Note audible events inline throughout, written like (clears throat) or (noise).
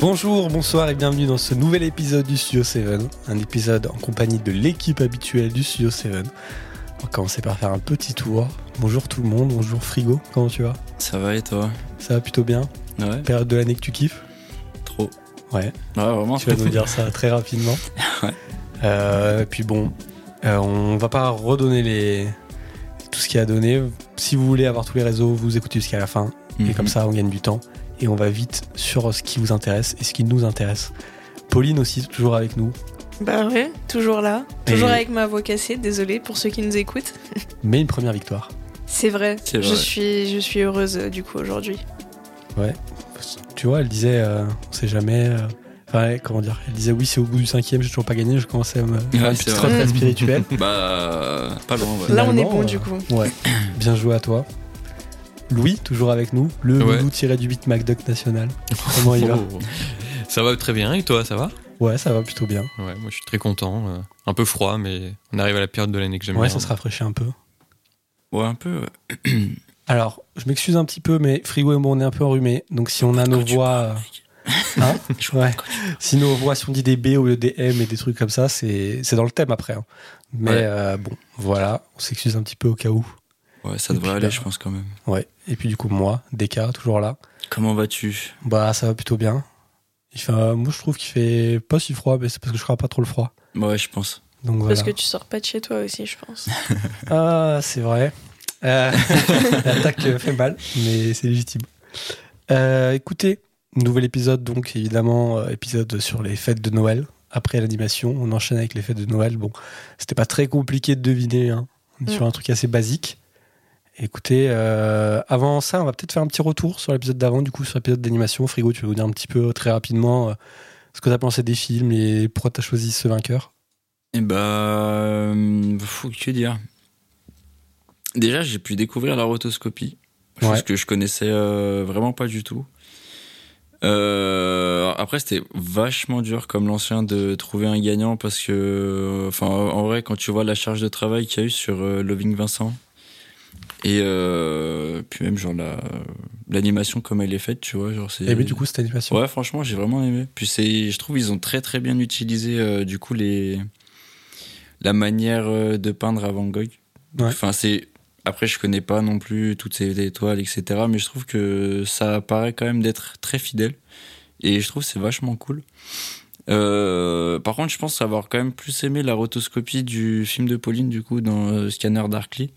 Bonjour, bonsoir et bienvenue dans ce nouvel épisode du Studio 7, un épisode en compagnie de l'équipe habituelle du Studio 7. On va commencer par faire un petit tour. Bonjour tout le monde, bonjour Frigo, comment tu vas? Ça va et toi? Ça va plutôt bien? Ouais, Période de l'année que tu kiffes? Trop. Ouais, Ouais, vraiment. tu vas nous dire ça très rapidement. (laughs) Ouais. Euh, puis bon, euh, on va pas redonner les... tout ce qu'il y a à donner. Si vous voulez avoir tous les réseaux, vous écoutez jusqu'à la fin. Et Mhm. comme ça, on gagne du temps. Et on va vite sur ce qui vous intéresse et ce qui nous intéresse. Pauline aussi, toujours avec nous. Bah ouais, toujours là. Toujours Et- avec ma voix cassée, désolé pour ceux qui nous écoutent. (laughs) Mais une première victoire. C'est vrai, C'est Je, vrai. suis, je suis heureuse euh, du coup aujourd'hui. Tu vois, elle disait, euh, on sait jamais. euh, Enfin, ouais, comment dire Elle disait, oui, c'est au bout du cinquième, j'ai toujours pas gagné. Je commençais à me faire Ouais, une c'est petite vrai. retraite spirituelle. (laughs) Bah, pas loin, ouais. Là on est bon euh, du coup. Ouais, bien joué à toi. Louis, toujours avec nous, le Ouais. loulou tiré du 8 MacDuck national. Comment il va (laughs) Oh. Ça va très bien et toi, ça va Ouais, ça va plutôt bien. Ouais, moi je suis très content. euh, un peu froid, mais on arrive à la période de l'année que j'aime Ouais, bien. ça se rafraîchit un peu. Ouais, un peu, ouais. (clears throat) Alors, je m'excuse un petit peu, mais Frigo et moi, on est un peu enrhumés. Donc, si on a nos voix. Hein (laughs) ouais. Si nos voix, si on dit des B au lieu des M et des trucs comme ça, c'est c'est dans le thème après. hein. Mais Ouais. euh, bon, voilà, on s'excuse un petit peu au cas où. Ouais, ça devrait aller, bah, je pense, quand même. Ouais. Et puis, du coup, moi, DK, toujours là. Comment vas-tu? Bah, ça va plutôt bien. Il fait, euh, moi, je trouve qu'il fait pas si froid, mais c'est parce que je crains pas trop le froid. Ouais, je pense. Donc voilà. Parce que tu sors pas de chez toi aussi, je pense. (laughs) Ah, c'est vrai. Euh, (laughs) L'attaque fait mal, mais c'est légitime. Euh, écoutez, nouvel épisode, donc évidemment, euh, épisode sur les fêtes de Noël. Après l'animation, on enchaîne avec les fêtes de Noël. Bon, c'était pas très compliqué de deviner. Hein. On est sur un truc assez basique. Écoutez, euh, avant ça, on va peut-être faire un petit retour sur l'épisode d'avant, du coup, sur l'épisode d'animation. Frigo, tu veux nous dire un petit peu, très rapidement, euh, ce que t'as pensé des films et pourquoi t'as choisi ce vainqueur? Et bah, euh, faut que dire. Déjà, j'ai pu découvrir la rotoscopie, chose Ouais. que je connaissais euh, vraiment pas du tout. Euh, après, c'était vachement dur comme l'ancien de trouver un gagnant parce que, enfin, en vrai, quand tu vois la charge de travail qu'il y a eu sur euh, Loving Vincent et euh, puis même genre la l'animation comme elle est faite, tu vois, genre c'est. Et mais du coup, cette animation. Ouais, franchement, j'ai vraiment aimé. Puis c'est, je trouve ils ont très très bien utilisé euh, du coup les la manière euh, de peindre à Van Gogh. Ouais. Enfin, c'est après je connais pas non plus toutes ces étoiles, etc. Mais je trouve que ça paraît quand même d'être très fidèle et je trouve que c'est vachement cool. Euh, par contre, je pense avoir quand même plus aimé la rotoscopie du film de Pauline du coup dans euh, Scanner Darkly,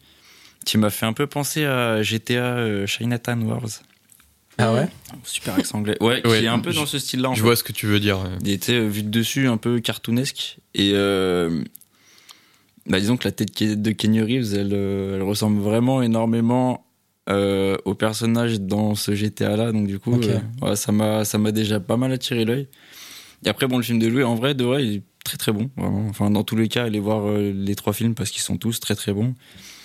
qui m'a fait un peu penser à GTA euh, Chinatown Wars. Ah ouais Super accent anglais. Ouais, Ouais, qui est un peu dans ce style-là. Je fait. vois ce que tu veux dire. Il était euh, vu de dessus un peu cartoonesque. Et euh, bah, disons que la tête de Kenny Reeves, elle, elle ressemble vraiment énormément euh, au personnage dans ce GTA-là. Donc du coup, euh, ouais, ça m'a déjà pas mal attiré l'œil. Et après, bon, le film de Louis, en vrai, de vrai, il est très très bon. Vraiment. Enfin, dans tous les cas, allez voir les trois films parce qu'ils sont tous très très bons.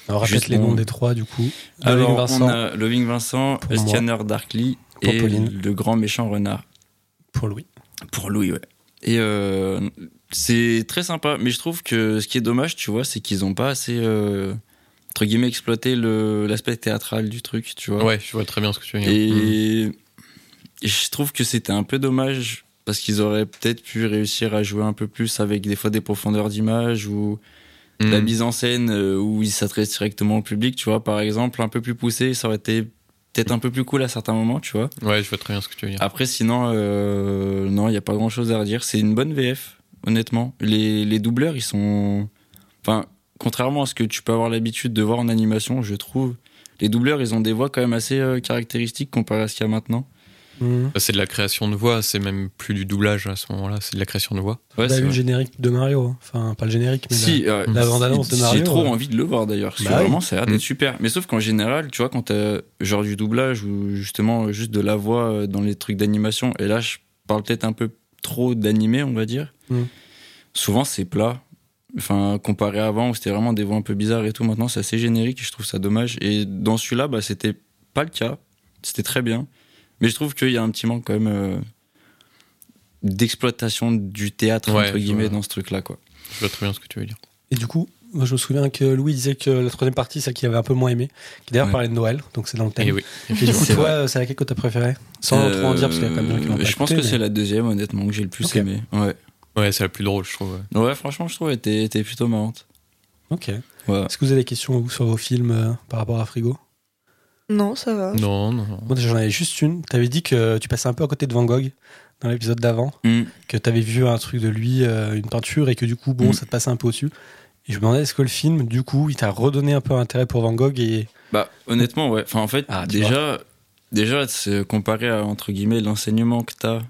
Alors, Juste les noms des trois, du coup. Alors, Loving Vincent, on a Loving Vincent. Scanner Darkly Pour et Pauline. le grand méchant renard. pour Louis. Pour Louis, ouais. Et euh, c'est très sympa, mais je trouve que ce qui est dommage, tu vois, c'est qu'ils ont pas assez, euh, entre guillemets, exploité le- l'aspect théâtral du truc, tu vois. Ouais, je vois très bien ce que tu veux dire. Et, et je trouve que c'était un peu dommage parce qu'ils auraient peut-être pu réussir à jouer un peu plus avec des fois des profondeurs d'image ou La mise en scène euh, où ils s'adressent directement au public, tu vois, par exemple, un peu plus poussé, ça aurait été peut-être un peu plus cool à certains moments, tu vois. Ouais, je vois très bien ce que tu veux dire. Après, sinon, euh, non, il n'y a pas grand chose à redire. C'est une bonne VF, honnêtement. Les, les doubleurs, ils sont. Enfin, contrairement à ce que tu peux avoir l'habitude de voir en animation, je trouve, les doubleurs, ils ont des voix quand même assez euh, caractéristiques comparé à ce qu'il y a maintenant. Mmh. Bah, C'est de la création de voix, c'est même plus du doublage à ce moment-là, c'est de la création de voix. Ouais, T'as c'est le vrai. générique de Mario hein. Enfin, pas le générique, mais Si, euh, la bande-annonce de Mario, J'ai trop envie de le voir d'ailleurs. Bah oui. vraiment, ça a l'air Mm. super. Mais sauf qu'en général, tu vois, quand t'as genre du doublage ou justement juste de la voix euh, dans les trucs d'animation, et là, je parle peut-être un peu trop d'animé, on va dire. Mm. Souvent, c'est plat. Enfin, comparé à avant où c'était vraiment des voix un peu bizarres et tout, maintenant c'est assez générique et je trouve ça dommage. Et dans celui-là, bah, c'était pas le cas. C'était très bien. Mais je trouve qu'il y a un petit manque quand même euh, d'exploitation du théâtre, Ouais, entre guillemets, dans ce truc-là, quoi. Je vois très bien ce que tu veux dire. Et du coup, Moi, je me souviens que Louis disait que la troisième partie, celle qu'il avait un peu moins aimé, qui d'ailleurs Ouais. parlait de Noël, donc c'est dans le thème. Et oui. Et du coup, C'est toi, c'est laquelle que t'as préféré Sans trop en dire, parce qu'il y a quand même qui Euh, pas Je pense écouté, que c'est la deuxième, honnêtement, que j'ai le plus Ok. aimé. Ouais. Ouais, c'est la plus drôle, je trouve. ouais. Ouais, franchement, je trouve qu'elle était, était plutôt marrante. Ok. Ouais. Est-ce que vous avez des questions vous, sur vos films euh, par rapport à Frigo? Non, ça va. Non, non, non. J'en avais juste une. T'avais dit que tu passais un peu à côté de Van Gogh dans l'épisode d'avant, Hmm. que t'avais vu un truc de lui, euh, une peinture, et que du coup, bon, Mm. ça te passait un peu au-dessus. Et je me demandais, est-ce que le film, du coup, il t'a redonné un peu intérêt pour Van Gogh et Bah, honnêtement, ouais. Enfin, en fait, Ah, déjà, déjà, c'est comparé à, entre guillemets, l'enseignement que t'as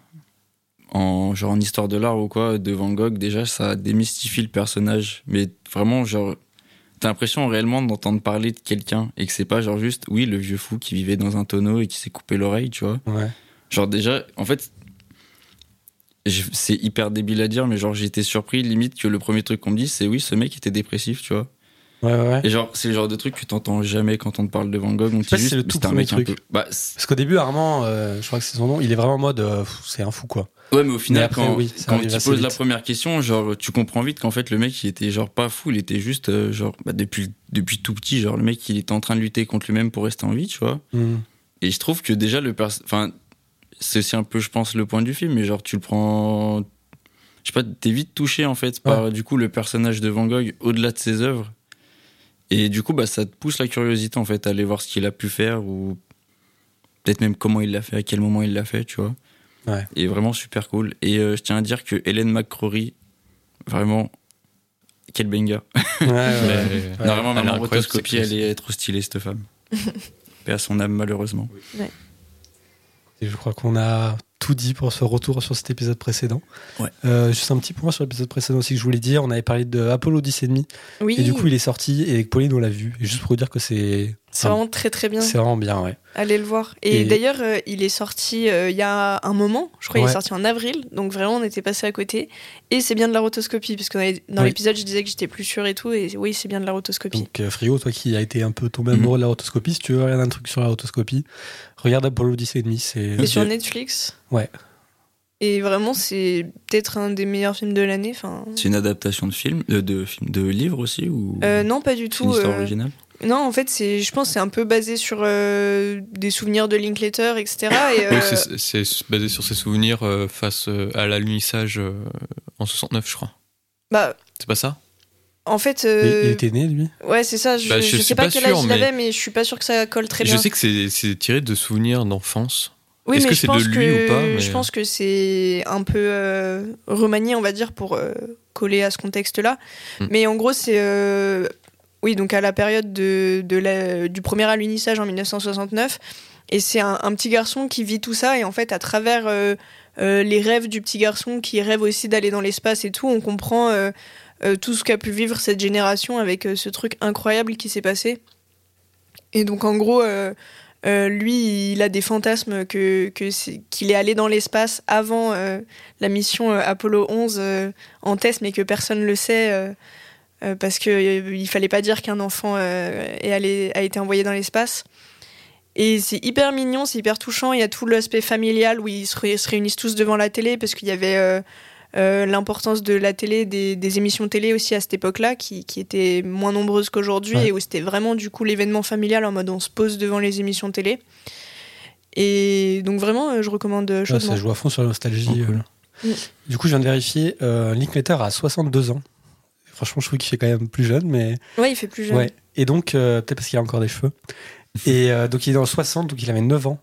en, genre, en histoire de l'art ou quoi, de Van Gogh, déjà, ça démystifie le personnage. Mais vraiment, genre, t'as l'impression réellement d'entendre parler de quelqu'un et que c'est pas, genre, juste, oui, le vieux fou qui vivait dans un tonneau et qui s'est coupé l'oreille, tu vois. Ouais. Genre, déjà, en fait, c'est hyper débile à dire, mais genre, été surpris, limite, que le premier truc qu'on me dit, c'est oui, ce mec était dépressif, tu vois. Ouais, ouais, ouais. Et genre, c'est le genre de truc que t'entends jamais quand on te parle de Van Gogh. Juste, c'est le tout premier mec un truc. peu. Bah, Parce qu'au début, Armand, euh, je crois que c'est son nom, il est vraiment en mode, euh, c'est un fou, quoi. ouais, mais au final, Mais après, quand, oui, quand tu poses la première question, genre, tu comprends vite qu'en fait, le mec, il était genre pas fou, il était juste, euh, genre, bah, depuis, depuis tout petit, genre, le mec, il était en train de lutter contre lui-même pour rester en vie, tu vois. Mm. Et je trouve que déjà, le perso. Enfin, c'est aussi un peu, je pense, le point du film, mais genre, tu le prends. Je sais pas, t'es vite touché, en fait, par, du coup, le personnage de Van Gogh au-delà de ses œuvres. Et du coup, bah, ça te pousse la curiosité, en fait, à aller voir ce qu'il a pu faire ou peut-être même comment il l'a fait, à quel moment il l'a fait, tu vois. Ouais. Et vraiment super cool. Et euh, je tiens à dire que Hélène McCrory, vraiment, quel banger. (laughs) Ouais, ouais, ouais. non, vraiment, elle rotoscopie, elle est trop stylée, cette femme. (laughs) Paix à son âme, malheureusement. Et je crois qu'on a tout dit pour ce retour sur cet épisode précédent. Ouais. Euh, juste un petit point sur l'épisode précédent aussi que je voulais dire. On avait parlé de Apollo 10 et demi. Oui, Et du coup, il est sorti et avec Pauline, on l'a vu. Et juste pour vous dire que c'est. C'est vraiment très très bien. C'est vraiment bien, ouais. Allez le voir. Et, Et- d'ailleurs, euh, il est sorti euh, il y a un moment. Je crois qu'il Ouais. est sorti en avril. Donc vraiment, on était passé à côté. Et c'est bien de la rotoscopie. Parce que dans les- dans Oui. l'épisode, je disais que j'étais plus sûre et tout. Et oui, c'est bien de la rotoscopie. Donc, euh, Frigo, toi qui a été un peu tombé Mhm. amoureux de la rotoscopie, si tu veux regarder un truc sur la rotoscopie, regarde Apollo 10 et demi. C'est. C'est sur. Netflix. Ouais. Et vraiment, c'est peut-être un des meilleurs films de l'année. Enfin, C'est une adaptation de film, de, de, film, de livre aussi ou euh, non, pas du c'est tout. une histoire euh, originale? Non, en fait, c'est, je pense, que c'est un peu basé sur euh, des souvenirs de Linklater, etc. Et, euh, Oui, c'est- c'est basé sur ses souvenirs euh, face à l'alunissage euh, en 69, je crois. bah, C'est pas ça? en fait, euh, Il était né, lui? ouais, c'est ça. Je, Bah, je je sais pas, pas quel sûr, âge il avait, mais je suis pas sûr que ça colle très Je bien. sais que c'est c'est tiré de souvenirs d'enfance. Oui, Est-ce mais que je c'est de pense lui que, ou pas, mais- Je pense que c'est un peu euh, remanié, on va dire, pour euh, coller à ce contexte-là. Mm. Mais en gros, c'est. euh, oui, donc à la période du premier alunissage en 1969. Et c'est un, petit garçon qui vit tout ça. Et en fait, à travers euh, euh, les rêves du petit garçon qui rêve aussi d'aller dans l'espace et tout, on comprend euh, tout ce qu'a pu vivre cette génération avec ce truc incroyable qui s'est passé. Et donc, en gros. lui, il a des fantasmes que que qu'il est allé dans l'espace avant la mission Apollo 11 euh, en test, mais que personne ne le sait euh, parce que euh, il fallait pas dire qu'un enfant euh, est allé, a été envoyé dans l'espace. Et c'est hyper mignon, c'est hyper touchant. Il y a tout l'aspect familial où ils se, ré- se réunissent tous devant la télé parce qu'il y avait euh, l'importance de la télé, des, des émissions télé aussi à cette époque-là, qui, qui étaient moins nombreuses qu'aujourd'hui Ouais. et où c'était vraiment du coup l'événement familial en mode on se pose devant les émissions télé. Et donc vraiment, je recommande Ouais. Ça joue à fond sur la nostalgie. Oh, cool. Mm. Du coup, je viens de vérifier. Euh, Linklater a 62 ans. Franchement, je trouve qu'il fait quand même plus jeune, mais. Ouais, il fait plus jeune. Ouais. Et donc, euh, peut-être parce qu'il a encore des cheveux. (laughs) Et euh, donc, il est dans le 60, donc il avait 9 ans.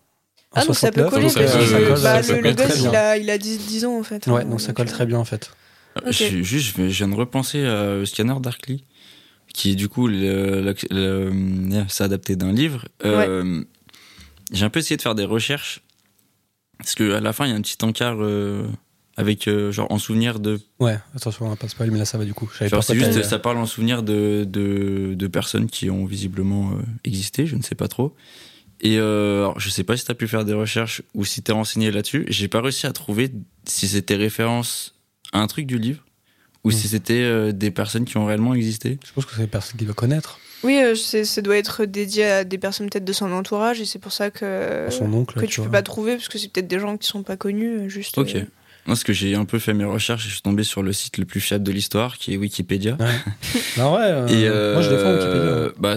En Ah, donc ça peut 69, coller donc, ça parce euh, que ça bah, le, le gosse, il a, il a 10, 10 ans en fait. Ouais, hein, donc ça colle très bien en fait. Je- Juste, je viens de repenser à Scanner Darkly, qui est du coup le, le- c'est adapté d'un livre. Euh, J'ai un peu essayé de faire des recherches parce que à la fin il y a un petit encart euh, avec euh, genre en souvenir de. Ouais, attention, on va pas spoiler, mais là ça va du coup. J'avais Genre c'est juste ça parle en souvenir de de, de personnes qui ont visiblement euh, existé, je ne sais pas trop. Et euh, alors, je sais pas si t'as pu faire des recherches ou si t'es renseigné là-dessus. J'ai pas réussi à trouver si c'était référence à un truc du livre ou si c'était euh, des personnes qui ont réellement existé. Je pense que c'est des personnes qui doivent connaître. Oui, euh, ça doit être dédié à des personnes peut-être de son entourage et c'est pour ça que, son oncle. Que tu vois. peux pas trouver parce que c'est peut-être des gens qui sont pas connus. Juste, Ok. euh, Non, parce que j'ai un peu fait mes recherches et je suis tombé sur le site le plus fiable de l'histoire, qui est Wikipédia. (laughs) Bah ouais, euh, et euh, moi je défends Wikipédia. bah,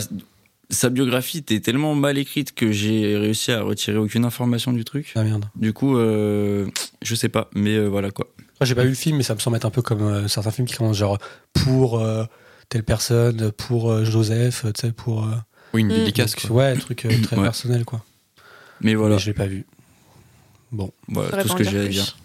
sa biographie était tellement mal écrite que j'ai réussi à retirer aucune information du truc. Ah merde. Du coup, euh, je sais pas, mais euh, voilà quoi. Moi j'ai pas vu le film, mais ça me semble être un peu comme euh, certains films qui commencent genre pour euh, telle personne, pour euh, Joseph, tu sais, pour. euh, Oui, une Mm. dédicace, quoi. ouais, un truc euh, (clears throat) très Ouais. personnel quoi. Mais voilà, Mais je l'ai pas vu. Bon. voilà tout ce que j'ai à plus. dire.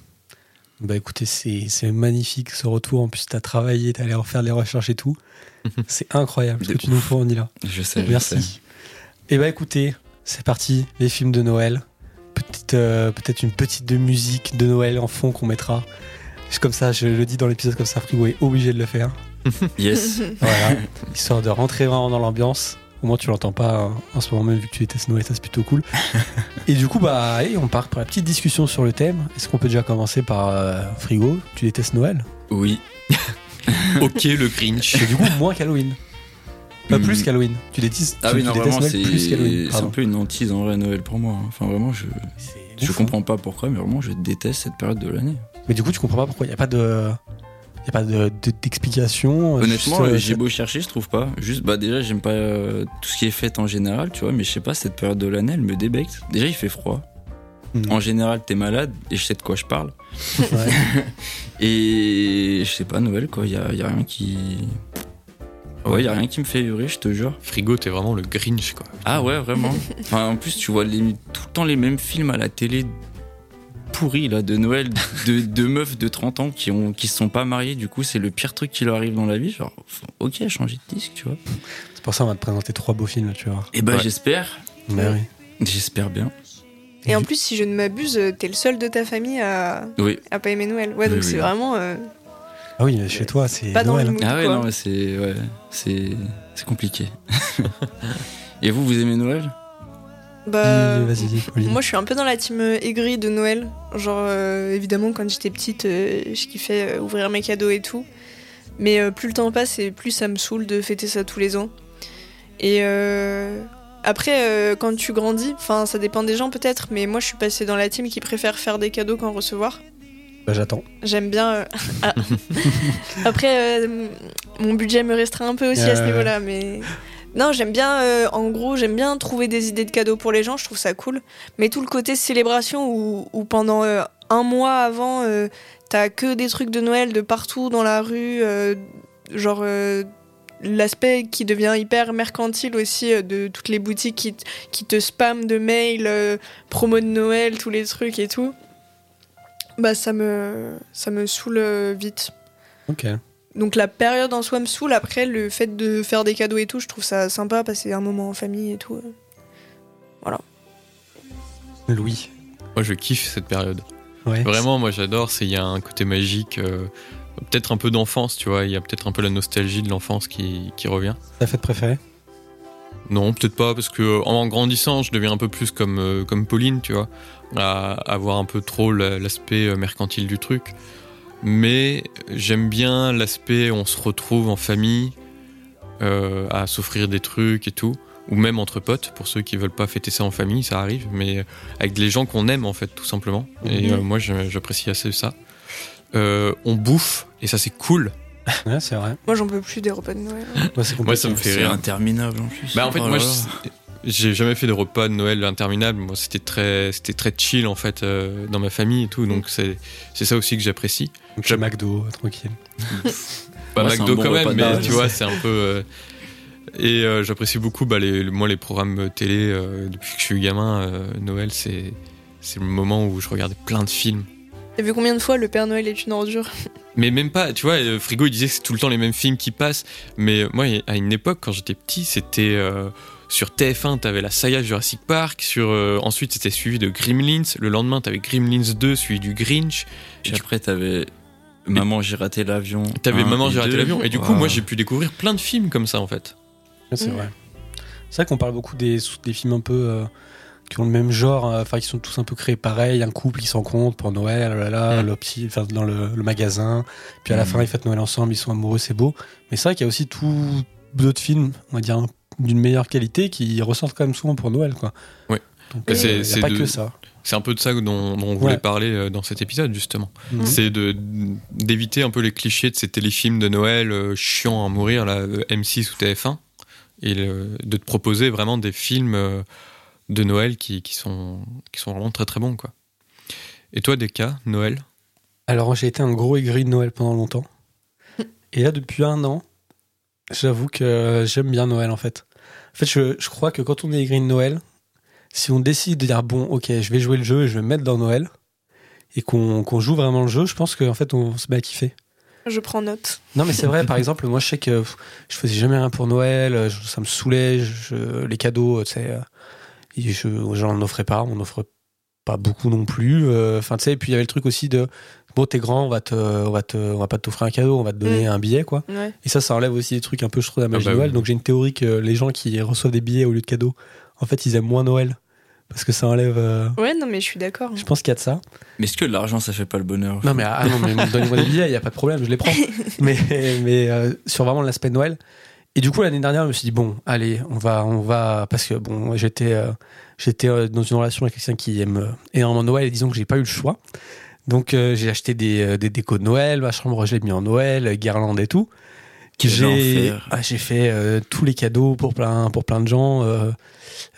Bah écoutez, c'est magnifique ce retour. En plus, t'as travaillé, t'es allé refaire les recherches et tout. (laughs) c'est incroyable ce que tu nous fournis là. Je sais, je sais. Merci. Et bah écoutez, c'est parti, les films de Noël. Petite, euh, Peut-être une petite de musique de Noël en fond qu'on mettra. Juste comme ça, je le dis dans l'épisode comme ça, Frigo est obligé de le faire. (laughs) Yes. Voilà, histoire de rentrer vraiment dans l'ambiance. Au moins tu l'entends pas hein, en ce moment même vu que tu détestes Noël, ça c'est plutôt cool. (laughs) Et du coup, bah allez, on part pour la petite discussion sur le thème. Est-ce qu'on peut déjà commencer par euh, Frigo? Tu détestes Noël? Oui. (laughs) ok, le Grinch. Et du coup, moins qu'Halloween. Pas plus qu'Halloween. Tu détestes, Ah tu, oui, tu non, détestes vraiment, Noël plus c'est qu'Halloween. c'est un peu une hantise en vrai Noël pour moi. hein. Enfin, vraiment, je, je ouf, hein. comprends pas pourquoi, mais vraiment, je déteste cette période de l'année. Mais du coup, tu comprends pas pourquoi il n'y a pas de. Il a pas de- de- d'explication. Honnêtement, juste, euh, euh, j'ai beau chercher, je trouve pas. Juste, bah déjà, j'aime pas euh, tout ce qui est fête en général, tu vois, mais je sais pas, cette période de l'année, elle me débecte. Déjà, il fait froid. Hmm. En général, t'es malade, et je sais de quoi je parle. ouais. (laughs) Et je sais pas, Noël, quoi, y a, y a rien qui. Ouais, y a rien qui me fait hurler, je te jure. Frigo, t'es vraiment le Grinch, quoi. Ah ouais, vraiment. enfin, en plus, tu vois les- tout le temps les mêmes films à la télé pourris là de Noël de, de meufs de 30 ans qui ont qui se sont pas mariées du coup c'est le pire truc qui leur arrive dans la vie genre ok changer de disque tu vois C'est pour ça qu'on va te présenter trois beaux films, tu vois. et bah Ouais. j'espère Mais oui. j'espère bien Et en plus, si je ne m'abuse, euh, t'es le seul de ta famille à, oui à pas aimer Noël. Ouais, Oui, donc oui. c'est vraiment euh, Ah oui, mais chez toi, c'est pas dans Noël. le hein. mood. ah ouais quoi. non mais c'est ouais c'est c'est compliqué (laughs) et vous vous aimez Noël? Bah, Dis, Vas-y, dis, Pauline. Moi, je suis un peu dans la team euh, aigrie de Noël. Genre, euh, évidemment, quand j'étais petite, euh, je kiffais euh, ouvrir mes cadeaux et tout. Mais euh, plus le temps passe et plus ça me saoule de fêter ça tous les ans. Et après, quand tu grandis, enfin, ça dépend des gens peut-être, mais moi, je suis passée dans la team qui préfère faire des cadeaux qu'en recevoir. Bah, j'attends. J'aime bien. (laughs) ah. (laughs) Après, mon budget me restreint un peu aussi à ce niveau-là, mais. Non, j'aime bien, euh, en gros, j'aime bien trouver des idées de cadeaux pour les gens, je trouve ça cool. Mais tout le côté célébration où, pendant euh, un mois avant, euh, t'as que des trucs de Noël de partout dans la rue, genre l'aspect qui devient hyper mercantile aussi de toutes les boutiques qui, te spamment de mails, promo de Noël, tous les trucs et tout. Bah ça me, ça me saoule vite. Ok. Donc la période en soi me saoule. Après, le fait de faire des cadeaux et tout, je trouve ça sympa, passer un moment en famille et tout. Louis. Moi, je kiffe cette période. Ouais. Vraiment, moi, j'adore. C'est il y a un côté magique, euh, peut-être un peu d'enfance, tu vois. Il y a peut-être un peu la nostalgie de l'enfance qui, qui revient. Ta fête préférée? Non, peut-être pas, parce que en grandissant, je deviens un peu plus comme, euh, comme Pauline, tu vois, à avoir un peu trop la- l'aspect euh, mercantile du truc. Mais j'aime bien l'aspect on se retrouve en famille, euh, à s'offrir des trucs et tout, ou même entre potes, pour ceux qui veulent pas fêter ça en famille, ça arrive, mais avec les gens qu'on aime en fait, tout simplement. Et Mhm. euh, moi, j'apprécie assez ça. Euh, on bouffe, et ça c'est cool. Ouais, c'est vrai. Moi, j'en peux plus des repas de Noël. C'est Moi, ça me compliqué. fait c'est rire. interminable en plus Bah en fait Oh moi je-. J'ai jamais fait de repas de Noël interminables. Moi c'était très c'était très chill en fait euh, dans ma famille et tout. Donc c'est c'est ça aussi que j'apprécie. Donc, chez McDo, tranquille. Ouais, c'est McDo bon quand même, mais tu vois c'est un peu. euh, Et euh, j'apprécie beaucoup bah, les, moi les programmes télé euh, depuis que je suis gamin. euh, Noël c'est c'est le moment où je regardais plein de films. T'as vu combien de fois le Père Noël est une ordure? (laughs) Mais même pas, tu vois, Frigo il disait que c'est tout le temps les mêmes films qui passent. Mais moi, à une époque, quand j'étais petit, c'était euh, sur TF1, t'avais la saga Jurassic Park. Sur, euh, ensuite, c'était suivi de Gremlins. Le lendemain, t'avais Gremlins 2, suivi du Grinch. Et après t'avais maman j'ai raté l'avion T'avais Maman, j'ai raté l'avion. Et du coup, moi, j'ai pu découvrir plein de films comme ça, en fait. C'est vrai. C'est vrai qu'on parle beaucoup des, des films un peu euh, qui ont le même genre, euh, enfin qui sont tous un peu créés pareil, un couple qui se rencontre pour Noël, là là, Mm. le petit, enfin, dans le, le magasin, puis à la Mm. fin ils fêtent Noël ensemble, ils sont amoureux, c'est beau. Mais c'est vrai qu'il y a aussi tout d'autres films, on va dire d'une meilleure qualité, qui ressortent quand même souvent pour Noël, quoi. Donc Bah, euh, c'est- c'est pas de- que ça. C'est un peu de ça dont, dont on voulait Ouais. parler euh, dans cet épisode, justement. Mhm. C'est de d'éviter un peu les clichés de ces téléfilms de Noël euh, chiants à mourir, là, euh, M6 ou TF1, et le- de te proposer vraiment des films euh, de Noël qui, qui, sont, qui sont vraiment très très bons, quoi. Et toi, Deka, Noël? Alors, j'ai été un gros aigri de Noël pendant longtemps. (laughs) Et là, depuis un an, j'avoue que j'aime bien Noël, en fait. En fait, je, je crois que quand on est de Noël, si on décide de dire, bon, ok, je vais jouer le jeu et je vais me mettre dans Noël, et qu'on qu'on joue vraiment le jeu, je pense qu'en fait, on se met à kiffer. Je prends note. Non, mais c'est vrai, par exemple, moi, je sais que je faisais jamais rien pour Noël, euh, je- ça me saoulait, je- les cadeaux, tu sais, euh, je, j'en offrais pas, on n'offre pas beaucoup non plus. euh, Enfin, tu sais, et puis il y avait le truc aussi de, bon, t'es grand, on va te, on va te, on va pas t'offrir un cadeau, on va te donner Mm. un billet, quoi. Ouais. Et ça, ça enlève aussi des trucs un peu, je trouve, de la magie Ah bah de Noël. oui. Donc j'ai une théorie que les gens qui reçoivent des billets au lieu de cadeaux, en fait, ils aiment moins Noël. Parce que ça enlève. euh, Ouais, non, mais je suis d'accord. Je pense qu'il y a de ça. Mais est-ce que l'argent, ça fait pas le bonheur? Non, mais, ah, non, mais (laughs) donnez-moi des billets, il n'y a pas de problème, je les prends. (laughs) mais mais euh, sur vraiment l'aspect de Noël. Et du coup, l'année dernière, je me suis dit, bon, allez, on va. On va parce que, bon, j'étais euh, j'étais euh, dans une relation avec quelqu'un qui aime euh, énormément Noël et disons que j'ai pas eu le choix. Donc, euh, j'ai acheté des, euh, des décos de Noël, ma chambre, je l'ai mis en Noël, euh, guirlande et tout. J'ai ah, j'ai fait euh, tous les cadeaux pour plein, pour plein de gens. euh,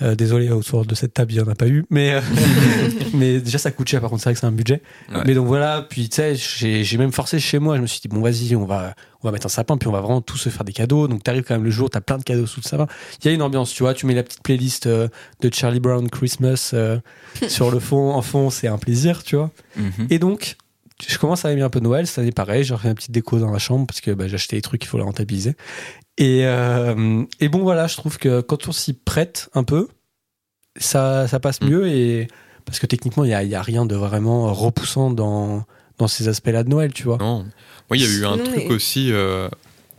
euh, désolé, autour de cette table, il n'y en a pas eu. Mais, euh, (laughs) mais déjà, ça coûte cher. Par contre, c'est vrai que c'est un budget. Ouais. Mais donc voilà, puis tu sais, j'ai j'ai même forcé chez moi. Je me suis dit, bon, vas-y, on va, on va mettre un sapin, puis on va vraiment tous se faire des cadeaux. Donc t'arrives quand même le jour, t'as plein de cadeaux sous le sapin. Il y a une ambiance, tu vois. Tu mets la petite playlist euh, de Charlie Brown Christmas (laughs) sur le fond, en fond, c'est un plaisir, tu vois. Mhm. Et donc, je commence à aimer un peu Noël. Cette année, pareil, j'ai refait une petite déco dans la chambre parce que bah, j'ai acheté des trucs qu'il faut les rentabiliser. Et, euh, et bon, voilà, je trouve que quand on s'y prête un peu, ça, ça passe Mm. mieux. Et, parce que techniquement, il n'y a, il y a rien de vraiment repoussant dans, dans ces aspects-là de Noël, tu vois. Non. Moi, il y a eu un truc mais- aussi, euh,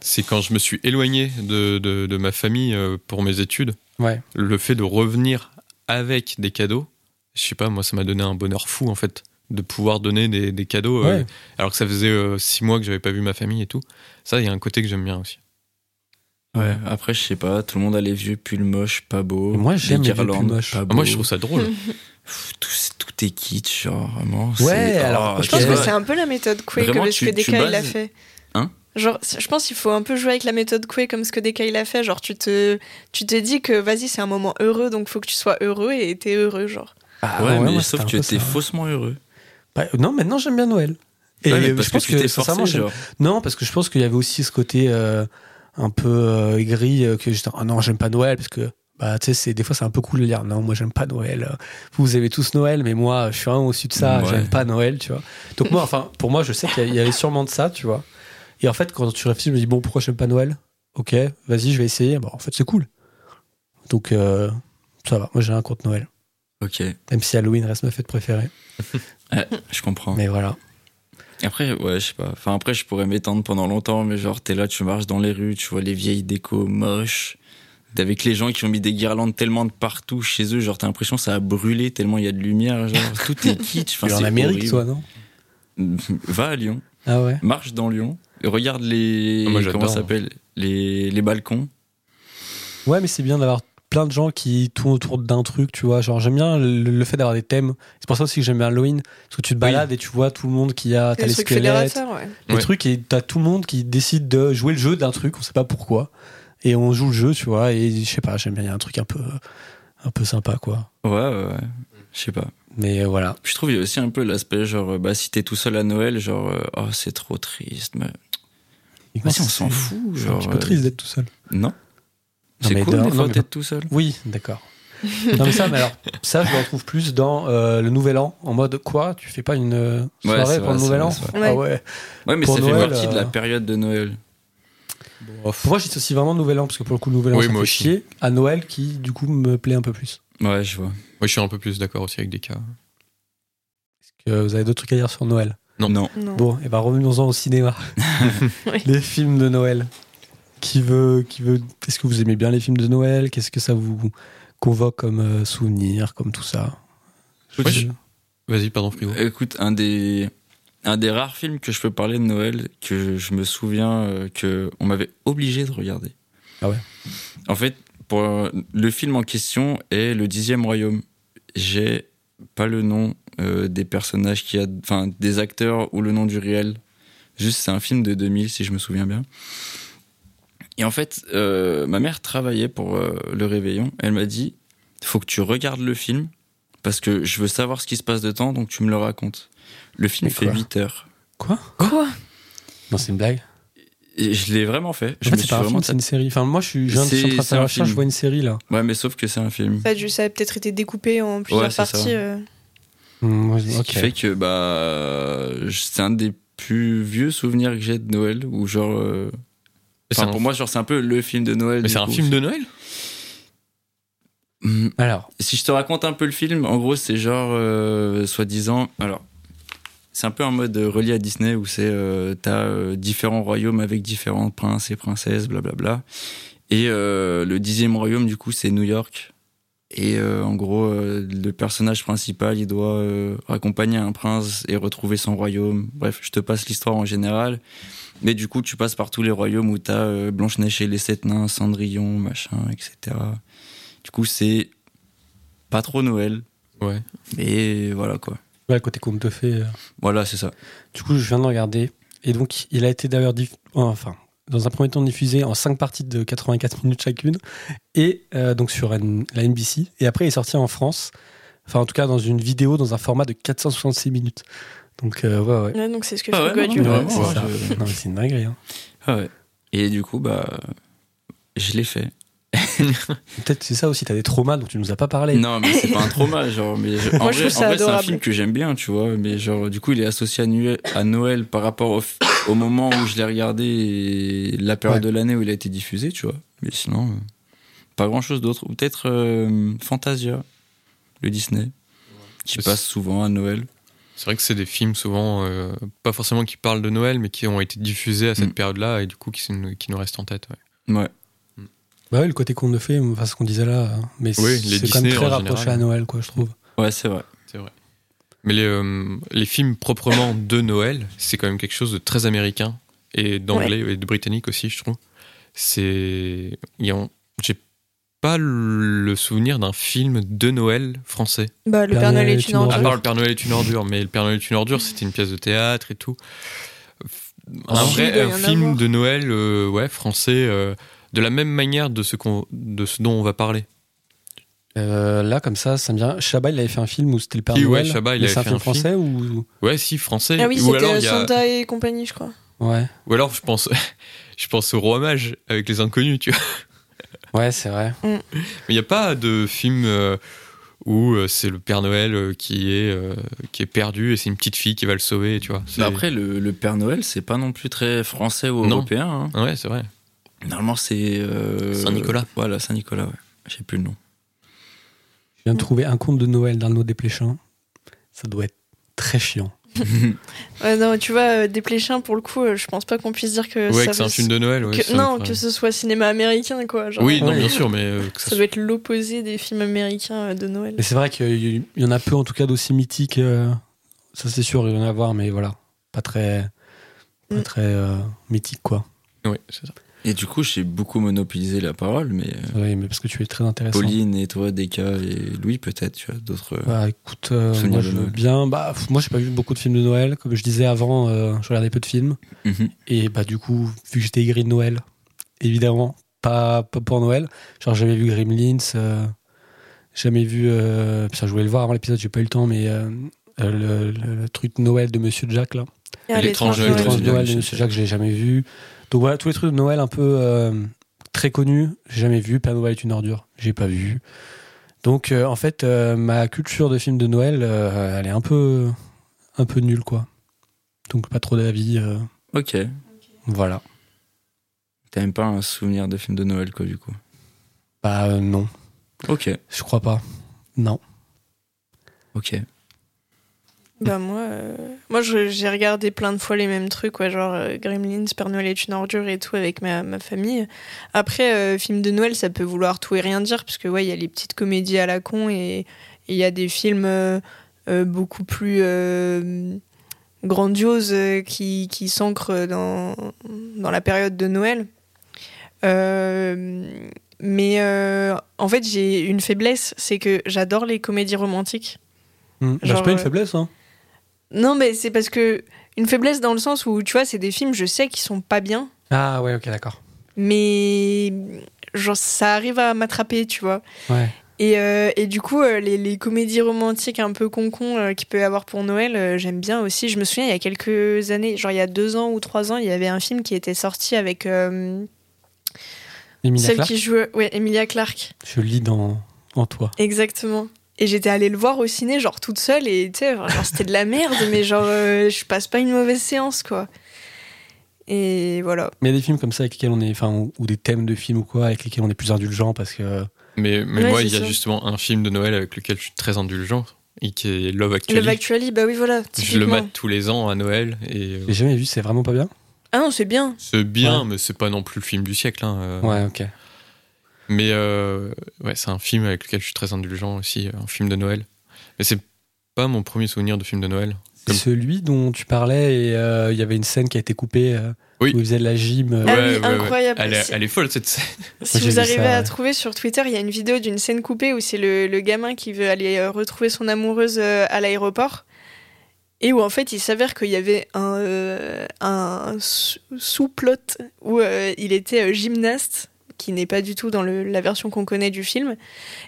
c'est quand je me suis éloigné de, de, de ma famille euh, pour mes études, Ouais. le fait de revenir avec des cadeaux, je sais pas, moi, ça m'a donné un bonheur fou, en fait, de pouvoir donner des, des cadeaux, euh, alors que ça faisait euh, six mois que j'avais pas vu ma famille et tout. Ça, il y a un côté que j'aime bien aussi. Ouais, après, je sais pas, tout le monde a les vieux pulls moches, pas beaux. Et moi, j'aime les vieux guirlandes, pulls moches. pas Ah, moi, je trouve ça drôle. (laughs) Tout, tout est kitsch, genre, vraiment. Ouais, c'est- alors, oh, Je pense que c'est un peu la méthode Quay Vraiment, comme ce tu- que tu Deka il a fait. Hein Genre, je pense qu'il faut un peu jouer avec la méthode Quay comme ce que Deka il a fait. Genre, tu te, tu te dis que vas-y, c'est un moment heureux, donc faut que tu sois heureux et t'es heureux, genre. Ah, ouais, mais sauf que t'es ça. faussement heureux. Bah, non, maintenant, j'aime bien Noël. Et Ouais, mais parce je pense que forcé, genre. Non, parce que je pense qu'il y avait aussi ce côté euh, un peu euh, aigri euh, que j'étais ah non j'aime pas Noël parce que bah tu sais des fois c'est un peu cool de dire non moi j'aime pas Noël vous vous aimez tous Noël mais moi je suis un au-dessus de ça Ouais. j'aime pas Noël tu vois. Donc moi enfin pour moi je sais qu'il y avait sûrement de ça tu vois. Et en fait quand tu réfléchis je me dis bon pourquoi j'aime pas Noël? Ok vas-y je vais essayer. Bon en fait c'est cool. Donc euh, ça va. Moi j'ai rien contre Noël. Ok, même si Halloween reste ma fête préférée (laughs) je comprends. mais voilà Après, ouais, je sais pas. Enfin, après, je pourrais m'étendre pendant longtemps, mais genre, t'es là, tu marches dans les rues, tu vois les vieilles décos moches. Avec les gens qui ont mis des guirlandes tellement de partout chez eux, genre, t'as l'impression que ça a brûlé tellement il y a de lumière, genre, (laughs) tout est kitsch. Enfin, Tu es en Amérique horrible. toi non? (laughs) Va à Lyon, ah ouais marche dans Lyon, regarde les. Ah, moi, comment ça s'appelle les, les balcons. Ouais, mais c'est bien d'avoir plein de gens qui tournent autour d'un truc, tu vois. Genre, j'aime bien le, le fait d'avoir des thèmes. C'est pour ça aussi que j'aime bien Halloween. Parce que tu te balades et tu vois tout le monde qui a. T'as Le les truc squelettes, ouais. les Ouais. trucs, et t'as tout le monde qui décide de jouer le jeu d'un truc, on sait pas pourquoi. Et on joue le jeu, tu vois. Et je sais pas, j'aime bien, il y a un truc un peu, un peu sympa, quoi. Ouais, ouais, ouais. Je sais pas. Mais euh, voilà. Puis je trouve il y a aussi un peu l'aspect, genre, euh, bah, si t'es tout seul à Noël, genre, euh, oh, c'est trop triste. Mais... Et Vas-y, on c'est- s'en fout, C'est un genre. petit peu euh, triste d'être tout seul. Non. Non, C'est mais cool, de- des non, fois, mais d'être tout seul. Oui, d'accord. non, mais ça, mais alors, ça, je le retrouve plus dans euh, le Nouvel An, en mode quoi Tu fais pas une euh, Ouais, soirée c'est pour le vrai, Nouvel c'est An vrai, Ah ouais. Ouais, mais Pour ça Noël, fait partie de la euh, période de Noël. Pour moi, je dis aussi vraiment Nouvel An, parce que pour le coup, Nouvel An, Oui, ça moi fait aussi. chier. À Noël, qui, du coup, me plaît un peu plus. Ouais, je vois. Moi, je suis un peu plus d'accord aussi avec des cas. Est-ce que vous avez d'autres trucs à dire sur Noël? Non. Non. Non. Bon, et ben revenons-en au cinéma. (laughs) (laughs) Oui. Les films de Noël. Qui veut, qui veut. Est-ce que vous aimez bien les films de Noël? Qu'est-ce que ça vous convoque comme euh, souvenir, comme tout ça? Ouais, je- Vas-y, pardon, frigo. Écoute, un des, un des rares films que je peux parler de Noël, que je me souviens euh, que on m'avait obligé de regarder. Ah ouais? En fait, pour, le film en question est Le Dixième Royaume. J'ai pas le nom euh, des personnages qui a, enfin des acteurs ou le nom du réel. Juste, c'est un film de 2000 si je me souviens bien. Et en fait, euh, ma mère travaillait pour euh, le réveillon. Elle m'a dit, faut que tu regardes le film parce que je veux savoir ce qui se passe de temps, donc tu me le racontes. Le film fait quoi 8 heures. Quoi Quoi Non, c'est une blague. Et je l'ai vraiment fait. Je En me fait, c'est suis pas un vraiment film, c'est une série. Enfin, moi, je suis, je viens de- je suis en train de C'est- faire la recherche, je vois une série là. Ouais, mais sauf que c'est un film. En fait, ça a peut-être été découpé en plusieurs Ouais, ça. parties. euh. Hmm, je- Ce qui fait que bah c'est un des plus vieux souvenirs que j'ai de Noël où genre euh, enfin, pour moi genre c'est un peu le film de Noël. Mais c'est un film de Noël Hmm, Alors, Si je te raconte un peu le film, en gros c'est genre euh, soi-disant alors c'est un peu un mode relié à Disney où c'est euh, t'as euh, différents royaumes avec différents princes et princesses blablabla. Et le dixième royaume du coup c'est New York. Et euh, en gros euh, le personnage principal il doit euh, accompagner un prince et retrouver son royaume. Bref je te passe l'histoire en général mais du coup tu passes par tous les royaumes où t'as euh, Blanche-Neige et les sept nains Cendrillon machin etc du coup c'est pas trop Noël Ouais. et voilà quoi ouais, côté conte de fées. euh, voilà c'est ça Du coup, je viens de regarder. Et donc, il a été d'ailleurs, diff- enfin, dans un premier temps diffusé en 5 parties de 84 minutes chacune. Et euh, donc sur N- la NBC. Et après, il est sorti en France. Enfin, en tout cas, dans une vidéo, dans un format de 466 minutes. Donc, euh, ouais, ouais. Ouais, donc c'est ce que Ah je ouais, fais non, du non, ça. je- Non, mais c'est une dinguerie. hein. Ah ouais. Et du coup, bah, je l'ai fait. (laughs) Peut-être c'est ça aussi, t'as des traumas dont tu nous as pas parlé. Non, mais c'est pas un trauma, genre. Mais je- (laughs) en Moi, je vrai, c'est un film que j'aime bien, tu vois. Mais genre, du coup, il est associé à, Noël- à Noël par rapport au, moment où je l'ai regardé et la période Ouais. de l'année où il a été diffusé, tu vois. Mais sinon, euh, pas grand chose d'autre. Ou peut-être euh, Fantasia, le Disney, qui passe souvent à Noël. C'est vrai que c'est des films souvent, euh, pas forcément qui parlent de Noël, mais qui ont été diffusés à cette Mm. période-là et du coup qui, qui nous restent en tête. ouais. Ouais. Bah ouais, le côté conte de fées, enfin, ce qu'on disait là. hein. Mais Oui, c'est quand même très rapproché général. à Noël, quoi, je trouve. Ouais, c'est vrai. C'est vrai. Mais les, euh, les films proprement de Noël, c'est quand même quelque chose de très américain et d'anglais et de britannique aussi, je trouve. C'est. il y a- J'ai pas le souvenir d'un film de Noël français. Bah, le Père Noël est une À ordure. part le Père Noël est une ordure, mais le Père Noël est une ordure, c'était une pièce de théâtre et tout. Un Ah, vrai un film avoir. de Noël, euh, ouais, français, euh, de la même manière de ce, qu'on, de ce dont on va parler. Euh, là, comme ça, ça me vient. Chabat, il avait fait un film où c'était le Père Si, ouais, Noël. Chabat, il avait c'est un fait film un film. français ou. Ouais, si, français. Ah oui, ou, alors, c'était y a- Santa et compagnie, je crois. Ouais. ou alors, je pense, (laughs) je pense au Roi Mage avec les inconnus, tu vois. Ouais, c'est vrai. Mais il n'y a pas de film euh, où euh, c'est le Père Noël euh, qui est, euh, qui est perdu et c'est une petite fille qui va le sauver, tu vois. Mais après, le, le Père Noël, c'est pas non plus très français ou Non. européen. hein. Ouais, c'est vrai. Normalement, c'est. euh, Saint-Nicolas. Voilà, Saint-Nicolas, ouais. J'ai plus le nom. Je viens de trouver un conte de Noël d'Arnaud Desplechin. Ça doit être très chiant. (laughs) Ouais, non, tu vois, euh, Desplechin, pour le coup, euh, je pense pas qu'on puisse dire que ouais, ça que c'est un film de Noël. ouais, que- ça non, que ce soit cinéma américain, quoi. Genre, Oui, non, Ouais. bien sûr, mais euh, que ça Ça doit être l'opposé des films américains euh, de Noël. Mais c'est vrai qu'il y en a peu, en tout cas, d'aussi mythiques. euh, ça, c'est sûr, il y en a à voir, mais voilà. Pas très. Pas Mm. très euh, mythique, quoi. Oui, c'est ça. Et du coup, j'ai beaucoup monopolisé la parole, mais euh, Oui, mais parce que tu es très intéressant. Pauline et toi, Deka et Louis, peut-être, tu as d'autres. euh, Bah écoute, euh, moi je veux bien. Bah, pff, moi j'ai pas vu beaucoup de films de Noël. Comme je disais avant, euh, je regardais peu de films. mhm. Et bah du coup, vu que j'étais aigri de Noël, évidemment, pas, pas pour Noël. Genre j'avais vu Gremlins, euh, jamais vu. Euh, putain, je voulais le voir avant l'épisode, j'ai pas eu le temps, mais le, le- le truc de Noël de Monsieur Jack là. À L'étrange l'étranger, Noël de Monsieur Jack, je j'ai jamais vu. Donc voilà, tous les trucs de Noël un peu euh, très connus, j'ai jamais vu. Père Noël est une ordure, j'ai pas vu. Donc euh, en fait, euh, ma culture de films de Noël, elle est un peu, un peu nulle quoi. Donc pas trop d'avis. Ok. voilà. T'as même pas un souvenir de film de Noël, quoi, du coup? Bah non, Ok. je crois pas. Non. Ok. Bah moi, euh, moi j'ai regardé plein de fois les mêmes trucs, ouais, genre euh, Gremlins, Père Noël est une ordure et tout avec ma, ma famille. Après, euh, film de Noël, ça peut vouloir tout et rien dire, parce que ouais, il y a les petites comédies à la con et il y a des films euh, beaucoup plus grandioses qui, qui s'ancrent dans, dans la période de Noël. Mais en fait, j'ai une faiblesse, c'est que j'adore les comédies romantiques. Hmm. Bah, Genre, c'est pas une faiblesse, hein. Non, mais c'est parce que une faiblesse dans le sens où tu vois, c'est des films, je sais qu'ils sont pas bien, Ah ouais, ok, d'accord. mais genre ça arrive à m'attraper, tu vois. Ouais. Et, euh, et du coup, euh, les, les comédies romantiques un peu con-con euh, qu'il peut y avoir pour Noël, euh, j'aime bien aussi. Je me souviens, il y a quelques années, genre il y a deux ans ou trois ans, il y avait un film qui était sorti avec Emilia celle qui jouait, ouais, Emilia Clarke, je lis dans, en toi. exactement. Et j'étais allée le voir au ciné, genre toute seule, et tu sais, genre c'était de la merde, mais genre euh, je passe pas une mauvaise séance, quoi. Et voilà. Mais il y a des films comme ça avec lesquels on est, enfin, ou, ou des thèmes de films ou quoi, avec lesquels on est plus indulgent parce que. Mais, mais Ouais, moi, il y a ça. justement un film de Noël avec lequel je suis très indulgent, et qui est Love Actually. Love Actually, bah oui, voilà. je le mate tous les ans à Noël, et euh, J'ai jamais vu, c'est vraiment pas bien? Ah non, c'est bien. c'est bien, Ouais. mais c'est pas non plus le film du siècle. hein, euh. Ouais, ok. Mais euh, ouais, c'est un film avec lequel je suis très indulgent aussi, un film de Noël. Mais c'est pas mon premier souvenir de film de Noël. C'est Comme- celui dont tu parlais et euh, il y avait une scène qui a été coupée euh, Oui. où il faisait de la gym. euh, Ah Ouais, oui, ouais, ouais. incroyable. Elle elle est folle cette scène. (laughs) Si vous arrivez ça, à ouais. trouver sur Twitter, il y a une vidéo d'une scène coupée où c'est le, le gamin qui veut aller euh, retrouver son amoureuse euh, à l'aéroport. Et où en fait il s'avère qu'il y avait un, euh, un sous- sous-plot où euh, il était euh, gymnaste, qui n'est pas du tout dans la version qu'on connaît du film.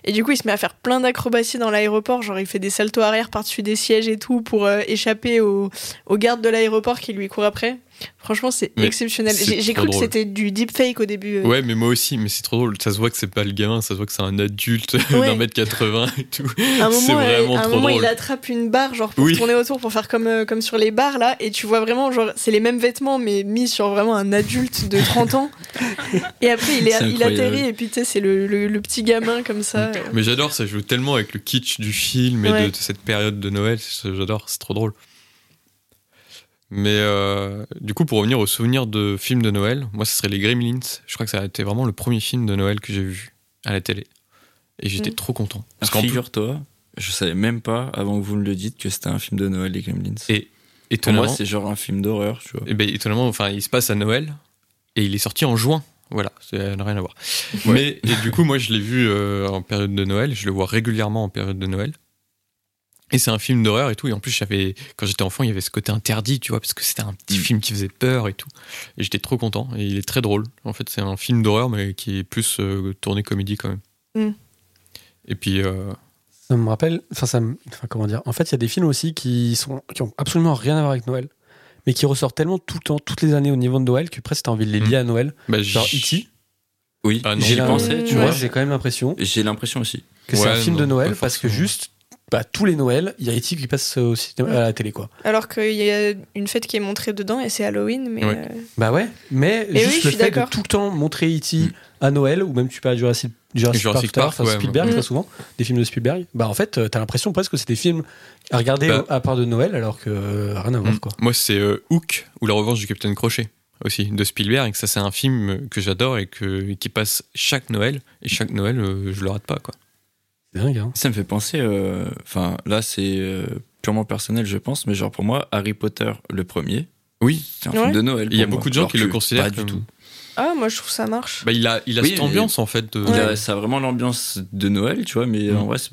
Et du coup il se met à faire plein d'acrobaties dans l'aéroport, genre il fait des saltos arrière par-dessus des sièges et tout pour euh, échapper aux gardes de l'aéroport qui lui courent après. Franchement c'est Mais exceptionnel. J'ai cru que c'était du deepfake au début. euh. Ouais, mais moi aussi, mais c'est trop drôle. Ça se voit que c'est pas le gamin, ça se voit que c'est un adulte (laughs) Ouais. d'un mètre 80 et tout. À un moment, vraiment à un trop moment drôle. il attrape une barre genre pour Oui. tourner autour pour faire comme, euh, comme sur les barres là et tu vois vraiment genre c'est les mêmes vêtements mais mis sur vraiment un adulte de 30 ans (laughs) et après il, est, il atterrit et puis tu sais c'est le, le- le petit gamin comme ça. Mais j'adore, ça joue tellement avec le kitsch du film et Ouais. de, de cette période de Noël. J'adore, c'est trop drôle. Mais euh, du coup, pour revenir aux souvenirs de films de Noël, moi, ce serait les Gremlins. Je crois que ça a été vraiment le premier film de Noël que j'ai vu à la télé. Et j'étais Mm. trop content. Parce Parce figure-toi, je savais même pas, avant que vous me le dites, que c'était un film de Noël, les Gremlins. Et- pour étonnamment, moi, c'est genre un film d'horreur, tu vois. eh ben, étonnamment, enfin, il se passe à Noël et il est sorti en juin. Voilà, ça n'a rien à voir. Ouais. Mais et du coup, moi, je l'ai vu euh, en période de Noël. Je le vois régulièrement en période de Noël. Et c'est un film d'horreur et tout. Et en plus, j'avais, quand j'étais enfant, il y avait ce côté interdit, tu vois, parce que c'était un petit Mm. film qui faisait peur et tout. Et j'étais trop content. Et il est très drôle. En fait, c'est un film d'horreur, mais qui est plus euh, tourné comédie quand même. Mm. Et puis, euh, Ça me rappelle, enfin, ça me- enfin, comment dire, en fait, il y a des films aussi qui sont, qui ont absolument rien à voir avec Noël, mais qui ressortent tellement tout le temps, toutes les années au niveau de Noël, que presque t'as envie de les Mm. lier à Noël. bah, Genre E.T. Oui, Ah j'y J'ai pensais, tu Ouais. vois. j'ai quand même l'impression J'ai l'impression aussi. que c'est un film de Noël parce que juste, bah, tous les Noëls, il y a E.T. qui passe au cinéma, à la télé, quoi. alors qu'il y a une fête qui est montrée dedans et c'est Halloween mais Ouais. euh, Bah ouais, mais Et juste oui, je le suis fait de d'accord. tout le temps montrer E.T. Mm. à Noël, ou même tu peux à Jurassic, Jurassic, Jurassic Park, Park, enfin, ouais, Spielberg ouais. très souvent, des films de Spielberg, bah en fait, t'as l'impression presque que c'est des films à regarder Bah. à part de Noël, alors que euh, rien à voir, Mm. quoi. Moi, c'est euh, Hook ou La Revanche du Capitaine Crochet aussi de Spielberg. Ça, c'est un film que j'adore et que, qui passe chaque Noël. Et chaque Noël, euh, je le rate pas, quoi. C'est dingue, hein. Ça me fait penser, euh, enfin là c'est euh, purement personnel je pense, mais genre pour moi Harry Potter le premier, Oui, c'est un Ouais. film de Noël. il y a moi. beaucoup de gens Alors qui le considèrent pas du tout. ah moi je trouve ça marche Bah, il a, il a Oui, cette ambiance, en fait. de- Il Ouais. a- ça a vraiment l'ambiance de Noël, tu vois, mais Mm. en vrai c'est-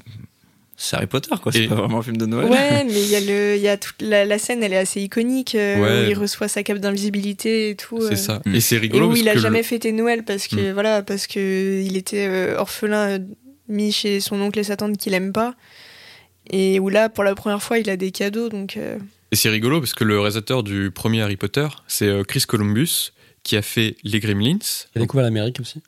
Harry Potter quoi, c'est Et- pas vraiment un film de Noël. Ouais, (laughs) mais il y a le, il y a toute la, la scène, elle est assez iconique euh, Ouais. où il reçoit sa cape d'invisibilité et tout. euh, C'est ça. Mm. Et c'est Et rigolo où parce il a que jamais le- fêté Noël parce que voilà, parce que il était euh, orphelin, euh, mis chez son oncle et sa tante qu'il aime pas. Et où là, pour la première fois, il a des cadeaux, donc. euh, Et c'est rigolo parce que le réalisateur du premier Harry Potter, c'est euh, Chris Columbus, qui a fait Les Gremlins. J'ai découvert l'Amérique aussi.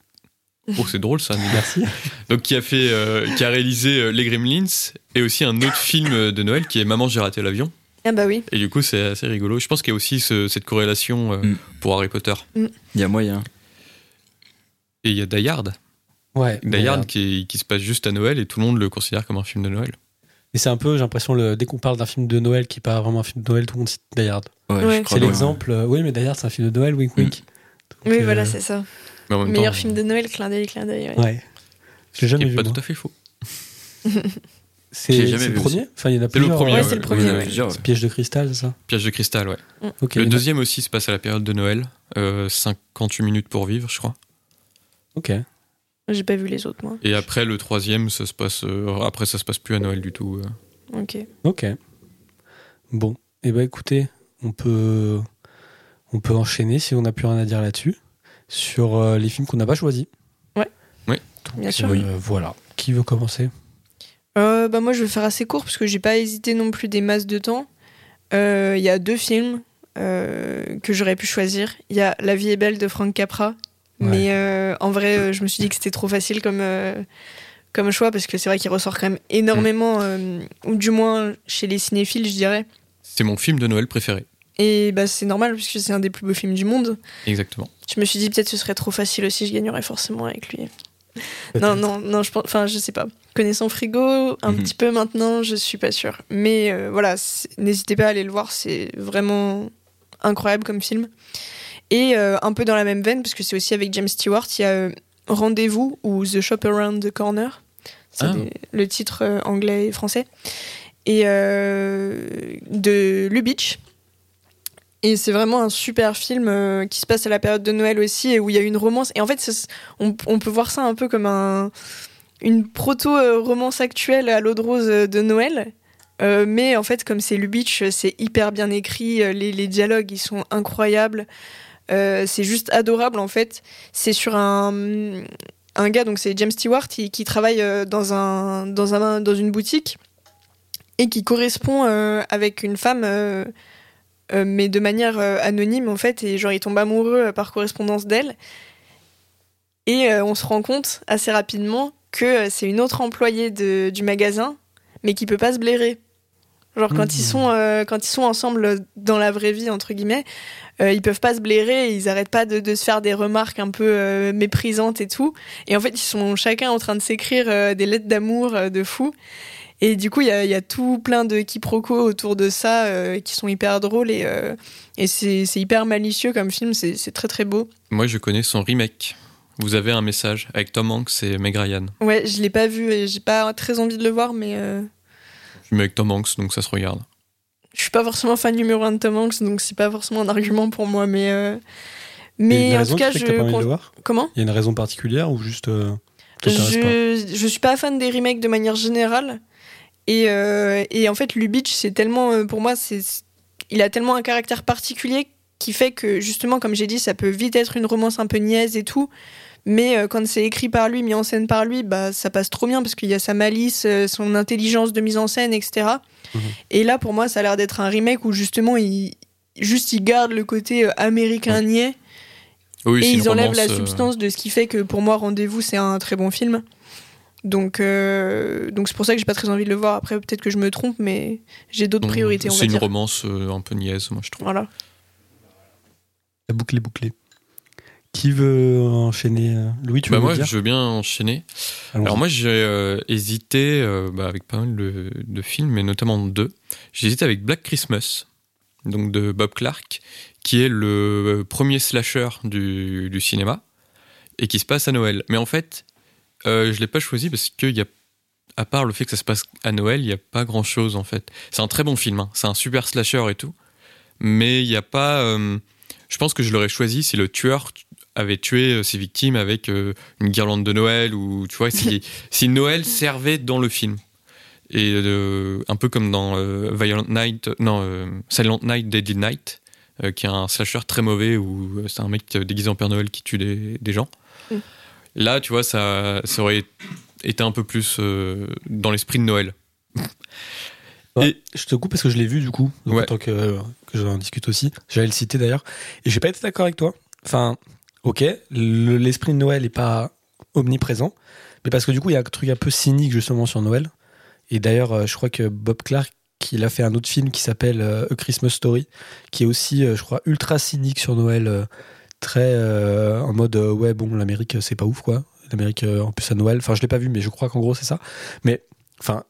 Oh, c'est drôle ça. Merci. (laughs) Donc, qui a fait, euh, qui a réalisé euh, Les Gremlins et aussi un autre film de Noël qui est Maman, j'ai raté l'avion. Ah bah oui. Et du coup, c'est assez rigolo. Je pense qu'il y a aussi ce- cette corrélation euh, Mm. pour Harry Potter. Il y a moyen. Et il y a Die Hard. Ouais. Die Hard qui, qui se passe juste à Noël et tout le monde le considère comme un film de Noël. Et c'est un peu, j'ai l'impression, le, dès qu'on parle d'un film de Noël qui n'est pas vraiment un film de Noël, tout le monde cite Die Hard. Ouais, C'est l'exemple, euh, oui, mais Die Hard, c'est un film de Noël, wink wink. Donc, Oui, euh, voilà, c'est ça. Mais en même Meilleur temps, film de Noël, clin d'œil, clin d'œil. ouais. Ouais. Je l'ai jamais est vu. pas moi. tout à fait faux. (laughs) C'est le premier Enfin, il y en a C'est le plusieurs. premier, Ouais, ouais. c'est le ouais. Piège de cristal, c'est ça Piège de cristal, ouais. Ok. Le deuxième aussi se passe à la période de Noël. Euh, 58 minutes pour vivre, je crois. Ok. J'ai pas vu les autres, moi. Et après, le troisième, ça se passe. euh, après, ça se passe plus à Noël du tout. euh. Ok. Ok. Bon, et eh ben écoutez, on peut, on peut enchaîner si on n'a plus rien à dire là-dessus sur euh, les films qu'on n'a pas choisis. Ouais. Oui. Bien sûr. Euh, voilà. Qui veut commencer? Euh, bah moi, je vais faire assez court parce que j'ai pas hésité non plus des masses de temps. Euh, Il y a deux films euh, que j'aurais pu choisir. Il y a La vie est belle de Frank Capra. Ouais. Mais euh, en vrai, euh, je me suis dit que c'était trop facile comme, euh, comme choix parce que c'est vrai qu'il ressort quand même énormément, euh, ou du moins chez les cinéphiles, je dirais. C'est mon film de Noël préféré. Et bah, c'est normal puisque c'est un des plus beaux films du monde. Exactement. Je me suis dit peut-être ce serait trop facile aussi, je gagnerais forcément avec lui. Non, non, non, je pense, enfin, je sais pas. Connaissant Frigo, un Mhm. petit peu maintenant, je suis pas sûre. Mais euh, voilà, n'hésitez pas à aller le voir, c'est vraiment incroyable comme film. Et euh, un peu dans la même veine, parce que c'est aussi avec James Stewart, il y a euh, Rendez-vous ou The Shop Around the Corner. C'est Ah. le titre euh, anglais et français. Et de Lubitsch. Et c'est vraiment un super film euh, qui se passe à la période de Noël aussi et où il y a une romance. Et en fait, on, on peut voir ça un peu comme un, une proto-romance actuelle à l'eau de rose de Noël. Euh, mais en fait, comme c'est Lubitsch, c'est hyper bien écrit. Les, les dialogues, ils sont incroyables. Euh, c'est juste adorable en fait. C'est sur un, gars, donc c'est James Stewart, qui, travaille euh, dans, un, dans, un, dans une boutique et qui correspond euh, avec une femme, mais de manière anonyme en fait. Et genre, il tombe amoureux par correspondance d'elle. Et on se rend compte assez rapidement que c'est une autre employée de- du magasin, mais qui peut pas se blairer. Genre quand Mhm. ils sont euh, quand ils sont ensemble dans la vraie vie entre guillemets, euh, ils peuvent pas se blairer, ils arrêtent pas de, de se faire des remarques un peu euh, méprisantes et tout. Et en fait, ils sont chacun en train de s'écrire euh, des lettres d'amour de fou. Et du coup, il y a, il y a tout plein de quiproquos autour de ça euh, qui sont hyper drôles et, euh, et c'est hyper malicieux comme film, c'est c'est très très beau. Moi, je connais son remake. Vous avez un message avec Tom Hanks et Meg Ryan. Ouais, je l'ai pas vu et j'ai pas très envie de le voir, mais euh, Film avec Tom Hanks, donc ça se regarde. je suis pas forcément fan numéro un de Tom Hanks, donc c'est pas forcément un argument pour moi. Mais, euh, mais en tout cas, je. Comment? Il y a une raison particulière ou juste euh, t'intéresse pas? Je, je suis pas fan des remakes de manière générale. Et, euh, et en fait, Lubitsch, c'est tellement. pour moi, c'est il a tellement un caractère particulier qui fait que, justement, comme j'ai dit, ça peut vite être une romance un peu niaise et tout. Mais euh, quand c'est écrit par lui, mis en scène par lui, bah, ça passe trop bien parce qu'il y a sa malice, euh, son intelligence de mise en scène, etc. Mhm. Et là, pour moi, ça a l'air d'être un remake où justement, il, juste, il garde le côté euh, américain niais Oui, et ils enlèvent la euh, substance de ce qui fait que pour moi Rendez-vous c'est un très bon film. Donc euh, donc c'est pour ça que j'ai pas très envie de le voir. Après peut-être que je me trompe, mais j'ai d'autres priorités C'est une dire. romance euh, un peu niaise, moi, je trouve. Voilà. La boucle est bouclée. Qui veut enchaîner euh, Louis, tu Bah veux moi, dire je veux bien enchaîner. Alors moi, j'ai euh, hésité euh, bah, avec pas mal de, de films, mais notamment deux. J'ai hésité avec Black Christmas, donc de Bob Clark, qui est le premier slasher du, du cinéma et qui se passe à Noël. Mais en fait, euh, je l'ai pas choisi parce qu'il y a, à part le fait que ça se passe à Noël, il y a pas grand chose en fait. C'est un très bon film, hein. c'est un super slasher et tout, mais il y a pas. euh, je pense que je l'aurais choisi si le tueur avait tué euh, ses victimes avec euh, une guirlande de Noël ou tu vois si, (laughs) si Noël servait dans le film et euh, un peu comme dans euh, Violent Night non euh, Silent Night Deadly Night euh, qui est un slasher très mauvais où c'est un mec déguisé en Père Noël qui tue des, des gens Mm. là tu vois ça, ça aurait été un peu plus euh, dans l'esprit de Noël Ouais, et- Je te coupe parce que je l'ai vu du coup, donc Ouais. en tant que, que j'en discute aussi. J'allais le citer d'ailleurs. Et j'ai pas été d'accord avec toi. Enfin, ok, le- l'esprit de Noël est pas omniprésent, mais parce que du coup, il y a un truc un peu cynique justement sur Noël. Et d'ailleurs, euh, je crois que Bob Clark, il a fait un autre film qui s'appelle euh, A Christmas Story, qui est aussi, euh, je crois, ultra cynique sur Noël, très en mode ouais, bon, l'Amérique, c'est pas ouf quoi. L'Amérique, en plus à Noël. Enfin, je l'ai pas vu, mais je crois qu'en gros, c'est ça. Mais, enfin,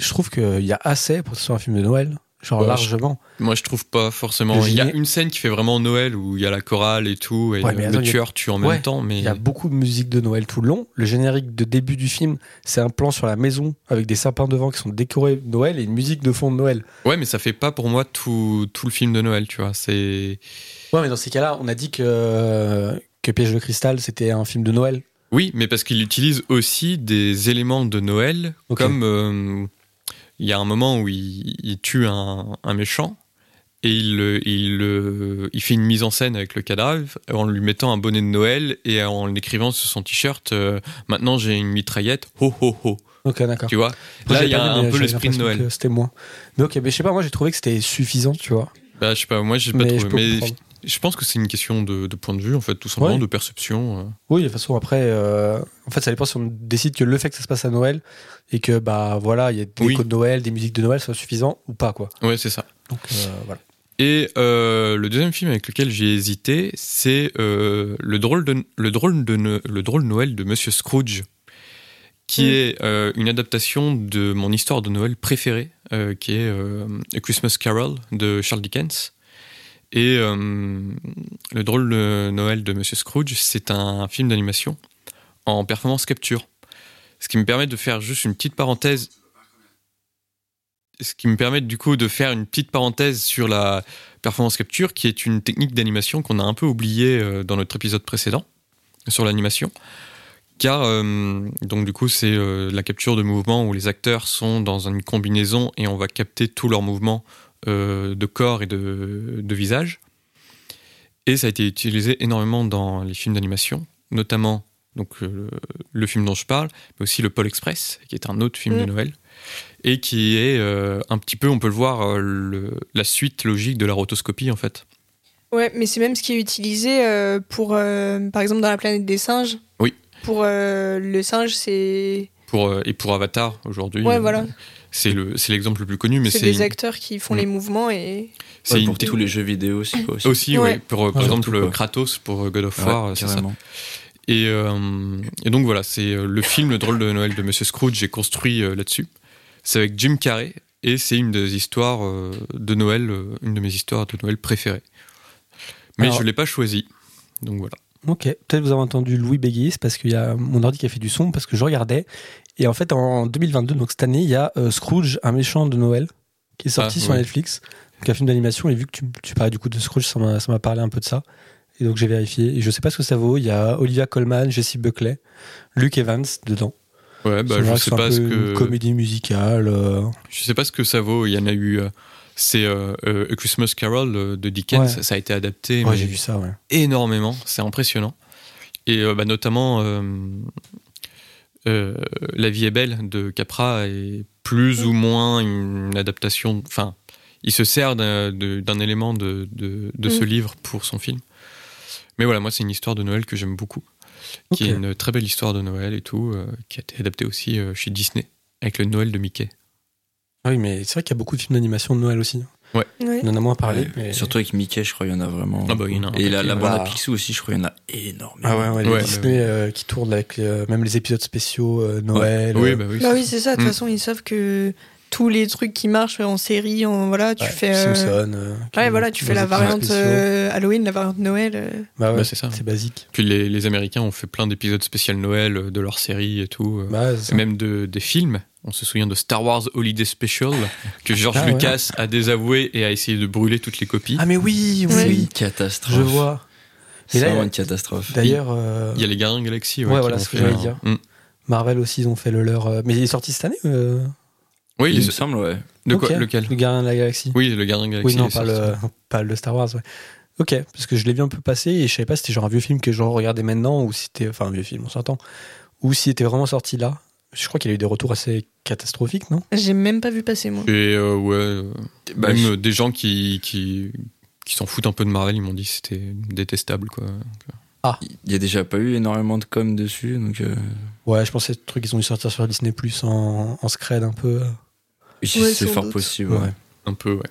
je trouve qu'il y a assez pour que ce soit un film de Noël. Genre je- largement. moi je trouve pas forcément il y a une scène qui fait vraiment Noël où il y a la chorale et tout et Ouais, le attends, a- tueur tue en Ouais, même temps mais Il y a beaucoup de musique de Noël tout le long. Le générique de début du film, c'est un plan sur la maison avec des sapins devant qui sont décorés de Noël et une musique de fond de Noël. Ouais, mais ça fait pas pour moi tout, tout le film de Noël, tu vois. C'est Ouais, mais dans ces cas-là, on a dit que, que Piège de cristal, c'était un film de Noël. oui, mais parce qu'il utilise aussi des éléments de Noël, comme euh, il y a un moment où il, il tue un, un méchant et il, il, il fait une mise en scène avec le cadavre en lui mettant un bonnet de Noël et en écrivant sur son t-shirt euh, Maintenant j'ai une mitraillette, ho ho ho. Ok, d'accord. Tu vois? Là, il y a un peu l'esprit de Noël. C'était moi. Mais ok, mais je sais pas, moi j'ai trouvé que c'était suffisant, tu vois. Bah, je sais pas, moi j'ai pas mais trouvé. Mais. Je pense que c'est une question de, de point de vue, en fait, tout simplement, Ouais. de perception. euh. Oui, de toute façon, après, euh, en fait, ça dépend si on décide que le fait que ça se passe à Noël et que, bah voilà, il y a des Oui. échos de Noël, des musiques de Noël, soit suffisant ou pas, quoi. Ouais, c'est ça. Donc, euh, voilà. Et euh, le deuxième film avec lequel j'ai hésité, c'est le, drôle de, le, drôle de, le drôle Noël de Monsieur Scrooge, qui Mm. est une adaptation de mon histoire de Noël préférée, qui est A Christmas Carol de Charles Dickens. Et euh, le drôle de Noël de Monsieur Scrooge, c'est un film d'animation en performance capture. Ce qui me permet de faire juste une petite parenthèse. Ce qui me permet du coup de faire une petite parenthèse sur la performance capture, qui est une technique d'animation qu'on a un peu oubliée euh, dans notre épisode précédent sur l'animation. Car euh, donc du coup c'est la capture de mouvements où les acteurs sont dans une combinaison et on va capter tous leurs mouvements de corps et de, de visage. Et ça a été utilisé énormément dans les films d'animation, notamment donc euh, le film dont je parle, mais aussi le Pôle Express, qui est un autre film de Mm. Noël, et qui est euh, un petit peu, on peut le voir, euh, le- la suite logique de la rotoscopie en fait. Ouais, mais c'est même ce qui est utilisé euh, pour, euh, par exemple, dans la planète des singes. Oui. Pour euh, le singe, c'est Pour, euh, et pour Avatar aujourd'hui, Ouais, euh, voilà. C'est le- c'est l'exemple le plus connu, mais c'est des une- acteurs qui font les mouvements et c'est Ouais, une pour tous les jeux vidéo aussi. Quoi, aussi. aussi, ouais. Ouais. pour, euh, par exemple quoi. Kratos pour euh, God of Ouais, War, c'est ça. Et, euh, et donc voilà, c'est euh, le film Le drôle de Noël de Monsieur Scrooge, j'ai construit euh, là-dessus. C'est avec Jim Carrey et c'est une des histoires euh, de Noël, euh, une de mes histoires de Noël préférées. Mais Alors- je l'ai pas choisi. Donc voilà. Ok, peut-être vous avez entendu Louis Béguis parce qu'il y a mon ordi qui a fait du son parce que je regardais. Et en fait, en 2022, donc cette année, il y a euh, Scrooge, un méchant de Noël, qui est sorti Ah, sur ouais. Netflix. Donc un film d'animation. Et vu que tu, tu parlais du coup de Scrooge, ça m'a parlé un peu de ça. Et donc j'ai vérifié. Et je sais pas ce que ça vaut. Il y a Olivia Colman, Jesse Buckley, Luke Evans dedans. Ouais, bah, je sais pas ce que comédie musicale. euh, je sais pas ce que ça vaut. Il y en a eu. euh, c'est euh, A Christmas Carol de Dickens. Ouais. Ça, a été adapté Ouais, j'ai vu ça, ouais. énormément. C'est impressionnant. Et bah, notamment euh, La vie est belle de Capra est plus ou moins une adaptation. Enfin, il se sert d'un élément de, de, de ce Mm. livre pour son film. Mais voilà, moi, c'est une histoire de Noël que j'aime beaucoup, qui est une très belle histoire de Noël et tout, euh, qui a été adaptée aussi euh, chez Disney avec le Noël de Mickey. Ah oui, mais c'est vrai qu'il y a beaucoup de films d'animation de Noël aussi. Ouais. On en a moins parlé. Ouais, mais... Surtout avec Mickey, je crois qu'il y en a vraiment. Ah bah, il y en a Et la, bande à Bah. Picsou aussi, je crois qu'il y en a énormément. Ah ouais, ouais, les Ouais, Disney euh, qui tournent avec euh, même les épisodes spéciaux euh, Noël. oui, euh, bah oui. Bah oui, c'est ça. De toute Mm. façon, ils savent que tous les trucs qui marchent en série, en voilà, tu ouais, fais. euh, Simpson. euh, Ouais, voilà, tu fais la variante euh, Halloween, la variante Noël. euh. Bah ouais, Bah, c'est ça. c'est basique. Puis les, les Américains ont fait plein d'épisodes spécial Noël de leur série et tout. euh. Bah. Et même de, des films. On se souvient de Star Wars Holiday Special, que George Ah ouais. Lucas a désavoué et a essayé de brûler toutes les copies. Ah mais oui, oui, oui. une catastrophe. je vois. C'est vraiment une catastrophe. D'ailleurs, euh, Il y a les Gardiens Galaxie. Ouais, voilà ce que j'allais hein. dire. Mm. Marvel aussi, ils ont fait le leur. Mais il est sorti cette année euh, Oui, Il me semble, ouais. de quoi Lequel Le Gardien de la Galaxie. Oui, le Gardien de la Oui, Galaxie. non, est pas le, (laughs) pas le Star Wars, ouais. Ok, parce que je l'ai vu un peu passer et je savais pas si c'était genre un vieux film que je regardais maintenant ou si c'était. Enfin, un vieux film, on s'entend. Ou si était vraiment sorti là. Je crois qu'il y a eu des retours assez catastrophiques, non? J'ai même pas vu passer, moi. Et euh, ouais, euh, Bah, même je- euh, des gens qui, qui, qui s'en foutent un peu de Marvel, ils m'ont dit que c'était détestable. Quoi. Il y a déjà pas eu énormément de com dessus, donc. euh, Ouais, je pensais que ce truc, ils ont dû sortir sur Disney Plus en, en scred un peu. C'est fort doute. possible. Ouais. Un peu, ouais.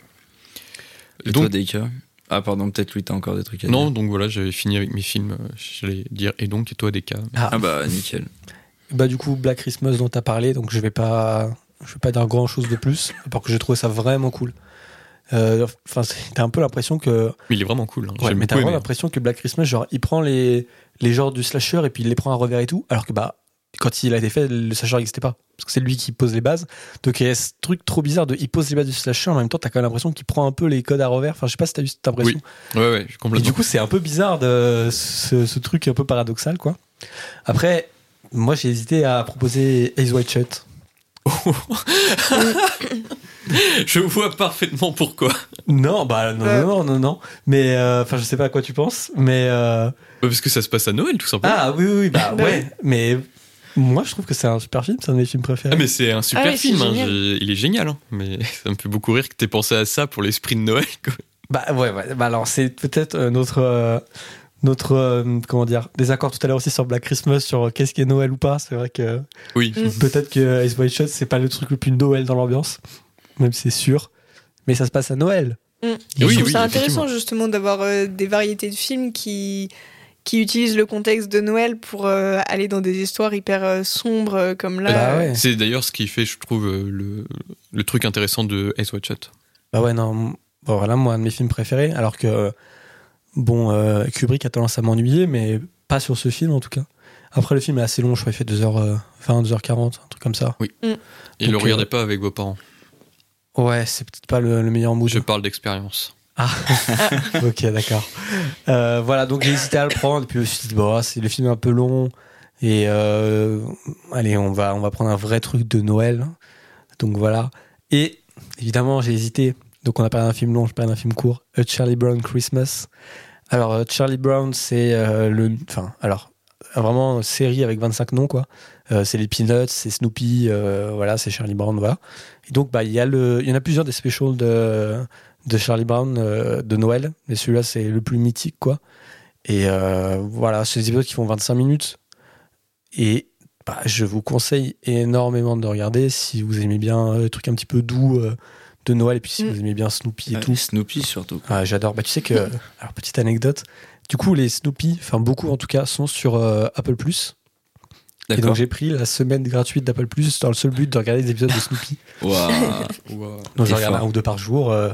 Et Donc- toi, Deika Ah, pardon, peut-être lui, t'as encore des trucs à Non, dire. donc voilà, j'avais fini avec mes films. euh, J'allais dire, et donc, et toi, des cas Ah, Ah, bah, nickel. Bah du coup Black Christmas dont t'as parlé, donc je vais pas, je vais pas dire grand chose de plus, à part que j'ai trouvé ça vraiment cool. Euh, Enfin, t'as un peu l'impression que, Mais il est vraiment cool. Hein. ouais, J'ai mais t'as vraiment l'impression que Black Christmas, genre, il prend les les genres du slasher et puis il les prend à revers et tout, alors que bah quand il a été fait, le slasher n'existait pas, parce que c'est lui qui pose les bases. Donc il y a ce truc trop bizarre de, il pose les bases du slasher, en même temps t'as quand même l'impression qu'il prend un peu les codes à revers. Enfin, je sais pas si t'as eu cette impression. Ouais, ouais, Et complètement. du coup, c'est un peu bizarre de ce, ce truc un peu paradoxal, quoi. Après, moi, j'ai hésité à proposer Ace White Shut. (laughs) Je vois parfaitement pourquoi. Non, bah non, Euh. non, non, non. Mais euh, enfin, je sais pas à quoi tu penses, mais euh, Parce que ça se passe à Noël, tout simplement. ah oui, oui, oui, bah (laughs) Bah ouais. Mais moi, je trouve que c'est un super film, c'est un de mes films préférés. Ah, mais c'est un super Ah film, hein, je- il est génial. hein. Mais (laughs) ça me fait beaucoup rire que t'aies pensé à ça pour l'esprit de Noël. quoi. Bah ouais, ouais. Bah alors, c'est peut-être euh, notre euh, notre euh, comment dire désaccord tout à l'heure aussi sur Black Christmas sur euh, qu'est-ce qui est Noël ou pas. C'est vrai que Oui. Mm. peut-être que Ice White Shot c'est pas le truc le plus Noël dans l'ambiance, même si c'est sûr. Mais ça se passe à Noël. Mm. Je Oui, trouve oui, ça intéressant justement d'avoir euh, des variétés de films qui qui utilisent le contexte de Noël pour euh, aller dans des histoires hyper euh, sombres euh, comme là. Bah ouais. C'est d'ailleurs ce qui fait, je trouve, le, le truc intéressant de Ice White Shot. Bah ouais, non. Bon, voilà, moi, un de mes films préférés. Alors que, bon, euh, Kubrick a tendance à m'ennuyer, mais pas sur ce film en tout cas. Après, le film est assez long, je crois qu'il fait 2h20, 2h40, un truc comme ça. Et Donc, le euh, regardez pas avec vos parents. Ouais, c'est peut-être pas le, le meilleur mood. Je parle d'expérience. (laughs) ok, d'accord. Euh, voilà, donc j'ai hésité à le prendre, puis je me suis dit, bon, c'est le film est un peu long, et euh, allez, on va, on va prendre un vrai truc de Noël. Donc voilà. Et évidemment, j'ai hésité. Donc on a parlé d'un film long, je parle d'un film court, A Charlie Brown Christmas. Alors, euh, Charlie Brown, c'est le. Enfin, alors, vraiment série avec 25 noms, quoi. C'est les Peanuts, c'est Snoopy, voilà, c'est Charlie Brown, voilà. Et donc, bah, il y, y en a plusieurs des specials de, de Charlie Brown euh, de Noël, mais celui-là, c'est le plus mythique, quoi. Et euh, voilà, c'est des épisodes qui font 25 minutes. Et bah, je vous conseille énormément de regarder si vous aimez bien euh, les trucs un petit peu doux de Noël, et puis si Mm. vous aimez bien Snoopy et Ah, tout. Snoopy surtout. Ah, J'adore. Bah, tu sais que, (laughs) alors petite anecdote, du coup les Snoopy, enfin beaucoup en tout cas, sont sur Apple Plus. Et donc j'ai pris la semaine gratuite d'Apple Plus dans le seul but de regarder des épisodes de Snoopy. Waouh. Donc T'es je regarde un ou deux par jour. euh,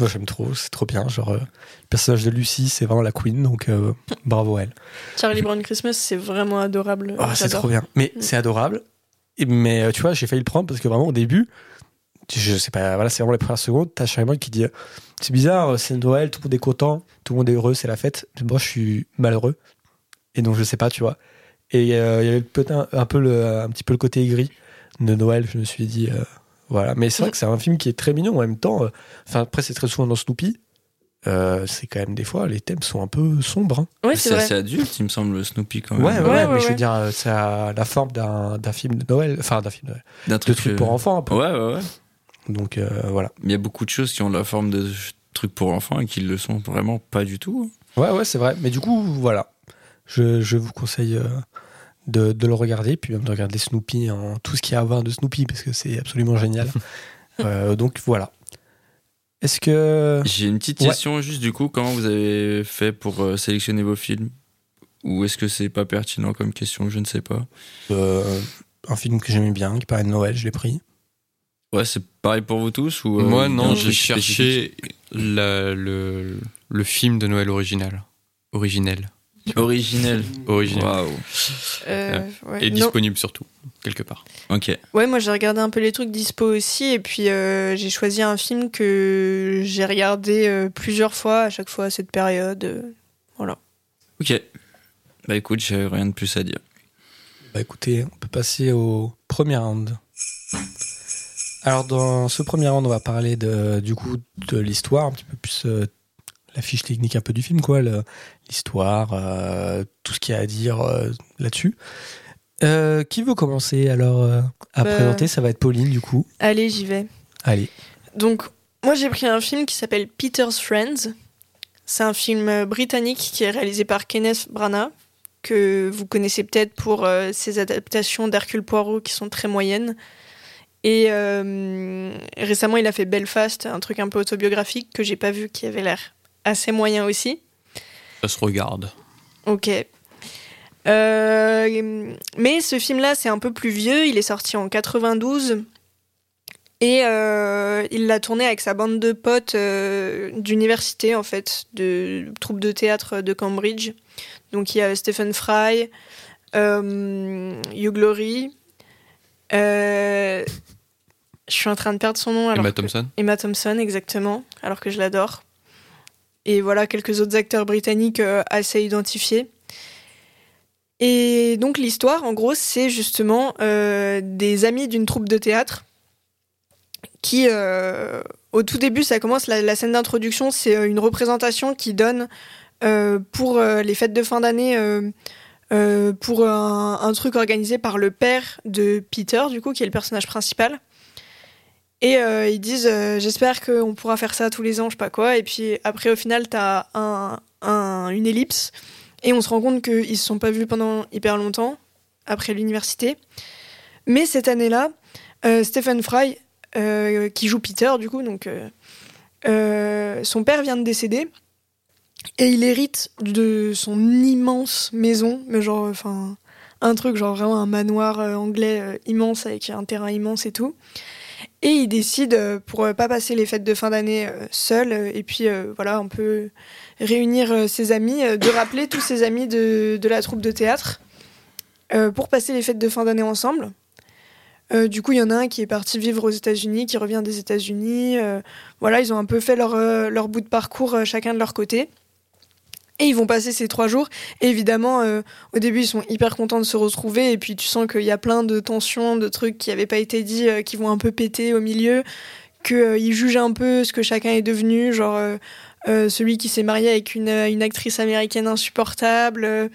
moi j'aime trop, c'est trop bien. Genre euh, le personnage de Lucie, c'est vraiment la queen, donc euh, bravo à elle. Charlie Brown Christmas, c'est vraiment adorable. Oh, c'est trop bien. Mais Mm. c'est adorable. Et- mais euh, tu vois, j'ai failli le prendre parce que vraiment au début, je sais pas, voilà, c'est vraiment les premières secondes, t'as Charlie Brown qui dit c'est bizarre, c'est Noël, tout le monde est content, tout le monde est heureux, c'est la fête. Moi, je suis malheureux. Et donc, je sais pas, tu vois. Et il y avait peut-être un, un peu le, un petit peu le côté aigri de Noël, je me suis dit, voilà. Mais c'est vrai que c'est un film qui est très mignon en même temps. euh, Enfin, après, c'est très souvent dans Snoopy. Euh, c'est quand même des fois, les thèmes sont un peu sombres. hein. Ouais, c'est assez adulte, il me semble, le Snoopy quand même. Ouais, ouais, Ouais, ouais, ouais, mais je veux dire, euh, ça a la forme d'un d'un film de Noël, enfin d'un film de, D'un de truc euh, pour enfants un peu. Ouais, ouais, ouais. Donc euh, voilà. Mais il y a beaucoup de choses qui ont la forme de trucs pour enfants et qui le sont vraiment pas du tout. Ouais, ouais, c'est vrai. Mais du coup, voilà. Je, je vous conseille euh, de, de le regarder, puis même de regarder Snoopy, en tout ce qu'il y a à voir de Snoopy, parce que c'est absolument génial. (laughs) Euh, donc voilà. Est-ce que. J'ai une petite Ouais. question juste du coup, comment vous avez fait pour euh, sélectionner vos films? Ou est-ce que c'est pas pertinent comme question? Je ne sais pas. euh, un film que j'aimais bien, qui parlait de Noël, je l'ai pris. Ouais, c'est pareil pour vous tous ou euh, Moi, non, j'ai cherché la- le, le film de Noël original. Originel. Originel. Original. Waouh. Euh, ouais. Et Non. disponible surtout, quelque part. Ok. Ouais, moi j'ai regardé un peu les trucs dispo aussi, et puis euh, j'ai choisi un film que j'ai regardé euh, plusieurs fois, à chaque fois à cette période. voilà. Ok. Bah écoute, j'ai rien de plus à dire. Bah écoutez, on peut passer au premier round. Alors dans ce premier round, on va parler de, du coup de l'histoire, un petit peu plus euh, la fiche technique un peu du film, quoi, l'histoire, euh, tout ce qu'il y a à dire euh, là-dessus. Euh, qui veut commencer alors à Bah. présenter? Ça va être Pauline du coup. Allez, j'y vais. Allez. Donc, moi j'ai pris un film qui s'appelle Peter's Friends. C'est un film britannique qui est réalisé par Kenneth Branagh, que vous connaissez peut-être pour ses adaptations d'Hercule Poirot qui sont très moyennes. Et récemment, il a fait Belfast, un truc un peu autobiographique que j'ai pas vu, qui avait l'air assez moyen aussi. Ça se regarde. Ok. Euh, mais ce film-là, c'est un peu plus vieux. Il est sorti en 92. Et euh, il l'a tourné avec sa bande de potes euh, d'université, en fait, de troupe de théâtre de Cambridge. Donc il y a Stephen Fry, Hugh Glory. je suis en train de perdre son nom. Alors Emma Thompson Emma Thompson, exactement, alors que je l'adore. Et voilà quelques autres acteurs britanniques euh, assez identifiés. Et donc l'histoire, en gros, c'est justement euh, des amis d'une troupe de théâtre qui, euh, au tout début, ça commence, la, scène d'introduction, c'est une représentation qui donne pour les fêtes de fin d'année, pour un, un truc organisé par le père de Peter, du coup, qui est le personnage principal. Et euh, ils disent, euh, j'espère qu'on pourra faire ça tous les ans, je sais pas quoi. Et puis après, au final, t'as un, un, une ellipse. Et on se rend compte qu'ils se sont pas vus pendant hyper longtemps, après l'université. Mais cette année-là, euh, Stephen Fry, qui joue Peter, du coup, donc son père vient de décéder. Et il hérite de son immense maison, mais genre, enfin, un truc, genre vraiment un manoir anglais immense avec un terrain immense et tout. Et il décide, euh, pour euh, pas passer les fêtes de fin d'année euh, seul, et puis voilà, un peu réunir ses amis, de rappeler tous ses amis de, de la troupe de théâtre pour passer les fêtes de fin d'année ensemble. Du coup, il y en a un qui est parti vivre aux États-Unis, qui revient des États-Unis. voilà, ils ont un peu fait leur, leur bout de parcours chacun de leur côté. Et ils vont passer ces trois jours. Et évidemment, euh, au début, ils sont hyper contents de se retrouver. Et puis, tu sens qu'il y a plein de tensions, de trucs qui n'avaient pas été dits, euh, qui vont un peu péter au milieu. Qu'ils jugent un peu ce que chacun est devenu. Genre, euh, euh, celui qui s'est marié avec une, euh, actrice américaine insupportable. euh,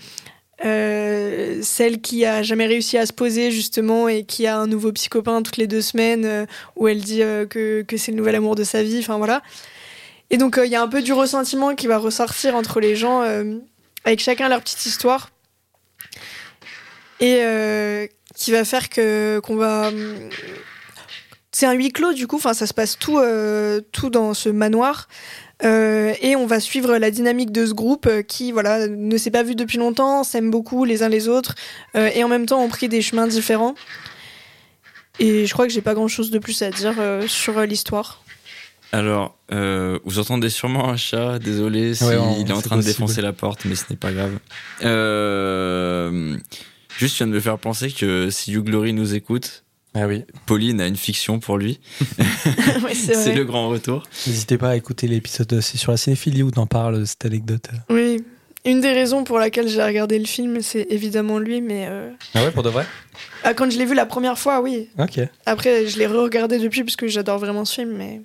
euh, celle qui a jamais réussi à se poser justement et qui a un nouveau copain toutes les deux semaines euh, où elle dit euh, que, que c'est le nouvel amour de sa vie, enfin voilà. Et donc euh, il y a un peu du ressentiment qui va ressortir entre les gens euh, avec chacun leur petite histoire et euh, qui va faire que qu'on va c'est un huis clos du coup, enfin ça se passe tout tout dans ce manoir. Et on va suivre la dynamique de ce groupe qui voilà ne s'est pas vu depuis longtemps, s'aiment beaucoup les uns les autres et en même temps ont pris des chemins différents. Et je crois que j'ai pas grand chose de plus à dire sur l'histoire. Alors, euh, vous entendez sûrement un chat, désolé s'il Ouais, est en train de défoncer la porte, mais ce n'est pas grave. Euh, juste, je viens de me faire penser que si You Glory nous écoute, Ah oui. Pauline a une fiction pour lui. (laughs) Ouais, c'est (laughs) le grand retour. N'hésitez pas à écouter l'épisode, c'est sur la cinéphilie où t'en parles de cette anecdote. Oui. Une des raisons pour laquelle j'ai regardé le film, c'est évidemment lui, mais euh, Ah ouais, pour de vrai? Ah, quand je l'ai vu la première fois, oui. Ok. Après, je l'ai re-regardé depuis parce que j'adore vraiment ce film, mais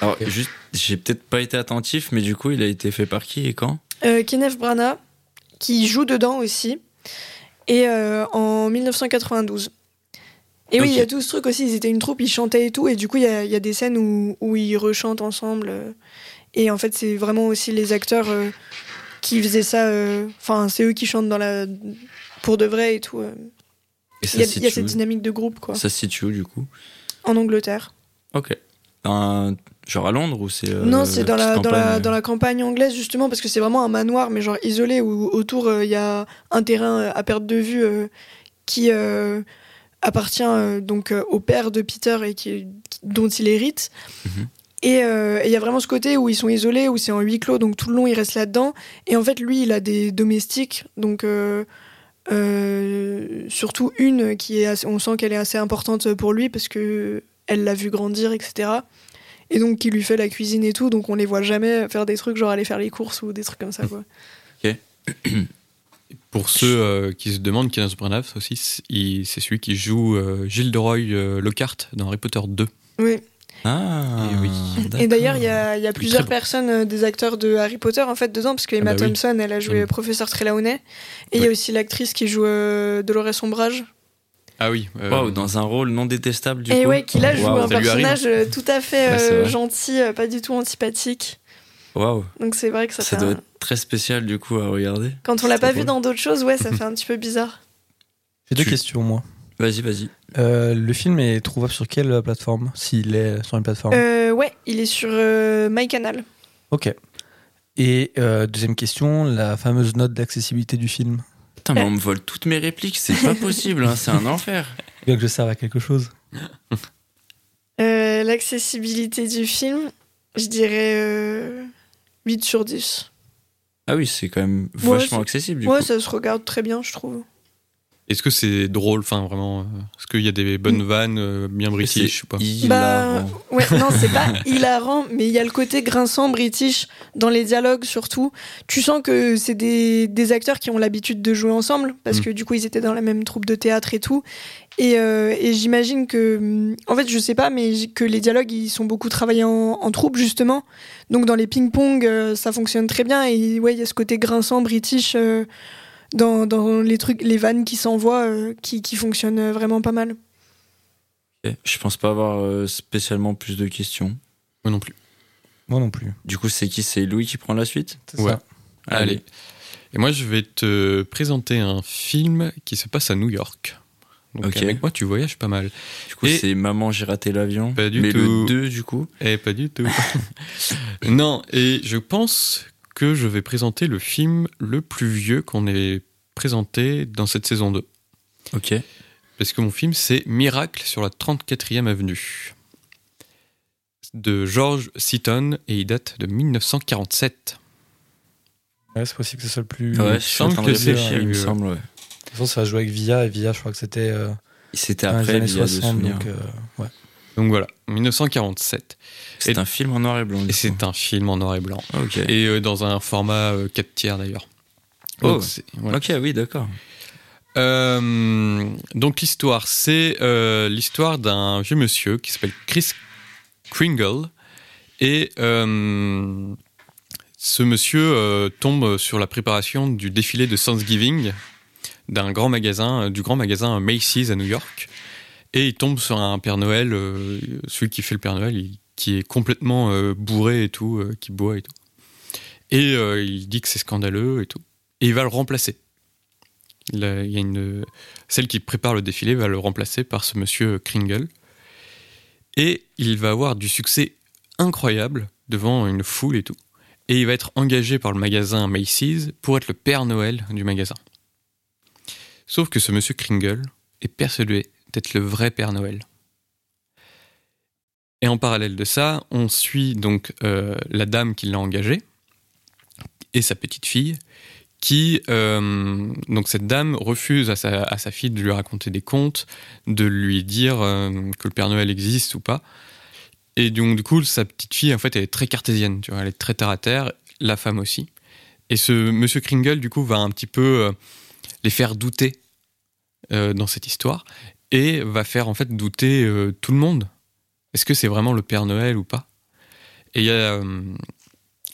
Alors, juste, j'ai peut-être pas été attentif, mais du coup, il a été fait par qui et quand? Euh, Kenneth Branagh, qui joue dedans aussi, et euh, en 1992. Et oui, il y a tout ce truc aussi, ils étaient une troupe, ils chantaient et tout, et du coup, il y a, il y a des scènes où, où ils rechantent ensemble. euh, et en fait, c'est vraiment aussi les acteurs euh, qui faisaient ça, euh, enfin, c'est eux qui chantent dans la... pour de vrai et tout. euh. Et Il y a, y a cette dynamique de groupe, quoi. Ça se situe où, du coup? En Angleterre. Ok. Un- genre à Londres ou c'est. euh, non, c'est dans la, petite dans, la, campagne, dans la campagne anglaise, justement, parce que c'est vraiment un manoir, mais genre isolé, où autour, euh, il y a un terrain euh, à perte de vue euh, qui euh, appartient euh, donc euh, au père de Peter et qui, dont il hérite. Mhm. Et euh, et il y a vraiment ce côté où ils sont isolés, où c'est en huis clos, donc tout le long ils restent là-dedans. Et en fait, lui, il a des domestiques, donc euh, euh, surtout une qui est, assez- on sent qu'elle est assez importante pour lui parce que elle l'a vu grandir, etc. Et donc qui lui fait la cuisine et tout, donc on les voit jamais faire des trucs genre aller faire les courses ou des trucs comme ça quoi. (clears throat) Pour ceux euh, qui se demandent, Kenneth Branagh aussi, c'est celui qui joue euh, Gilles de Roy euh, Lockhart dans Harry Potter 2. Oui. Ah, Et oui. Et d'ailleurs il y a, y plusieurs personnes, euh, des acteurs de Harry Potter en fait dedans, parce que Emma Ah bah oui. Thompson elle a joué Mm. professeur Trelawney, et il y a aussi l'actrice qui joue euh, Dolores Ombrage, Ah oui. euh, Waouh, dans un rôle non détestable du et coup. ouais qui là joue un ça personnage euh, tout à fait Ouais, euh, gentil, euh, pas du tout antipathique. Waouh, Donc c'est vrai que ça, ça fait doit un- être très spécial du coup à regarder. Quand on l'a pas vu cool. dans d'autres choses, ouais, ça (laughs) fait un petit peu bizarre. J'ai deux Tu- questions, moi. Vas-y, vas-y. Euh, le film est trouvable sur quelle plateforme S'il est sur une plateforme? Euh, ouais, il est sur euh, MyCanal. Ok. Et euh, deuxième question, la fameuse note d'accessibilité du film? Putain, mais on me vole toutes mes répliques, c'est pas (laughs) possible, hein, c'est un enfer. Bien que je serve à quelque chose. Euh, L'accessibilité du film, je dirais euh, 8 sur 10. Ah oui, c'est quand même vachement accessible du ouais, coup. ça se regarde très bien, je trouve. Est-ce que c'est drôle, enfin vraiment Est-ce qu'il y a des bonnes vannes euh, bien british ou pas Bah, ouais, non, c'est pas (laughs) hilarant, mais il y a le côté grinçant british dans les dialogues surtout. Tu sens que c'est des, des acteurs qui ont l'habitude de jouer ensemble, parce Mm. que du coup, ils étaient dans la même troupe de théâtre et tout. Et, euh, et j'imagine que, en fait, je sais pas, mais que les dialogues, ils sont beaucoup travaillés en, en troupe, justement. Donc, dans les ping-pong, euh, ça fonctionne très bien. Et ouais, il y a ce côté grinçant british euh, dans, dans les trucs, les vannes qui s'envoient, euh, qui, qui fonctionnent vraiment pas mal. Ok. Je pense pas avoir euh, spécialement plus de questions. Moi non plus. Moi non plus. Du coup, c'est qui? C'est Louis qui prend la suite? Ouais. ça. Allez. Et moi, je vais te présenter un film qui se passe à New York. Donc Ok. avec moi, tu voyages pas mal. Du coup, c'est Maman, j'ai raté l'avion. Pas du Mais tout. le 2, du coup. Eh, pas du tout. (laughs) non, et je pense que je vais présenter le film le plus vieux qu'on ait présenté dans cette saison 2. Ok. Parce que mon film, c'est Miracle sur la 34e avenue. De George Seaton, et il date de 1947. Ouais, c'est possible que ce soit le plus. Ouais, de je suis en semble train de que c'est réfléchir, il me semble, ouais. toute façon, ça a joué avec Via, et Via, je crois que c'était euh, C'était dans les après, années il y a de 60, souvenirs. donc euh, ouais. Donc voilà, 1947. C'est un film en noir et blanc. Et c'est un film en noir et blanc. Et euh, dans un format euh, 4 tiers d'ailleurs. Oh. Donc, c'est- voilà. Ok, oui, d'accord. Euh, donc l'histoire, c'est euh, l'histoire d'un vieux monsieur qui s'appelle Chris Kringle. Et ce monsieur tombe sur la préparation du défilé de Thanksgiving d'un grand magasin, du grand magasin Macy's à New York. Et il tombe sur un Père Noël, euh, celui qui fait le Père Noël, qui est complètement euh, bourré et tout, euh, qui boit et tout. Et il dit que c'est scandaleux et tout. Et il va le remplacer. Celle qui prépare le défilé va le remplacer par ce monsieur Kringle. Et il va avoir du succès incroyable devant une foule et tout. Et il va être engagé par le magasin Macy's pour être le Père Noël du magasin. Sauf que ce monsieur Kringle est persuadé d'être le vrai Père Noël. Et en parallèle de ça, on suit donc euh, la dame qui l'a engagé et sa petite fille qui euh, donc cette dame refuse à sa, fille de lui raconter des contes, de lui dire euh, que le Père Noël existe ou pas. Et donc du coup, sa petite fille en fait elle est très cartésienne, tu vois, elle est très terre à terre, la femme aussi. Et ce Monsieur Kringle du coup va un petit peu les faire douter dans cette histoire et va faire en fait douter euh, tout le monde. Est-ce que c'est vraiment le Père Noël ou pas? Et il y a euh,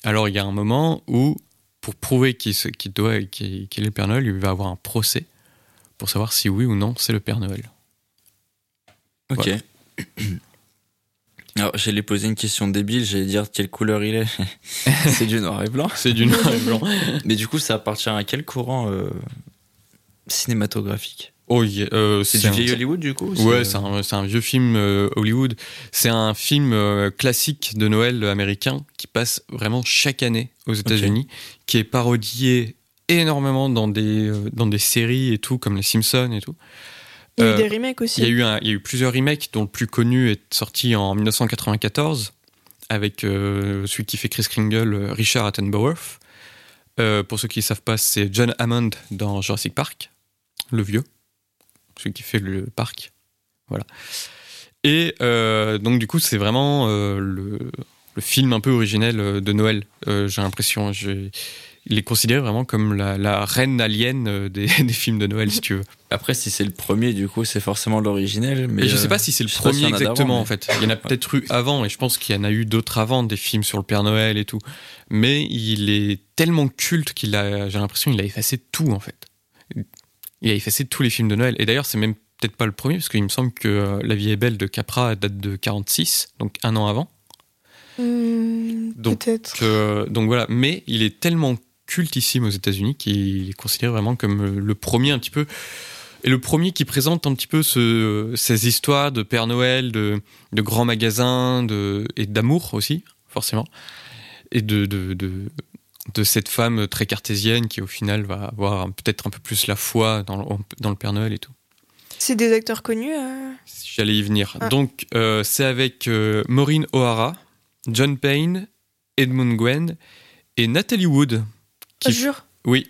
alors il y a un moment où pour prouver qu'il doit est le Père Noël, il va avoir un procès pour savoir si oui ou non c'est le Père Noël. Ok. Voilà. (coughs) Alors, j'allais poser une question débile, j'allais dire quelle couleur il est. (laughs) c'est du noir et blanc. C'est du noir et blanc. (laughs) Mais du coup, ça appartient à quel courant euh, cinématographique? Oh, yeah, euh, C'est du un- vieil Hollywood, du coup Ouais, c'est un, vieux film euh, Hollywood. C'est un film euh, classique de Noël américain qui passe vraiment chaque année aux États-Unis, qui est parodié énormément dans des, euh, dans des séries et tout, comme Les Simpsons et tout. Il y a eu des remakes aussi. Il y, a eu un- il y a eu plusieurs remakes, dont le plus connu est sorti en 1994 avec euh, celui qui fait Chris Kringle, Richard Attenborough. Euh, pour ceux qui ne savent pas, c'est John Hammond dans Jurassic Park, le vieux, celui qui fait le parc. Voilà. Et euh, donc du coup, c'est vraiment euh, le, le film un peu originel euh, de Noël. euh, J'ai l'impression, il est considéré vraiment comme la, la reine alien des, (laughs) des films de Noël, si tu veux. Après, si c'est le premier, du coup, c'est forcément l'originel. Mais Et je sais pas si c'est le premier en exactement d'avant, en fait. Il y en a peut-être eu avant et je pense qu'il y en a eu d'autres avant, des films sur le Père Noël et tout. Mais il est tellement culte qu'il a, j'ai l'impression, qu'il a effacé tout en fait. Il a effacé tous les films de Noël. Et d'ailleurs, c'est même peut-être pas le premier parce qu'il me semble que euh, La vie est belle de Capra date de 46, donc un an avant. Donc, Peut-être. Que- donc voilà. Mais il est tellement cultissime aux États-Unis qu'il est considéré vraiment comme euh, le premier un petit peu et le premier qui présente un petit peu ce- ces histoires de Père Noël, de, de grands magasins, de, et d'amour aussi, forcément, et de, de, de, de cette femme très cartésienne qui au final va avoir peut-être un peu plus la foi dans le, dans le Père Noël et tout. C'est des acteurs connus euh? J'allais y venir. Ah. Donc, euh, c'est avec euh, Maureen O'Hara, John Payne, Edmund Gwen et Natalie Wood. Ah, Qui- jure Oui,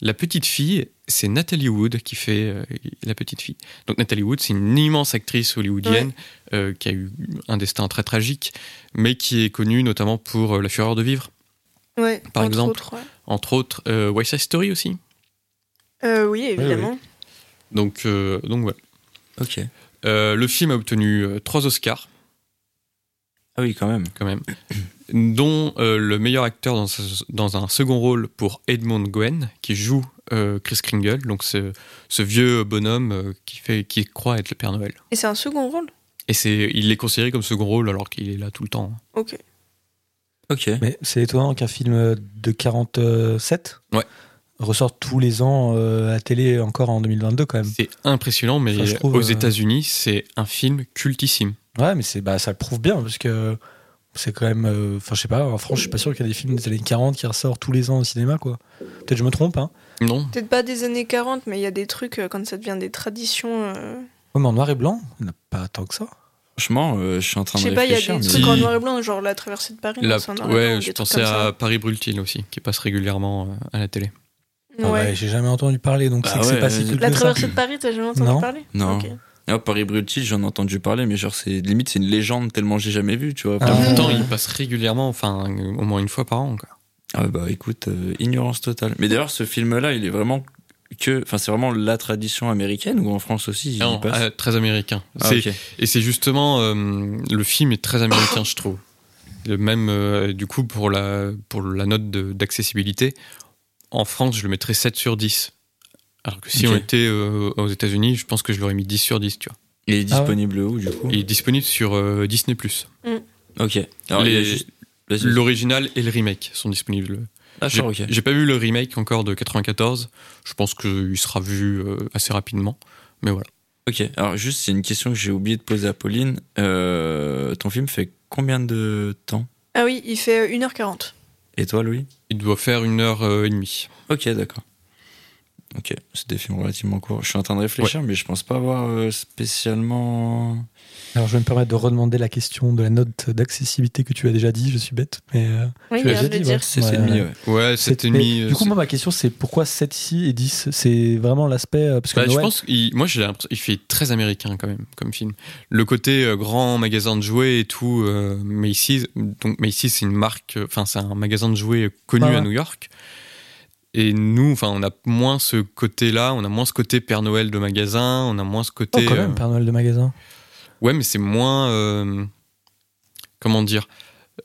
la petite fille, c'est Nathalie Wood qui fait euh, la petite fille. Donc Nathalie Wood, c'est une immense actrice hollywoodienne euh, qui a eu un destin très tragique, mais qui est connue notamment pour euh, La Fureur de vivre, Ouais, Par entre exemple. autres, ouais. entre autres euh, West Side Story aussi. Euh, oui, évidemment. Donc, euh, donc voilà. Ok. Euh, le film a obtenu euh, trois Oscars Ah oui, quand même. quand même, (clears throat) dont euh, le meilleur acteur dans, ce- dans un second rôle pour Edmund Gwen, qui joue euh, Chris Kringle, donc ce, ce vieux bonhomme euh, qui, fait, qui croit être le Père Noël. Et c'est un second rôle? Et c'est, il est considéré comme second rôle alors qu'il est là tout le temps. Ok. Ok. Mais c'est étonnant qu'un film de 47 Ouais. ressorte tous les ans euh, à la télé encore en 2022 quand même. C'est impressionnant, mais Enfin, je trouve, aux euh, États-Unis, c'est un film cultissime. Ouais, mais c'est bah ça le prouve bien parce que c'est quand même euh, enfin je sais pas en France, je suis pas sûr qu'il y a des films des années 40 qui ressortent tous les ans au cinéma quoi. Peut-être je me trompe hein. Non Peut-être pas des années 40, mais il y a des trucs euh, quand ça devient des traditions. euh, Ouais, mais en noir et blanc, il n'y en a pas tant que ça. Franchement, euh, je suis en train Je de sais pas, il y a réfléchir. des mais- trucs en noir et blanc, genre la traversée de Paris. La- en noir Ouais, blanc, je pensais à Paris Brutile aussi, qui passe régulièrement euh, à la télé. ça. Ah Ouais. ouais, j'ai jamais entendu parler donc Bah c'est que c'est ouais, pas si cool La ça. traversée de Paris, t'as jamais entendu Non. parler Non. Ok. Ah, Paris Brutile, j'en ai entendu parler, mais genre, c'est limite, c'est une légende tellement j'ai jamais vu, tu vois. Ah. En Vraiment. même temps, Ouais. il passe régulièrement, enfin, au moins une fois par an. Quoi. Ah bah écoute, euh, ignorance totale. Mais d'ailleurs, ce film-là, il est vraiment que, enfin, c'est vraiment la tradition américaine ou en France aussi il Non, passe euh, très américain. Ah, ok. Et c'est justement, euh, le film est très américain, je trouve. Le même, euh, du coup, pour la, pour la note d'accessibilité, en France, je le mettrais 7 sur 10. Alors que si Ok. on était euh, aux États-Unis, je pense que je l'aurais mis 10 sur 10, tu vois. Il est Ah ouais. disponible où du coup? Il est disponible sur euh, Disney+. Ok. Juste- vas-y. L'original et le remake sont disponibles. J'ai ok. j'ai pas vu le remake encore de 94. Je pense qu'il sera vu euh, assez rapidement. Mais voilà. Ok. Alors juste, c'est une question que j'ai oublié de poser à Pauline. Euh, ton film fait combien de temps? Ah oui, il fait euh, 1h40. Et toi, Louis? Il doit faire une heure euh, et demie. Ok, d'accord. Ok, c'est des films relativement courts. Je suis en train de réfléchir, mais je pense pas avoir euh, spécialement. Alors je vais me permettre de redemander la question de la note d'accessibilité que tu as déjà dit, je suis bête mais euh, Oui, Tu l'as déjà dit, ouais. C'est Ouais, c'est demi, ouais. ouais. Ouais, c'est- 7,5. mais euh, Du coup c'est- moi ma question c'est pourquoi 7 ici et 10 c'est vraiment l'aspect euh, parce que Bah, je pense qu'il, moi j'ai l'impression, il fait très américain quand même comme film. Le côté euh, grand magasin de jouets et tout, euh, mais ici, donc, mais ici c'est une marque, euh, enfin c'est un magasin de jouets connu Ouais, ouais. à New York. Et nous, enfin on a moins ce côté-là, on a moins ce côté Père Noël de magasin, on a moins ce Oh, côté. quand même euh, Père Noël de magasin. Ouais, mais c'est moins. euh, comment dire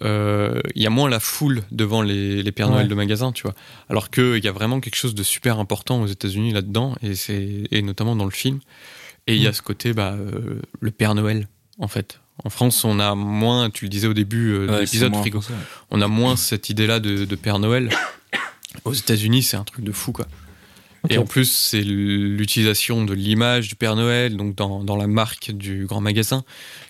euh, Il y a moins la foule devant les, les Pères Noël Ouais. de magasin, tu vois. Alors qu'il y a vraiment quelque chose de super important aux États-Unis là-dedans, et, c'est, et notamment dans le film. Et il y a Mm. ce côté, bah, euh, le Père Noël, en fait. En France, on a moins, tu le disais au début euh, de Ouais, l'épisode, Frigo, on a moins cette idée-là de, de Père Noël. Aux États-Unis, c'est un truc de fou, quoi. Et en plus, c'est l'utilisation de l'image du Père Noël, donc dans, dans la marque du grand magasin.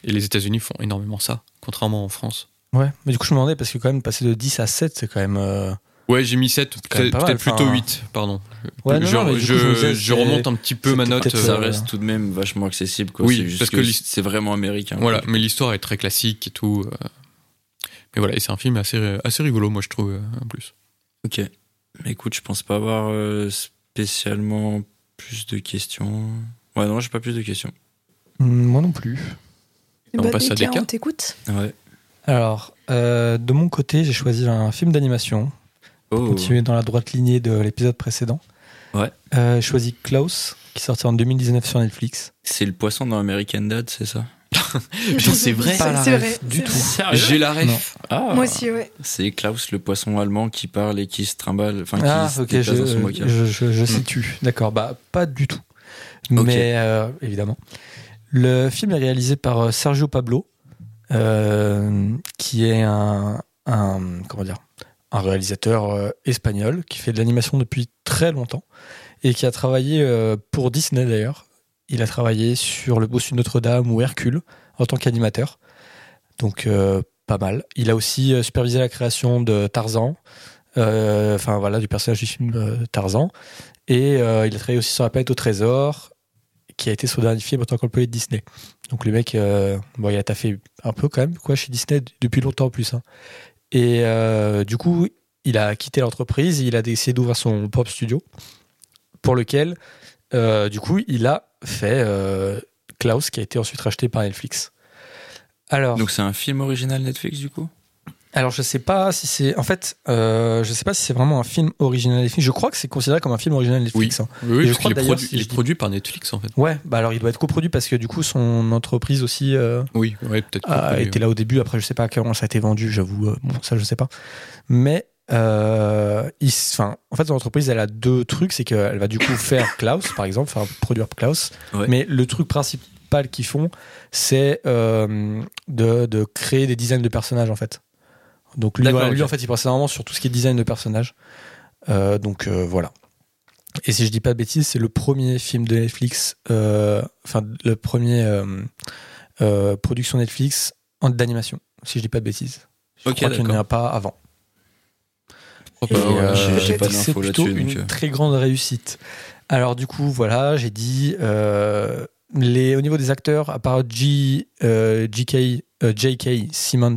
Et les États-Unis font énormément ça, contrairement en France. Ouais, mais du coup je me demandais parce que quand même passer de 10 à 7 c'est quand même euh, Ouais, j'ai mis 7, quand même peut-être plutôt enfin, 8, pardon. Ouais, non, je, non, je- coup, remonte un petit peu ma note. euh, Ça reste tout de même vachement accessible, quoi. Oui, juste parce que, c'est vraiment américain. Voilà, quoi. mais l'histoire est très classique et tout. euh. Mais voilà, et c'est un film assez, assez rigolo, moi je trouve, en plus. Ok. Écoute, je pense pas avoir euh, spécialement plus de questions. Ouais, non, j'ai pas plus de questions. hmm, moi non plus. On bah, passe à Deka, Deka On t'écoute. Ouais. Alors euh, de mon côté j'ai choisi un film d'animation Oh. continuer dans la droite lignée de l'épisode précédent. Ouais. Euh, j'ai choisi Klaus qui sortait en 2019 sur Netflix. C'est le poisson dans American Dad, c'est ça? (laughs) c'est vrai. Pas la C'est ref vrai. du c'est tout. vrai. J'ai la ref. Ah. Moi aussi, ouais. C'est Klaus, le poisson allemand, qui parle et qui se trimballe, enfin qui Ah se ok, je, dans son bocal. je, je- je situe. D'accord, bah pas du tout. Mais euh, évidemment. Le film est réalisé par euh, Sergio Pablo, euh, qui est un, un comment dire un réalisateur euh, espagnol qui fait de l'animation depuis très longtemps et qui a travaillé euh, pour Disney d'ailleurs. Il a travaillé sur Le Bossu Notre-Dame ou Hercule en tant qu'animateur. Donc euh, pas mal. Il a aussi euh, supervisé la création de Tarzan, euh, enfin voilà, du personnage du film Tarzan. Et il a travaillé aussi sur La planète au trésor, qui a été son dernier film en tant qu'employé de Disney. Donc le mec, bon, il a taffé un peu quand même quoi chez Disney depuis longtemps en plus. hein. Et du coup, il a quitté l'entreprise, il a essayé d'ouvrir son propre studio pour lequel, du coup, il a fait Klaus, qui a été ensuite racheté par Netflix. Alors, Donc c'est un film original Netflix du coup? alors je sais pas si c'est, en fait, euh, je sais pas si c'est vraiment un film original Netflix. Je crois que c'est considéré comme un film original Netflix. hein. Oui, je crois qu'il est, d'ailleurs, produ- si il est dis- produit par Netflix en fait. Ouais, bah alors il doit être coproduit parce que du coup son entreprise aussi euh, Oui, ouais, peut-être. a été là au début. Après, je sais pas à quel moment ça a été vendu, j'avoue. euh, bon, ça, je sais pas. Mais, euh, il enfin, en fait, son entreprise, elle a deux trucs. C'est qu'elle va du coup faire (coughs) Klaus, par exemple, faire produire Klaus. Ouais. Mais le truc principal qu'ils font, c'est euh, de, de créer des designs de personnages, en fait. Donc lui, voilà, en fait, il passait vraiment sur tout ce qui est design de personnages. Euh, donc voilà. Et si je dis pas de bêtises, c'est le premier film de Netflix, enfin le premier production Netflix en d'animation, si je dis pas de bêtises. Je Ok, crois qu'il n'y en a pas avant. Et, bah, ouais, euh, j'ai- pas c'est d'infos plutôt là-dessus, Une euh. très grande réussite. Alors du coup, voilà, j'ai dit euh, les au niveau des acteurs, à part G, euh, JK, euh, J.K. Simmons.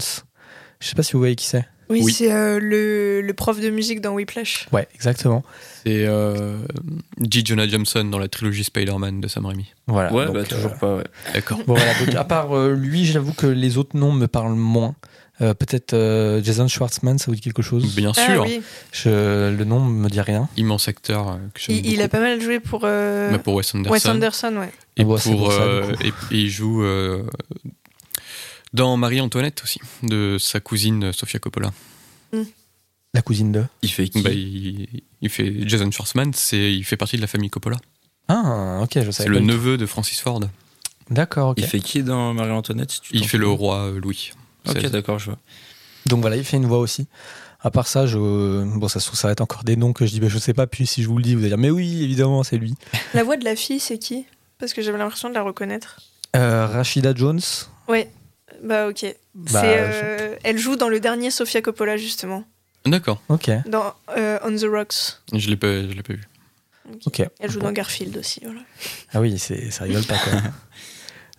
Je sais pas si vous voyez qui c'est. Oui, Oui. c'est euh, le, le prof de musique dans Whiplash. Ouais, exactement. C'est euh, J. Jonah Jameson dans la trilogie Spider-Man de Sam Raimi. Voilà. Ouais, donc, bah euh, toujours pas, ouais. D'accord. Bon, voilà, donc, à part euh, lui, j'avoue que les autres noms me parlent moins. Euh, Peut-être euh, Jason Schwartzman, ça vous dit quelque chose? Bien Ah sûr, oui, Je- Le nom me dit rien. immense acteur euh, que j'aime il, il a pas mal joué pour euh, Bah, pour Wes Anderson. Wes Anderson, ouais. Et, Ah bah, pour, ça, euh, et, et il joue euh, dans Marie-Antoinette aussi, de sa cousine Sofia Coppola. La cousine de? Il fait qui? Bah, il, il fait Jason Schwartzman, c'est il fait partie de la famille Coppola. Ah, ok, je savais. C'est le neveu de Francis Ford. D'accord, ok. Il fait qui dans Marie-Antoinette si tu Il fait le roi Louis. Ok, d'accord, je vois. Donc voilà, il fait une voix aussi. À part ça, je... bon, ça se trouve, ça va être encore des noms que je dis, bah, je sais pas, puis si je vous le dis, vous allez dire, mais oui, évidemment, c'est lui. (laughs) La voix de la fille, c'est qui? Parce que j'avais l'impression de la reconnaître. Euh, Rachida Jones. Ouais, bah ok. Bah, c'est, euh, Elle joue dans le dernier Sofia Coppola, justement. D'accord, Ok, Dans euh, On the Rocks. je l'ai pas, je l'ai pas vu. ok. Elle joue Bon. dans Garfield aussi, voilà. Ah oui, c'est, ça rigole pas quand (laughs) même.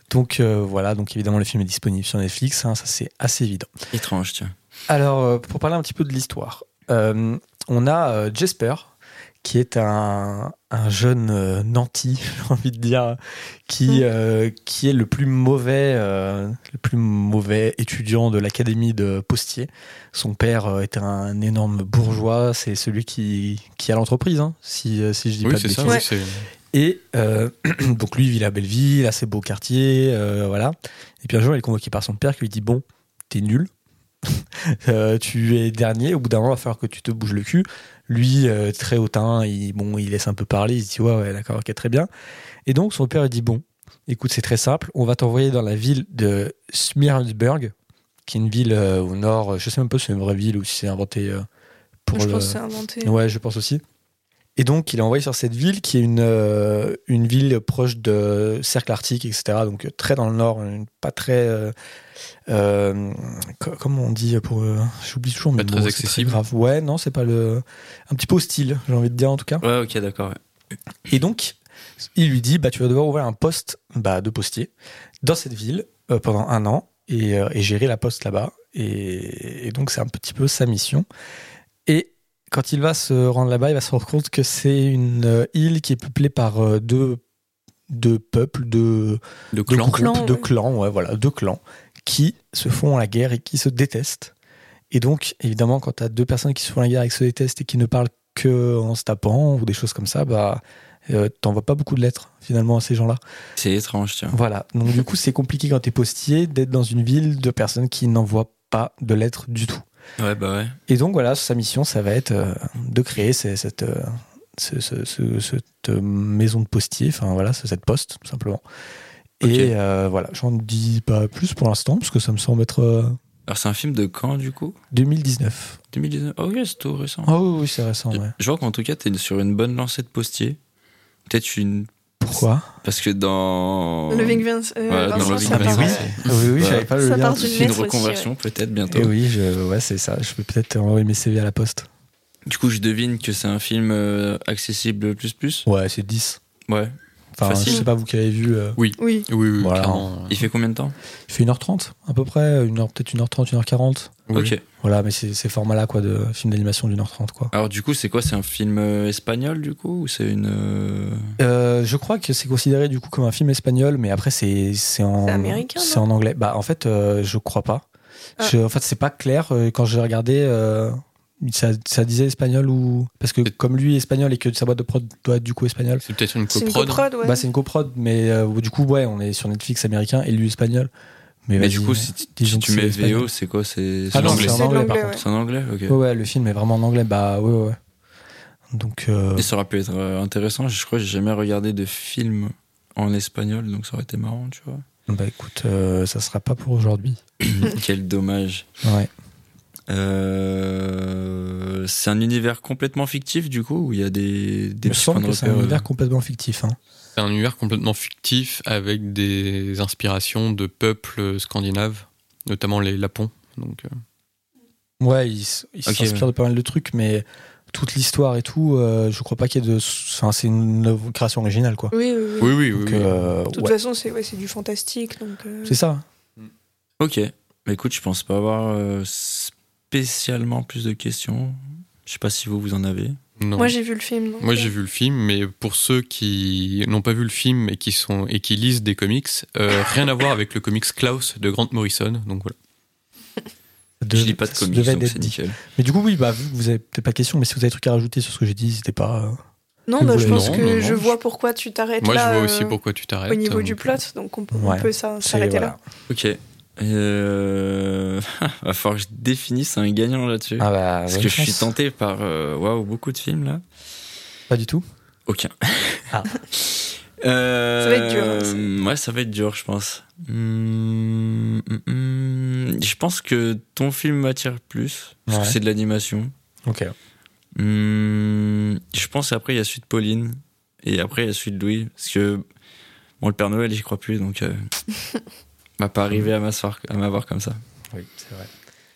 Donc euh, voilà, donc évidemment le film est disponible sur Netflix, hein, ça c'est assez évident. Étrange, tiens. Alors euh, pour parler un petit peu de l'histoire, euh, on a euh, Jesper qui est un, un jeune euh, nanti, (laughs) j'ai envie de dire, qui, Mm. euh, qui est le plus mauvais, euh, le plus mauvais étudiant de l'académie de Postier. Son père euh, était un énorme bourgeois, c'est celui qui, qui a l'entreprise, hein, si, si je dis Oui, pas de c'est ça. bêtises. oui, c'est- Et euh, (clears throat) donc lui, il vit la belle vie, il a ses beaux quartiers, euh, voilà. Et puis un jour, il est convoqué par son père qui lui dit Bon, t'es nul, (laughs) Euh, tu es dernier, au bout d'un moment, il va falloir que tu te bouges le cul. Lui, euh, très hautain, il, bon, il laisse un peu parler, il se dit Ouais, ouais, d'accord, ok, très bien. Et donc son père, il dit Bon, écoute, c'est très simple, on va t'envoyer dans la ville de Smirnsburg, qui est une ville au nord, je sais même pas si c'est une vraie ville ou si c'est inventé pour je le. pense que c'est inventé. Ouais, je pense aussi. Et donc, il est envoyé sur cette ville qui est une, euh, une ville proche de Cercle Arctique, etc. Donc, euh, très dans le nord, pas très. euh, euh, co- comment on dit pour. J'oublie toujours mes Pas très accessible. grave. Ouais, non, c'est pas le. Un petit peu hostile, j'ai envie de dire en tout cas. Ouais, ok, d'accord. ouais. Et donc, il lui dit bah, tu vas devoir ouvrir un poste bah, de postier dans cette ville pendant un an et, et gérer la poste là-bas. Et, et donc, c'est un petit peu sa mission. Quand il va se rendre là-bas, il va se rendre compte que c'est une euh, île qui est peuplée par euh, deux, deux peuples, deux, De deux clan. groupes, Clans, deux ouais. clans, ouais, voilà, deux clans qui se font la guerre et qui se détestent. Et donc, évidemment, quand tu as deux personnes qui se font la guerre et qui se détestent et qui ne parlent que en se tapant ou des choses comme ça, bah, euh, t'envoies pas beaucoup de lettres finalement à ces gens-là. C'est étrange, tiens. Voilà. Donc, du coup, c'est compliqué quand t'es postier d'être dans une ville de personnes qui n'envoient pas de lettres du tout. Ouais, bah ouais. Et donc, voilà, sa mission, ça va être euh, de créer ces- cette, euh, ce- ce- ce- cette euh, maison de postier, enfin voilà, cette poste, tout simplement. Et euh, voilà, j'en dis pas plus pour l'instant, parce que ça me semble être euh, Alors, c'est un film de quand, du coup? 2019. 2019 Oh, ok, c'est tout récent. Ah oui, oui, c'est récent, ouais. Je vois qu'en tout cas, t'es sur une bonne lancée de postier. Peut-être une. Pourquoi Parce que dans. Loving Vince, euh, dans Loving ça Mais part- oui, Vincent, Ah oui, oui, Ouais. j'avais pas le Ça lien. suite. Une reconversion, peut-être bientôt. Et oui, je, ouais, c'est ça. Je peux peut-être envoyer mes CV à la poste. Du coup, je devine que c'est un film euh, accessible plus plus. Ouais, c'est 10. Ouais. Enfin, Facile. je sais pas vous qui avez vu. euh, Oui. Oui, oui, Voilà. clairement. Il fait combien de temps? Il fait 1h30 à peu près, une heure, peut-être 1h30, 1h40. Oui. Ok. Voilà, mais c'est ces formats-là quoi, de film d'animation d'une heure trente quoi. Alors du coup, c'est quoi? C'est un film euh, espagnol du coup ou c'est une euh, Euh, je crois que c'est considéré du coup comme un film espagnol, mais après c'est c'est en C'est américain, c'est non? en anglais. Bah en fait, euh, je crois pas. Ah. Je- en fait, c'est pas clair euh, quand j'ai regardé. euh, ça, ça disait espagnol ou parce que comme lui est espagnol et que sa boîte de prod doit être du coup espagnol. C'est peut-être une C'est une coprode, ouais. Bah c'est une coprod, mais euh, du coup ouais, on est sur Netflix américain et lui espagnol. Mais, du coup, si, tu- si mets. VO, c'est quoi? C'est Ah c'est non, l'anglais. c'est en anglais par l'anglais, contre. C'est en anglais, ok. Ouais, ouais, le film est vraiment en anglais. Bah ouais, ouais. ouais. Donc euh, Et ça aurait pu être euh, intéressant. Je crois que j'ai jamais regardé de film en espagnol, donc ça aurait été marrant, tu vois. bah écoute, euh, ça sera pas pour aujourd'hui. (coughs) Quel dommage. Ouais. Euh, c'est un univers complètement fictif du coup où il y a des, des Il me semble que c'est un repère, univers euh, complètement fictif. Hein. C'est un univers complètement fictif avec des inspirations de peuples scandinaves, notamment les Lapons. Donc, euh, Ouais, il, s- il Ok, s'inspire ouais. de pas mal de trucs, mais toute l'histoire et tout, euh, je crois pas qu'il y ait de. Enfin, c'est une création originale, quoi. Oui, oui, oui. oui, oui, oui. Donc, oui. euh, De toute ouais, façon, c'est ouais, du fantastique. Donc, euh, c'est ça. Ok. Bah, écoute, je pense pas avoir euh, spécialement plus de questions. Je sais pas si vous vous en avez. Non. Moi, j'ai vu le film. donc, Moi, euh, j'ai vu le film, mais pour ceux qui n'ont pas vu le film et qui sont et qui lisent des comics, euh, rien à voir avec le comics Klaus de Grant Morrison. Donc voilà. De- je lis pas de comics, donc c'est nickel. Mais du coup, oui, bah, vous avez peut-être pas de questions, mais si vous avez des trucs à rajouter sur ce que j'ai dit, n'hésitez pas. euh. Non, bah, je pense non, que non, je non. vois pourquoi tu t'arrêtes Moi, là. je vois aussi euh, pourquoi tu t'arrêtes. Au niveau du plot, donc on, peut- on s'arrêter voilà. là. Ok. Euh... (laughs) va falloir que je définisse un gagnant là-dessus. Ah bah, Parce que je suis tenté par euh, beaucoup de films là. Pas du tout? Aucun. Ah. (laughs) Euh, Ça va être dur, hein, ça. ouais, ça va être dur, je pense. Hmm, hmm. je pense que ton film m'attire plus, parce Ouais. que c'est de l'animation. Ok. Je pense après il y a celui de Pauline, et après il y a celui de Louis, parce que bon, le Père Noël, j'y crois plus, donc euh, (laughs) va pas arriver à m'asseoir, à m'avoir comme ça. Oui, c'est vrai.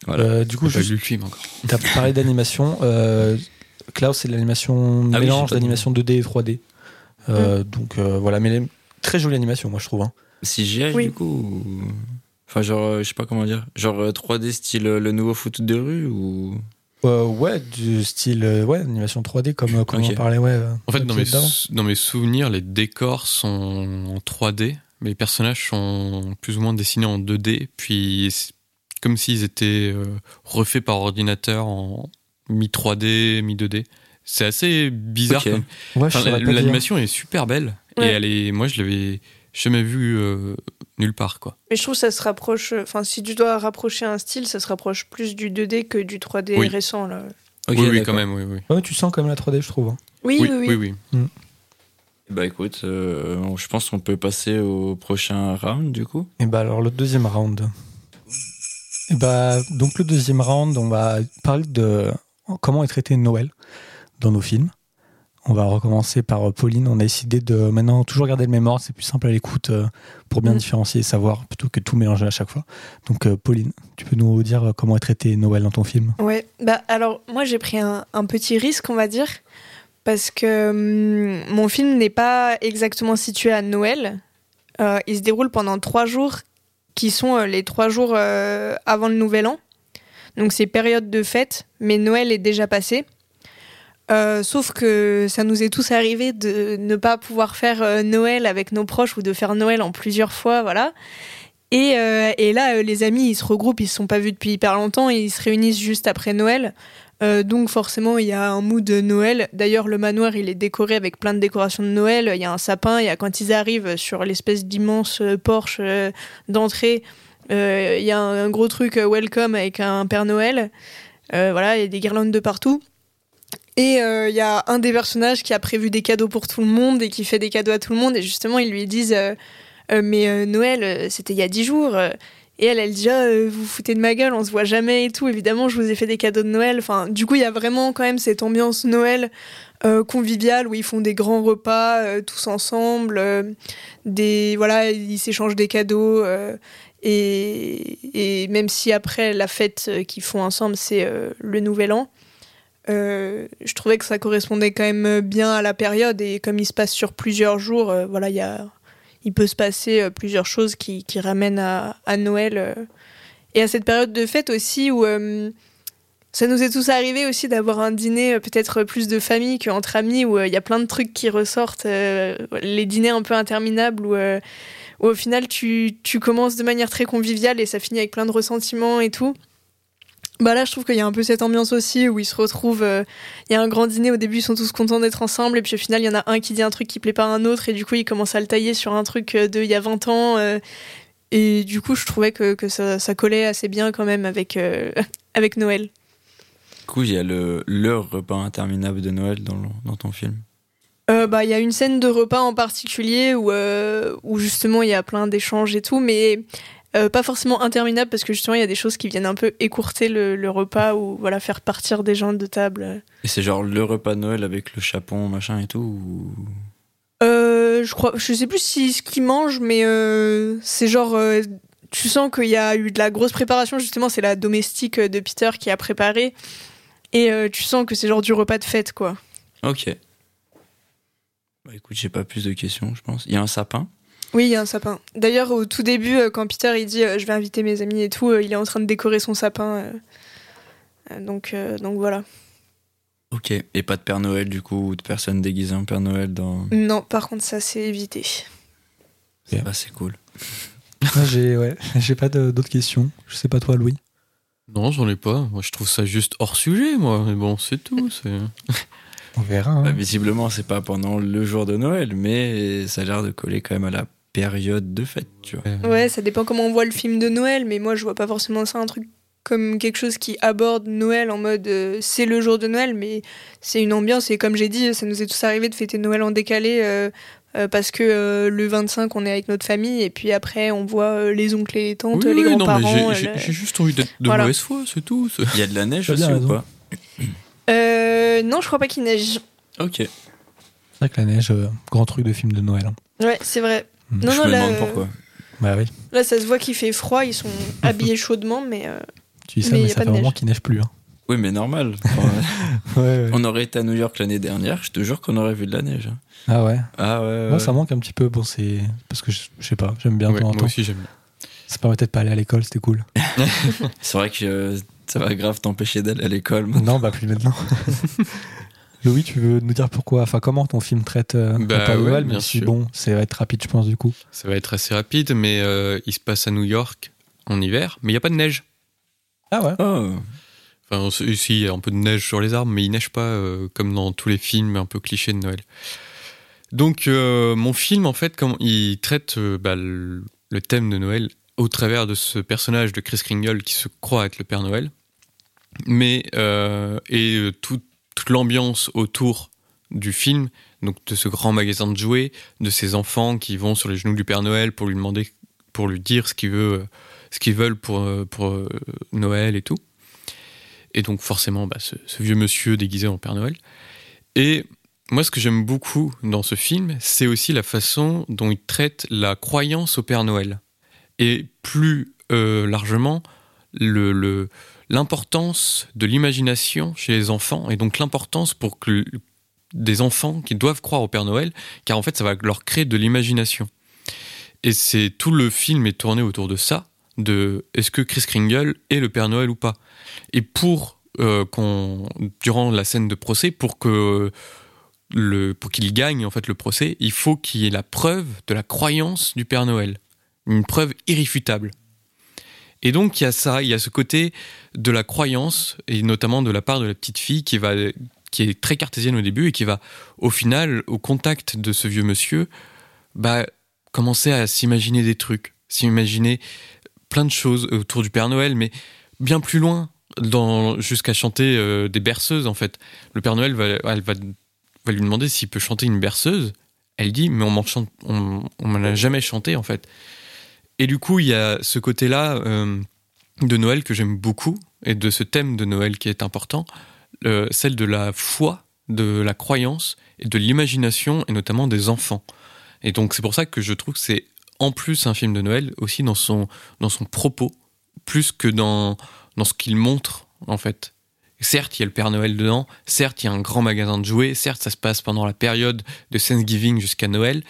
Voilà. Euh, du coup, J'ai le film encore. t'as parlé (laughs) d'animation. Euh, Klaus, c'est de l'animation Ah mélange d'animation 2D et 3D. Euh, Donc euh, voilà, mais les- très jolie animation, moi je trouve. hein. CGI Oui. du coup ou- Enfin, genre, euh, je sais pas comment dire. Genre euh, 3D style euh, le nouveau foot de rue ou? Euh, ouais, du style euh, ouais, animation 3D comme, euh, comme on parlait. Ouais, En fait, dans mes, dans souvenirs, les décors sont en 3D, mais les personnages sont plus ou moins dessinés en 2D, puis comme s'ils étaient euh, refaits par ordinateur en mi 3D, mi 2D. C'est assez bizarre. Ok. comme- Ouais, Enfin. L'animation est super belle, Ouais. et elle est, moi je l'avais jamais vue euh, nulle part, quoi. Mais je trouve que ça se rapproche. euh, Enfin, si tu dois rapprocher un style, ça se rapproche plus du 2D que du 3D Oui. récent. Là. Oui, oui, quand même, oui, oui. Ouais, tu sens quand même la 3D, je trouve. hein. Oui, oui, oui. oui, oui. Bah écoute, euh, je pense qu'on peut passer au prochain round du coup. Et bah alors le deuxième round. Et bah donc le deuxième round, on va parler de comment est traité Noël dans nos films. On va recommencer par euh, Pauline. On a décidé de maintenant toujours garder le même ordre, c'est plus simple à l'écoute euh, pour bien Mm. différencier et savoir plutôt que tout mélanger à chaque fois. Donc Pauline, tu peux nous dire comment est traité Noël dans ton film? Ouais, bah alors moi j'ai pris un, un petit risque, on va dire, parce que hum, mon film n'est pas exactement situé à Noël. Euh, il se déroule pendant trois jours, qui sont euh, les trois jours euh, avant le Nouvel An. Donc c'est période de fête, mais Noël est déjà passé. Sauf que ça nous est tous arrivé de ne pas pouvoir faire Noël avec nos proches ou de faire Noël en plusieurs fois, voilà. Et, et là, les amis, ils se regroupent, ils se sont pas vus depuis hyper longtemps et ils se réunissent juste après Noël. Euh, donc forcément, il y a un mood de Noël. D'ailleurs, le manoir, il est décoré avec plein de décorations de Noël. Il y a un sapin. Il y a quand ils arrivent sur l'espèce d'immense euh, porche euh, d'entrée, il y a un, un gros truc welcome avec un Père Noël. Voilà, il y a des guirlandes de partout. Et il y a un des personnages qui a prévu des cadeaux pour tout le monde et qui fait des cadeaux à tout le monde. Et justement, ils lui disent Mais Noël, c'était il y a dix jours. Et elle, elle dit Ah, euh, Vous vous foutez de ma gueule, on se voit jamais et tout. Évidemment, je vous ai fait des cadeaux de Noël. Enfin, du coup, il y a vraiment quand même cette ambiance Noël euh, conviviale où ils font des grands repas euh, tous ensemble. des, voilà, ils s'échangent des cadeaux. et, même si après la fête qu'ils font ensemble, c'est le Nouvel An. je trouvais que ça correspondait quand même bien à la période et comme il se passe sur plusieurs jours, voilà, il y a, il peut se passer euh, plusieurs choses qui, ramènent à, Noël euh, et à cette période de fête aussi où euh, ça nous est tous arrivé aussi d'avoir un dîner peut-être plus de famille qu'entre amis où il y a plein de trucs qui ressortent, les dîners un peu interminables où, où au final tu, tu commences de manière très conviviale et ça finit avec plein de ressentiments et tout. Bah là, je trouve qu'il y a un peu cette ambiance aussi où ils se retrouvent. euh, Il y a un grand dîner au début, ils sont tous contents d'être ensemble, et puis au final, il y en a un qui dit un truc qui plaît pas à un autre, et du coup, il commence à le tailler sur un truc euh, de il y a 20 ans. euh, et du coup, je trouvais que, que ça, ça collait assez bien quand même avec, euh, (laughs) avec Noël. Du coup, il y a le, leur repas interminable de Noël dans, le- dans ton film. Euh, bah, il y a une scène de repas en particulier où, euh, où justement il y a plein d'échanges et tout, mais euh, pas forcément interminable parce que justement il y a des choses qui viennent un peu écourter le, le repas ou voilà faire partir des gens de table. Et c'est genre le repas de Noël avec le chapon, machin et tout ou... Euh, je crois, je sais plus si ce qu'ils mangent, mais euh, c'est genre, tu sens qu'il y a eu de la grosse préparation. Justement, c'est la domestique de Peter qui a préparé, et tu sens que c'est genre du repas de fête, quoi. Ok. Bah écoute, j'ai pas plus de questions, je pense. Il y a un sapin? Oui, il y a un sapin. D'ailleurs, au tout début, euh, quand Peter il dit euh, je vais inviter mes amis et tout, euh, il est en train de décorer son sapin. donc, donc voilà. Ok. Et pas de Père Noël du coup, ou de personne déguisée en Père Noël dans. Non, par contre, ça c'est évité. Ok. Bah c'est cool. (laughs) J'ai ouais, (laughs) j'ai pas d'autres questions. Je sais pas toi, Louis. Non, j'en ai pas. Moi, je trouve ça juste hors sujet, moi. Mais bon, c'est tout. (laughs) C'est... On verra. hein. Bah, visiblement, c'est pas pendant le jour de Noël, mais ça a l'air de coller quand même à la période de fête, tu vois. Ouais, ça dépend comment on voit le film de Noël, mais moi je vois pas forcément ça un truc comme quelque chose qui aborde Noël en mode euh, c'est le jour de Noël, mais c'est une ambiance et comme j'ai dit, ça nous est tous arrivé de fêter Noël en décalé euh, euh, parce que euh, le 25 on est avec notre famille et puis après on voit euh, les oncles et les tantes, Oui, les oui, non, mais grands-parents. j'ai- j'ai j'ai juste envie d'être de Voilà. mauvaise foi, c'est tout. Il y a de la neige aussi ou pas Euh, non, je crois pas qu'il neige. Ok. C'est vrai que la neige, euh, grand truc de film de Noël. hein. Ouais, c'est vrai. Non, je non, me là, demande pourquoi. Bah oui. Là, ça se voit qu'il fait froid, ils sont (laughs) habillés chaudement, mais euh, Tu dis ça, Mais ça pas fait de un moment neige. qu'il neige plus. hein. Oui, mais normal. (laughs) Enfin, Ouais, ouais. on aurait été à New York l'année dernière, je te jure qu'on aurait vu de la neige. hein. Ah ouais. Ah ouais. Moi, ouais. ça manque un petit peu. Bon, c'est parce que je, je sais pas. J'aime bien de Ouais, temps en moi temps. aussi, j'aime bien. Ça permettait de pas aller à l'école. C'était cool. (laughs) C'est vrai que euh, ça va grave t'empêcher d'aller à l'école. maintenant. non, bah plus maintenant. Louis, tu veux nous dire pourquoi, enfin comment ton film traite euh, Bah le Père ouais, Noël, bien si sûr. bon, ça va être rapide, je pense du coup. Ça va être assez rapide, mais euh, il se passe à New York en hiver, mais il n'y a pas de neige. Ah ouais. Oh. Enfin, ici, il y a un peu de neige sur les arbres, mais il neige pas euh, comme dans tous les films un peu clichés de Noël. Donc, euh, mon film, en fait, comme il traite euh, bah, le, le thème de Noël au travers de ce personnage de Chris Kringle qui se croit être le Père Noël, mais euh, et euh, tout- toute l'ambiance autour du film, donc de ce grand magasin de jouets, de ces enfants qui vont sur les genoux du Père Noël pour lui demander, pour lui dire ce qu'ils veulent pour euh, Noël et tout. Et donc forcément, bah, ce, vieux monsieur déguisé en Père Noël. Et moi, ce que j'aime beaucoup dans ce film, c'est aussi la façon dont il traite la croyance au Père Noël. Et plus euh, largement, le- l'importance de l'imagination chez les enfants, et donc l'importance pour que des enfants qui doivent croire au Père Noël, car en fait, ça va leur créer de l'imagination. Et c'est tout le film est tourné autour de ça, de est-ce que Chris Kringle est le Père Noël ou pas. Et pour euh, qu'on, durant la scène de procès, pour que pour qu'il gagne en fait le procès, il faut qu'il y ait la preuve de la croyance du Père Noël, une preuve irréfutable. Et donc il y a ça, il y a ce côté de la croyance et notamment de la part de la petite fille qui va, qui est très cartésienne au début et qui va, au final, au contact de ce vieux monsieur, bah commencer à s'imaginer des trucs, s'imaginer plein de choses autour du Père Noël, mais bien plus loin, jusqu'à chanter euh, des berceuses en fait. Le Père Noël va, elle va, va lui demander s'il peut chanter une berceuse. Elle dit, mais on m'en on, on m'en a jamais chanté en fait. Et du coup, il y a ce côté-là euh, de Noël que j'aime beaucoup et de ce thème de Noël qui est important, celle de la foi, de la croyance et de l'imagination et notamment des enfants. Et donc c'est pour ça que je trouve que c'est en plus un film de Noël aussi dans son dans son propos plus que dans dans ce qu'il montre en fait. Certes, il y a le Père Noël dedans, certes, il y a un grand magasin de jouets, certes, ça se passe pendant la période de Thanksgiving jusqu'à Noël,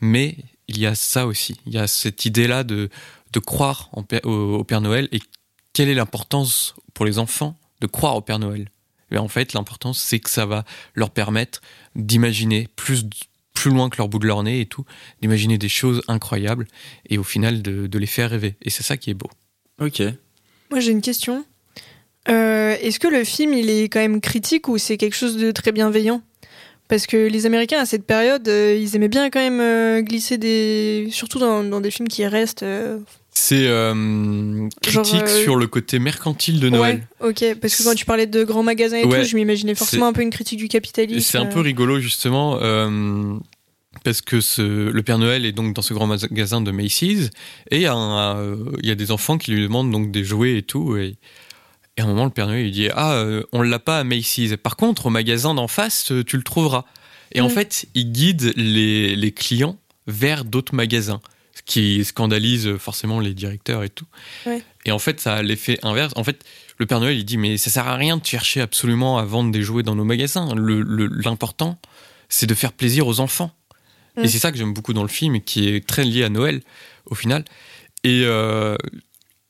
mais il y a ça aussi. Il y a cette idée-là de, de croire en au, au Père Noël et quelle est l'importance pour les enfants de croire au Père Noël Et En fait, l'importance, c'est que ça va leur permettre d'imaginer plus, plus loin que leur bout de leur nez et tout, d'imaginer des choses incroyables et au final de, de les faire rêver. Et c'est ça qui est beau. Ok. Moi, j'ai une question. Euh, Est-ce que le film, il est quand même critique ou c'est quelque chose de très bienveillant? Parce que les Américains, à cette période, euh, ils aimaient bien quand même euh, glisser des... Surtout dans, dans des films qui restent... euh, C'est euh, Genre, critique sur le côté mercantile de Noël. Ouais, ok. Parce que quand tu parlais de grands magasins et Ouais. tout, je m'imaginais forcément un peu une critique du capitalisme. C'est un peu rigolo justement parce que ce, le Père Noël est donc dans ce grand magasin de Macy's et il y, a un, il y a des enfants qui lui demandent donc des jouets et tout et, et à un moment le Père Noël lui dit ah euh, on l'a pas à Macy's par contre au magasin d'en face euh, tu le trouveras et en Mm. fait il guide les, les clients vers d'autres magasins ce qui scandalise forcément les directeurs et tout. Et en fait ça a l'effet inverse. En fait le Père Noël il dit mais ça sert à rien de chercher absolument à vendre des jouets dans nos magasins. Le- le- l'important c'est de faire plaisir aux enfants. Mm. et c'est ça que j'aime beaucoup dans le film qui est très lié à Noël au final. Et euh,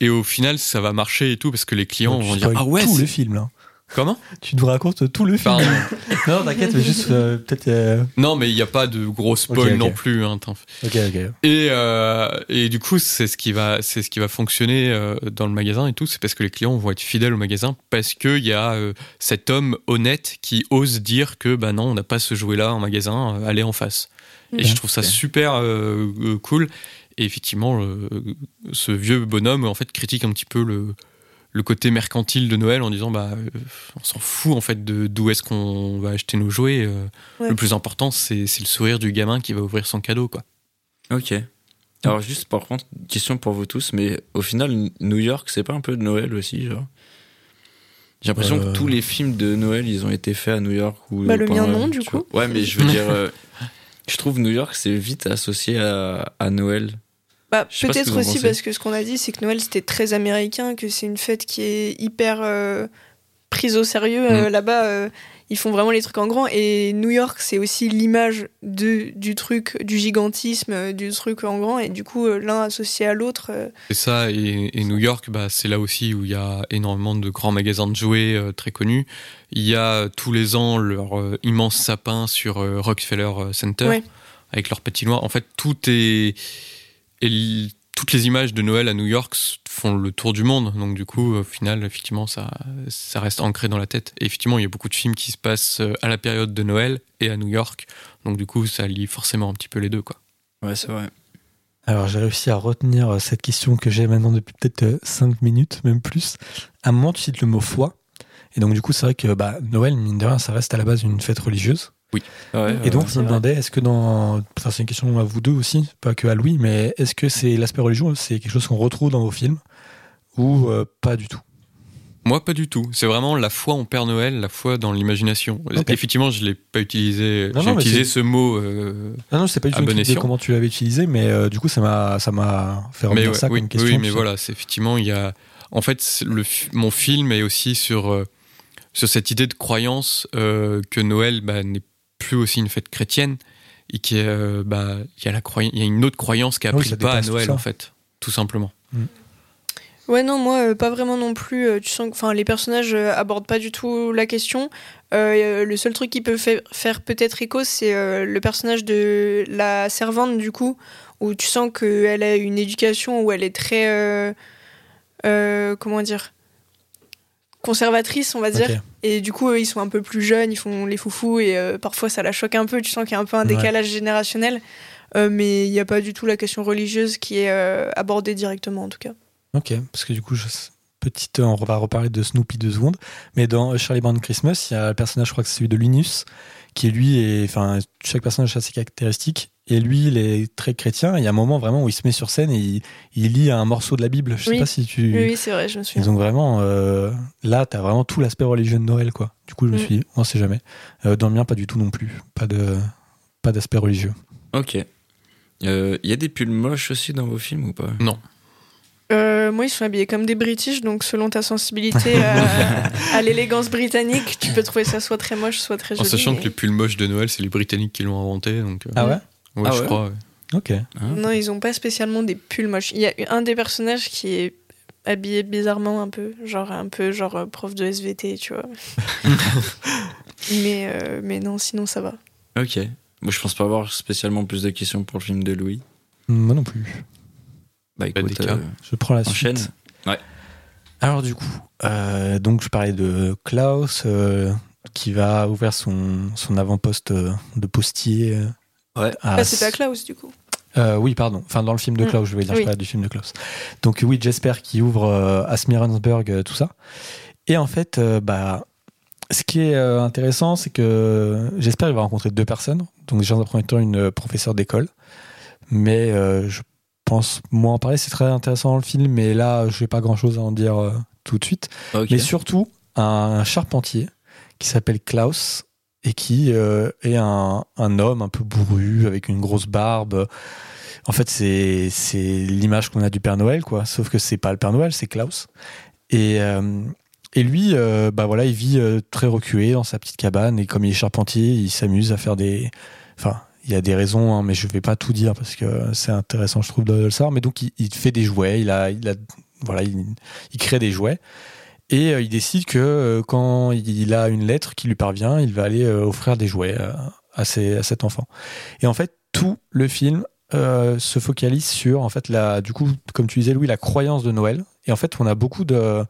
et au final ça va marcher et tout parce que les clients vont dire ah ouais tout c'est- le film là. comment (laughs) Tu nous racontes tout le film. Pardon. (laughs) non, t'inquiète, mais juste euh, peut-être. euh, non mais il n'y a pas de gros spoil non plus hein, t'en fais. Ok, ok. Et, euh, et du coup, c'est ce qui va, c'est ce qui va fonctionner euh, dans le magasin et tout. C'est parce que les clients vont être fidèles au magasin parce qu'il y a euh, cet homme honnête qui ose dire que bah non, on n'a pas ce jouet-là en magasin, euh, allez en face. Et je trouve ça super cool. Et effectivement, euh, ce vieux bonhomme en fait critique un petit peu le le côté mercantile de Noël en disant bah euh, on s'en fout en fait de d'où est-ce qu'on va acheter nos jouets. euh, Ouais. Le plus important c'est c'est le sourire du gamin qui va ouvrir son cadeau quoi. Ok. Alors juste par contre, question pour vous tous, mais au final, New York, c'est pas un peu de Noël aussi, genre? J'ai l'impression Euh. que tous les films de Noël, ils ont été faits à New York ou Bah, le mien, non, du coup. vois. Ouais, mais je veux dire, euh, (laughs) je trouve New York, c'est vite associé à, à Noël. Bah, peut-être aussi parce que ce qu'on a dit, c'est que Noël c'était très américain, que c'est une fête qui est hyper euh, prise au sérieux. Mm. Euh, Là-bas, euh, ils font vraiment les trucs en grand. Et New York, c'est aussi l'image de du truc, du gigantisme, du truc en grand. Et du coup, l'un associé à l'autre. C'est ça, et, et New York, bah, c'est là aussi où il y a énormément de grands magasins de jouets très connus. Il y a tous les ans leur immense sapin sur Rockefeller Center, Ouais. avec leur patinoire. En fait, tout est... et toutes les images de Noël à New York font le tour du monde. Donc du coup, au final, effectivement, ça, ça reste ancré dans la tête. Et effectivement, il y a beaucoup de films qui se passent euh, à la période de Noël et à New York. Donc du coup, ça lie forcément un petit peu les deux. quoi. Ouais, c'est vrai. Alors j'ai réussi à retenir euh, cette question que j'ai maintenant depuis peut-être 5 minutes, même plus. À un moment, tu cites le mot foi. Et donc du coup, c'est vrai que bah, Noël, mine de rien, ça reste à la base une fête religieuse. Ouais, Et donc, je me demandais, est-ce que dans. C'est une question à vous deux aussi, pas que à Louis, mais est-ce que c'est l'aspect religieux, c'est quelque chose qu'on retrouve dans vos films ou euh, pas du tout? Moi, pas du tout. C'est vraiment la foi en Père Noël, la foi dans l'imagination. Effectivement, je l'ai pas utilisé. J'ai utilisé ce mot. euh, Non, non, je sais pas du tout bon comment tu l'avais utilisé, mais euh, du coup, ça m'a, ça m'a fait mais revenir ouais, ça oui, comme question. oui, mais voilà, c'est effectivement il y a. En fait, le mon film est aussi sur euh, sur cette idée de croyance euh, que Noël bah, n'est plus aussi une fête chrétienne et qu'il y a, euh, bah, il y a la croyance, il y a une autre croyance qui a Oui, pris le pas à Noël en fait, tout simplement. Ouais, non, moi, euh, pas vraiment non plus. Euh, tu sens que enfin, les personnages euh, abordent pas du tout la question. Euh, le seul truc qui peut fa- faire peut-être écho, c'est euh, le personnage de la servante, du coup, où tu sens qu'elle a une éducation où elle est très. euh, euh, comment dire conservatrice on va dire. Et du coup eux, ils sont un peu plus jeunes ils font les foufous et euh, parfois ça la choque un peu. Tu sens qu'il y a un peu un Ouais. décalage générationnel. Euh, mais il n'y a pas du tout la question religieuse qui est euh, abordée directement en tout cas. Ok, parce que du coup, je... petite, on va reparler de Snoopy deux secondes, mais dans Charlie Brown Christmas, il y a le personnage, je crois que c'est celui de Linus, qui lui est, enfin, chaque personnage a ses caractéristiques, et lui, il est très chrétien. Il y a un moment vraiment où il se met sur scène et il, il lit un morceau de la Bible. Je sais Oui. pas si tu. oui, oui c'est vrai je me Et souviens donc vraiment, euh, là, t'as vraiment tout l'aspect religieux de Noël, quoi. Du coup, je me Mm. suis dit, on sait jamais. Euh, dans le mien, pas du tout non plus. Pas de, pas d'aspect religieux. Ok. Il y a des pulls moches aussi dans vos films ou pas? Non. Euh, moi, ils sont habillés comme des British, donc selon ta sensibilité à, (laughs) à l'élégance britannique, tu peux trouver ça soit très moche, soit très En joli. sachant mais- que les pulls moches de Noël, c'est les Britanniques qui l'ont inventé. Donc, euh, Ah ouais? Ouais, Ah je ouais crois. ouais. Ok. Non, ils ont pas spécialement des pulls moches. Il y a un des personnages qui est habillé bizarrement un peu, genre un peu genre euh, prof de SVT, tu vois. (laughs) mais, euh, mais non, sinon ça va. Ok. Moi, je pense pas avoir spécialement plus de questions pour le film de Louis. Moi non plus. Bah écoute, euh, Je prends la enchaîne. suite. Ouais. Alors du coup, euh, donc je parlais de Klaus euh, qui va ouvrir son, son avant-poste euh, de postier. Ouais. à Ah, c'est pas Klaus du coup. Euh, oui, pardon. Enfin, dans le film de Mm. Klaus, je vais dire, Oui. je parlais du film de Klaus. Donc oui, j'espère qu'il ouvre euh, à Smirensburg, euh, tout ça. Et en fait, euh, bah, ce qui est euh, intéressant, c'est que j'espère qu'il va rencontrer deux personnes. Donc déjà, dans un premier temps, une euh, professeure d'école. Mais euh, je pense, moi, en parler, c'est très intéressant dans le film. Mais là, je n'ai pas grand-chose à en dire euh, tout de suite. Mais surtout, un charpentier qui s'appelle Klaus et qui euh, est un, un homme un peu bourru avec une grosse barbe. En fait, c'est c'est l'image qu'on a du Père Noël, quoi. Sauf que c'est pas le Père Noël, c'est Klaus. Et, euh, et lui, euh, bah voilà, il vit très reculé dans sa petite cabane et comme il est charpentier, il s'amuse à faire des. Enfin, il y a des raisons, hein, mais je vais pas tout dire parce que c'est intéressant, je trouve, de, de le savoir. Mais donc, il, il fait des jouets. Il a, il a, voilà, il, il crée des jouets. Et euh, il décide que euh, quand il a une lettre qui lui parvient, il va aller euh, offrir des jouets à, cet enfant. Et en fait, tout le film se focalise sur, en fait, la, du coup, comme tu disais, Louis, la croyance de Noël. Et en fait, on a beaucoup de,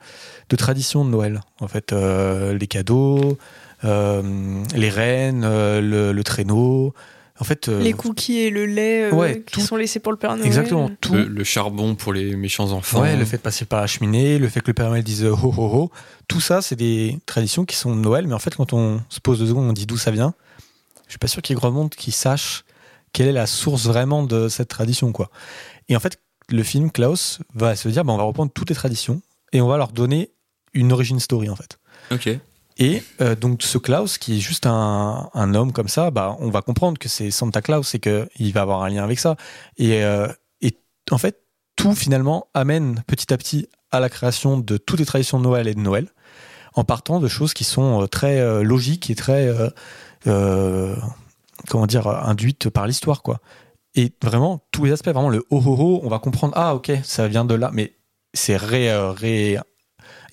traditions de Noël. En fait, les cadeaux, les rennes, le traîneau. En fait, euh, Les cookies et le lait euh, ouais, qui tout- sont laissés pour le Père Noël. exactement tout. Le, le charbon pour les méchants enfants. Ouais, le fait de passer par la cheminée, le fait que le Père Noël dise ho ho ho, tout ça, c'est des traditions qui sont de Noël, mais en fait, quand on se pose deux secondes, on dit d'où ça vient, je suis pas sûr qu'il y ait grand monde qui sache quelle est la source vraiment de cette tradition, quoi. Et en fait, le film Klaus va se dire, bah, on va reprendre toutes les traditions et on va leur donner une origin story, en fait. Ok. Et euh, donc ce Klaus, qui est juste un, homme comme ça, bah, on va comprendre que c'est Santa Claus et qu'il va avoir un lien avec ça. Et, euh, et en fait, tout finalement amène petit à petit à la création de toutes les traditions de Noël et de Noël, en partant de choses qui sont euh, très logiques et très, comment dire, induites par l'histoire, quoi. Et vraiment, tous les aspects, vraiment le ho ho ho, on va comprendre, ah ok, ça vient de là, mais c'est ré, ré,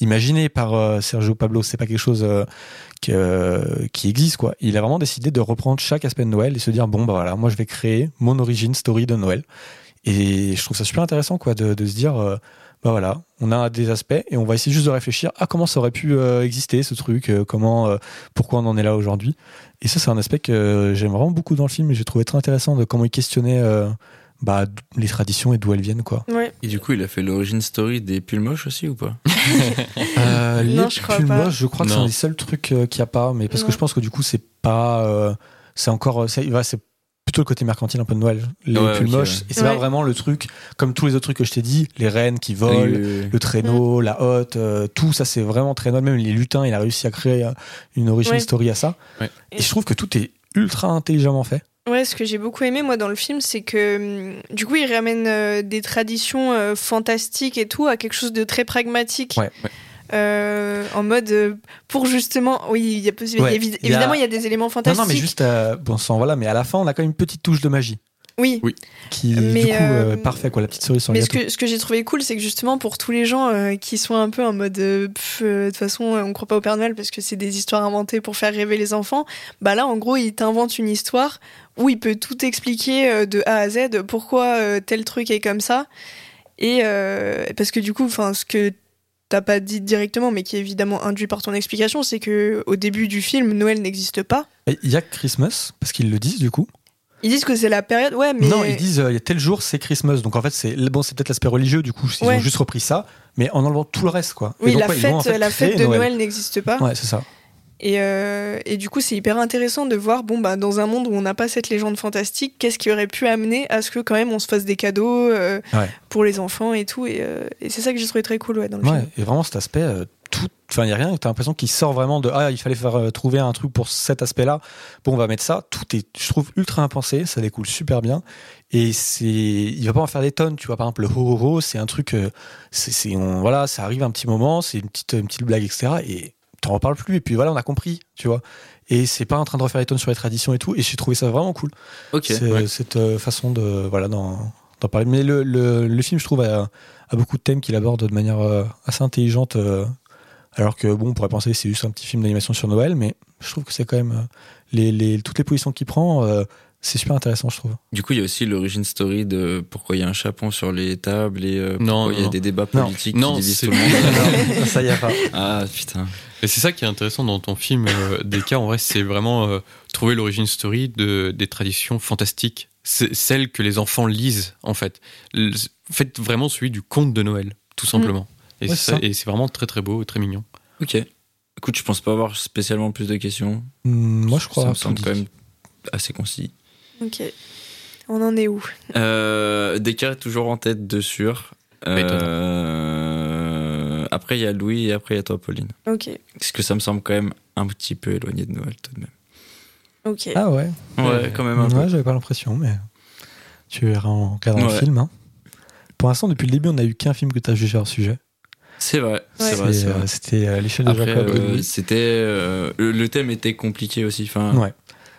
imaginé par euh, Sergio Pablo, c'est pas quelque chose euh, qui existe quoi. Il a vraiment décidé de reprendre chaque aspect de Noël et se dire bon bah voilà, moi je vais créer mon origin story de Noël. Et je trouve ça super intéressant quoi de, se dire euh, bah voilà, on a des aspects et on va essayer juste de réfléchir à comment ça aurait pu exister ce truc, comment pourquoi on en est là aujourd'hui. Et ça c'est un aspect que j'aime vraiment beaucoup dans le film et j'ai trouvé très intéressant de comment il questionnait bah, les traditions et d'où elles viennent quoi. Ouais. Et du coup, il a fait l'origine story des pulls moches aussi ou pas? (laughs) Euh, Non, les je crois pulls pas. moches, je crois que c'est un des seuls trucs euh, qu'il n'y a pas, mais parce Non. que je pense que du coup, c'est pas. euh, c'est encore. C'est ouais, c'est plutôt le côté mercantile un peu de Noël. Les Ouais, pulls moches. ouais. Et c'est pas vraiment le truc, comme tous les autres trucs que je t'ai dit, les rennes qui volent, Oui, oui, oui. le traîneau, la hotte, euh, tout ça, c'est vraiment très Noël. Même les lutins, il a réussi à créer une origin Ouais. story à ça. Ouais. Et je trouve que tout est ultra intelligemment fait. Ouais, ce que j'ai beaucoup aimé moi dans le film, c'est que hum, du coup, il ramène euh, des traditions euh, fantastiques et tout à quelque chose de très pragmatique. Ouais, ouais. Euh, en mode pour justement, oui, il y a, Ouais, y évidemment, il y a des éléments fantastiques. non, mais juste. bon sang, voilà, mais à la fin, on a quand même une petite touche de magie. Oui. Oui. Qui, Mais, du coup, euh, euh, parfait, quoi, la petite cerise sur le Mais ce que, ce que j'ai trouvé cool, c'est que justement pour tous les gens euh, qui sont un peu en mode de toute façon on croit pas au Père Noël parce que c'est des histoires inventées pour faire rêver les enfants, bah là en gros il t'invente une histoire où il peut tout expliquer euh, de A à Z pourquoi euh, tel truc est comme ça et euh, parce que du coup enfin ce que t'as pas dit directement mais qui est évidemment induit par ton explication c'est que au début du film Noël n'existe pas. Et Il y a Christmas, parce qu'ils le disent du coup. Ils disent que c'est la période ouais mais Non, ils disent euh, il y a tel jour c'est Christmas. Donc en fait c'est bon c'est peut-être l'aspect religieux du coup ils Ouais. ont juste repris ça, mais en enlevant tout le reste quoi. Et oui donc, la ouais, fête ont, en fait, la créé fête de Noël n'existe pas. Ouais c'est ça. Et, euh, et du coup, c'est hyper intéressant de voir, bon, bah, dans un monde où on n'a pas cette légende fantastique, qu'est-ce qui aurait pu amener à ce que quand même on se fasse des cadeaux euh, Ouais. pour les enfants et tout. Et, euh, et c'est ça que j'ai trouvé très cool ouais, dans le Ouais, film. et vraiment cet aspect, euh, enfin, il y a rien. T'as l'impression qu'il sort vraiment de ah, il fallait faire euh, trouver un truc pour cet aspect-là. Bon, on va mettre ça. Tout est, je trouve, ultra impensé. Ça découle super bien. Et c'est, il va pas en faire des tonnes. Tu vois, par exemple, le ho ho ho, c'est un truc, euh, c'est, on- voilà, ça arrive un petit moment, c'est une petite, une petite blague, etc. Et t'en reparles plus. Et puis voilà, on a compris, tu vois. Et c'est pas en train de refaire les tonnes sur les traditions et tout. Et j'ai trouvé ça vraiment cool. Ok. C'est- ouais. cette euh, façon de voilà d'en parler. Mais le, le, le film, je trouve, a, a beaucoup de thèmes qu'il aborde de manière assez intelligente. Alors que bon, on pourrait penser que c'est juste un petit film d'animation sur Noël, mais je trouve que c'est quand même euh, les, les, toutes les positions qu'il prend, euh, c'est super intéressant, je trouve. Du coup, il y a aussi l'origine story de pourquoi il y a un chapon sur les tables et euh, Non, pourquoi il y a non. des débats Non. politiques Non, qui divisent c'est- tout le monde. (laughs) ça y a pas. ah putain. Et c'est ça qui est intéressant dans ton film, euh, Deka, en vrai, c'est vraiment euh, trouver l'origine story de, des traditions fantastiques. C'est celles que les enfants lisent, en fait. Faites vraiment celui du conte de Noël, tout simplement. Et Ouais, c'est c'est ça- ça. et c'est vraiment très très beau et très mignon. Ok. Écoute, je pense pas avoir spécialement plus de questions. Hum, Moi, je crois. Ça me semble dit. quand même assez concis. Ok. On en est où? Euh, Descartes toujours en tête de sûr. Euh, après il y a Louis et après il y a toi Pauline. Ok. Parce que ça me semble quand même un petit peu éloigné de Noël tout de même. Ok. Ah ouais. Ouais, Ouais. quand même un Ouais, peu. j'avais pas l'impression, mais tu verras en regardant le Ouais. film. hein. Pour l'instant, depuis le début, on n'a eu qu'un film que tu as jugé hors sujet. C'est vrai, c'est Ouais. vrai, vrai. euh, C'était euh, l'échelle de Après, Jacob. euh, c'était euh, le, le thème était compliqué aussi. Enfin, Ouais.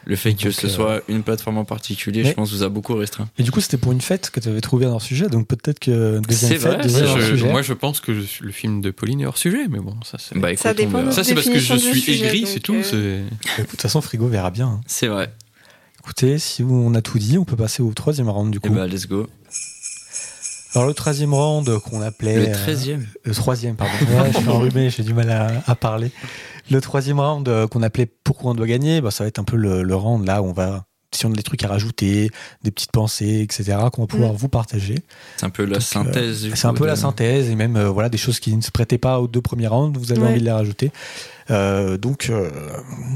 le fait que Donc, ce euh, soit une plateforme en particulier, mais- je pense, vous a beaucoup restreint. Et du coup, c'était pour une fête que tu avais trouvé un hors sujet, donc peut-être que deuxième C'est fête vrai, hors Je- sujet. moi, je pense que je le film de Pauline est hors sujet, mais bon, ça c'est. Bah, écoute, Ça dépend ça c'est parce que je suis sujet, aigri, c'est tout. euh, c'est- De toute façon, Frigo verra bien. hein. C'est vrai. Écoutez, si on a tout dit, on peut passer au troisième round du Et coup. bah, let's go. Alors le troisième round qu'on appelait... Le euh, 13 e le troisième, pardon. Ouais, je suis enrhumé, (laughs) j'ai du mal à, à parler. Le troisième round euh, qu'on appelait Pourquoi on doit gagner, bah, ça va être un peu le, le round là où on va... Si on a des trucs à rajouter, des petites pensées, etc., qu'on va pouvoir vous partager. C'est un peu la Donc, synthèse. du C'est un peu de- la synthèse et même euh, voilà des choses qui ne se prêtaient pas aux deux premiers rounds. Vous avez Ouais. envie de les rajouter. Euh, donc euh,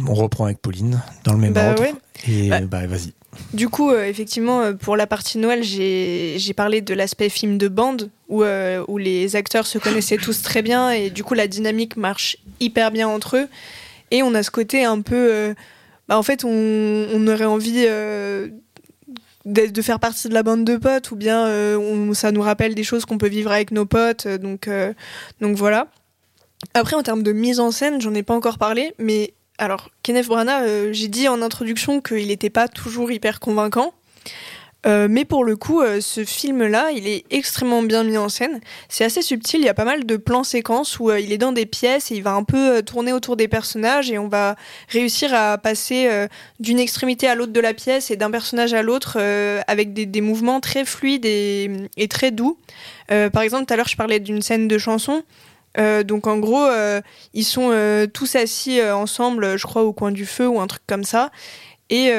on reprend avec Pauline dans le même Bah ordre. ouais. Et Bah. bah vas-y. Du coup, euh, effectivement, euh, pour la partie Noël, j'ai parlé de l'aspect film de bande, où, euh, où les acteurs se connaissaient tous très bien, et du coup, la dynamique marche hyper bien entre eux. Et on a ce côté un peu... bah, en fait, on, aurait envie de, faire partie de la bande de potes, ou bien ça nous rappelle des choses qu'on peut vivre avec nos potes, donc, donc voilà. Après, en termes de mise en scène, j'en ai pas encore parlé, mais alors, Kenneth Branagh, euh, j'ai dit en introduction qu'il n'était pas toujours hyper convaincant. Euh, mais pour le coup, euh, ce film-là, il est extrêmement bien mis en scène. C'est assez subtil, il y a pas mal de plans séquences où il est dans des pièces et il va un peu tourner autour des personnages et on va réussir à passer d'une extrémité à l'autre de la pièce et d'un personnage à l'autre avec des, des mouvements très fluides et, et très doux. Par exemple, tout à l'heure, je parlais d'une scène de chanson. Euh, donc en gros, euh, ils sont euh, tous assis ensemble, je crois, au coin du feu ou un truc comme ça. Et,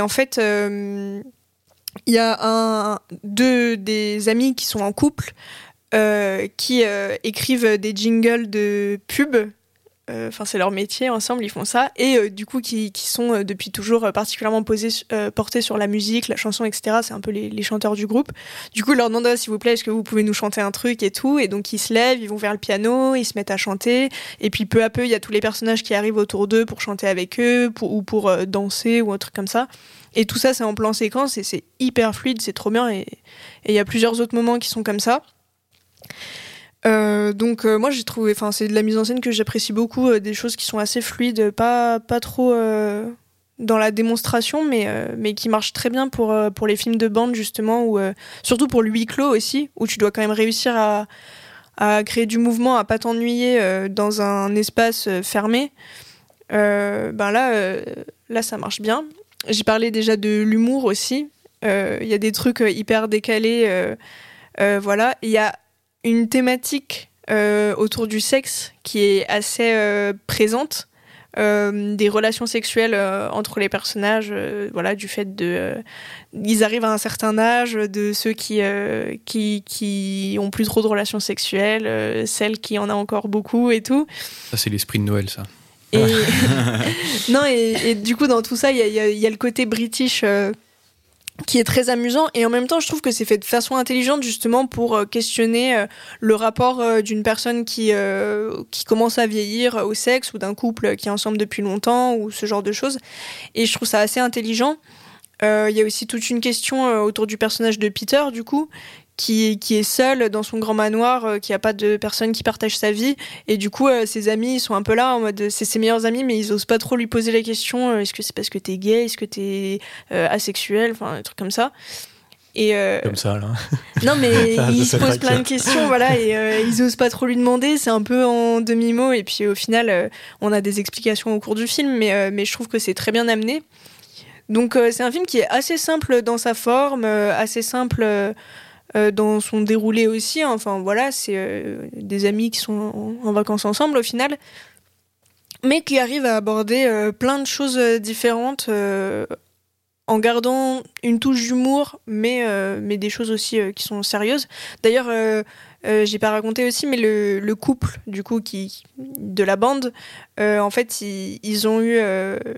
en fait, il y a deux des amis qui sont en couple qui écrivent des jingles de Enfin, c'est leur métier ensemble, ils font ça. Et euh, du coup, qui, sont euh, depuis toujours euh, particulièrement posés, portés sur la musique, la chanson, etc. C'est un peu les, chanteurs du groupe. Du coup, leur demandent Ah, s'il vous plaît, est-ce que vous pouvez nous chanter un truc et tout? Et donc, ils se lèvent, ils vont vers le piano, ils se mettent à chanter. Et puis, peu à peu, il y a tous les personnages qui arrivent autour d'eux pour chanter avec eux ou pour danser ou un truc comme ça. Et tout ça, c'est en plan séquence et c'est hyper fluide, c'est trop bien. Et il y a plusieurs autres moments qui sont comme ça. Euh, donc euh, moi j'ai trouvé, enfin c'est de la mise en scène que j'apprécie beaucoup, euh, des choses qui sont assez fluides, pas pas trop dans la démonstration, mais mais qui marchent très bien pour pour les films de bande justement, ou surtout pour le huis clos aussi, où tu dois quand même réussir à à créer du mouvement, à pas t'ennuyer dans un espace fermé. Ben là là ça marche bien. J'ai parlé déjà de l'humour aussi. Il y a des trucs hyper décalés, voilà. Il y a une thématique euh, autour du sexe qui est assez euh, présente, euh, des relations sexuelles entre les personnages, voilà, du fait de, ils arrivent à un certain âge, de ceux qui qui qui ont plus trop de relations sexuelles, celles qui en a encore beaucoup et tout. Ça, c'est l'esprit de Noël, ça. Et (laughs) non, et, et du coup, dans tout ça, il y y a- il y a le côté british qui est très amusant et en même temps je trouve que c'est fait de façon intelligente justement pour euh, questionner euh, le rapport euh, d'une personne qui qui commence à vieillir au sexe ou d'un couple qui est ensemble depuis longtemps ou ce genre de choses. Et je trouve ça assez intelligent. Il y a aussi toute une question autour du personnage de Peter du coup qui, qui est seul dans son grand manoir, euh, qui a pas de personne qui partage sa vie. Et du coup, euh, ses amis, ils sont un peu là en mode, c'est ses meilleurs amis, mais ils osent pas trop lui poser la question, euh, est-ce que c'est parce que t'es gay, est-ce que t'es asexuel, enfin, un truc comme ça. Et Comme ça, là. (laughs) Non, mais (laughs) ils se posent plein de questions, voilà, et ils osent pas trop lui demander. C'est un peu en demi-mot, et puis au final, on a des explications au cours du film, mais, mais je trouve que c'est très bien amené. Donc, c'est un film qui est assez simple dans sa forme, assez simple dans son déroulé aussi. Hein. Enfin voilà, c'est euh, des amis qui sont en, vacances ensemble au final, mais qui arrivent à aborder euh, plein de choses différentes en gardant une touche d'humour, mais, mais des choses aussi qui sont sérieuses. D'ailleurs, j'ai pas raconté aussi, mais le, le, couple du coup qui de la bande, en fait, ils, ils ont eu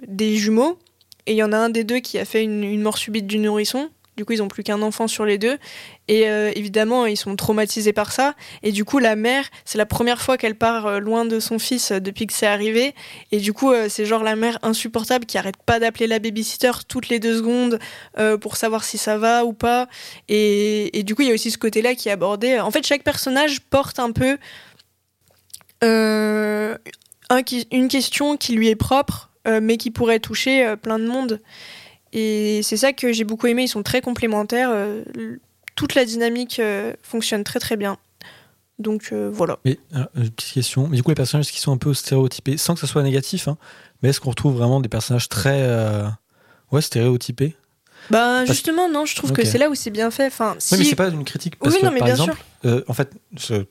des jumeaux et il y en a un des deux qui a fait une, une mort subite du nourrisson du coup, ils ont plus qu'un enfant sur les deux. Et euh, évidemment, ils sont traumatisés par ça. Et du coup, la mère, c'est la première fois qu'elle part euh, loin de son fils euh, depuis que c'est arrivé. Et du coup, c'est genre la mère insupportable qui arrête pas d'appeler la babysitter toutes les deux secondes pour savoir si ça va ou pas. Et, du coup, il y a aussi ce côté-là qui est abordé. En fait, chaque personnage porte un peu une question qui lui est propre, mais qui pourrait toucher plein de monde. Et c'est ça que j'ai beaucoup aimé, ils sont très complémentaires. Euh, toute la dynamique euh, fonctionne très très bien. Donc euh, voilà. Mais une petite question. du coup, les personnages qui sont un peu stéréotypés, sans que ce soit négatif, hein, mais est-ce qu'on retrouve vraiment des personnages très ouais, stéréotypés? Bah justement non, je trouve que c'est là où c'est bien fait. Enfin, si... Oui, mais c'est pas une critique parce oui, que non, mais par bien exemple, euh, en fait,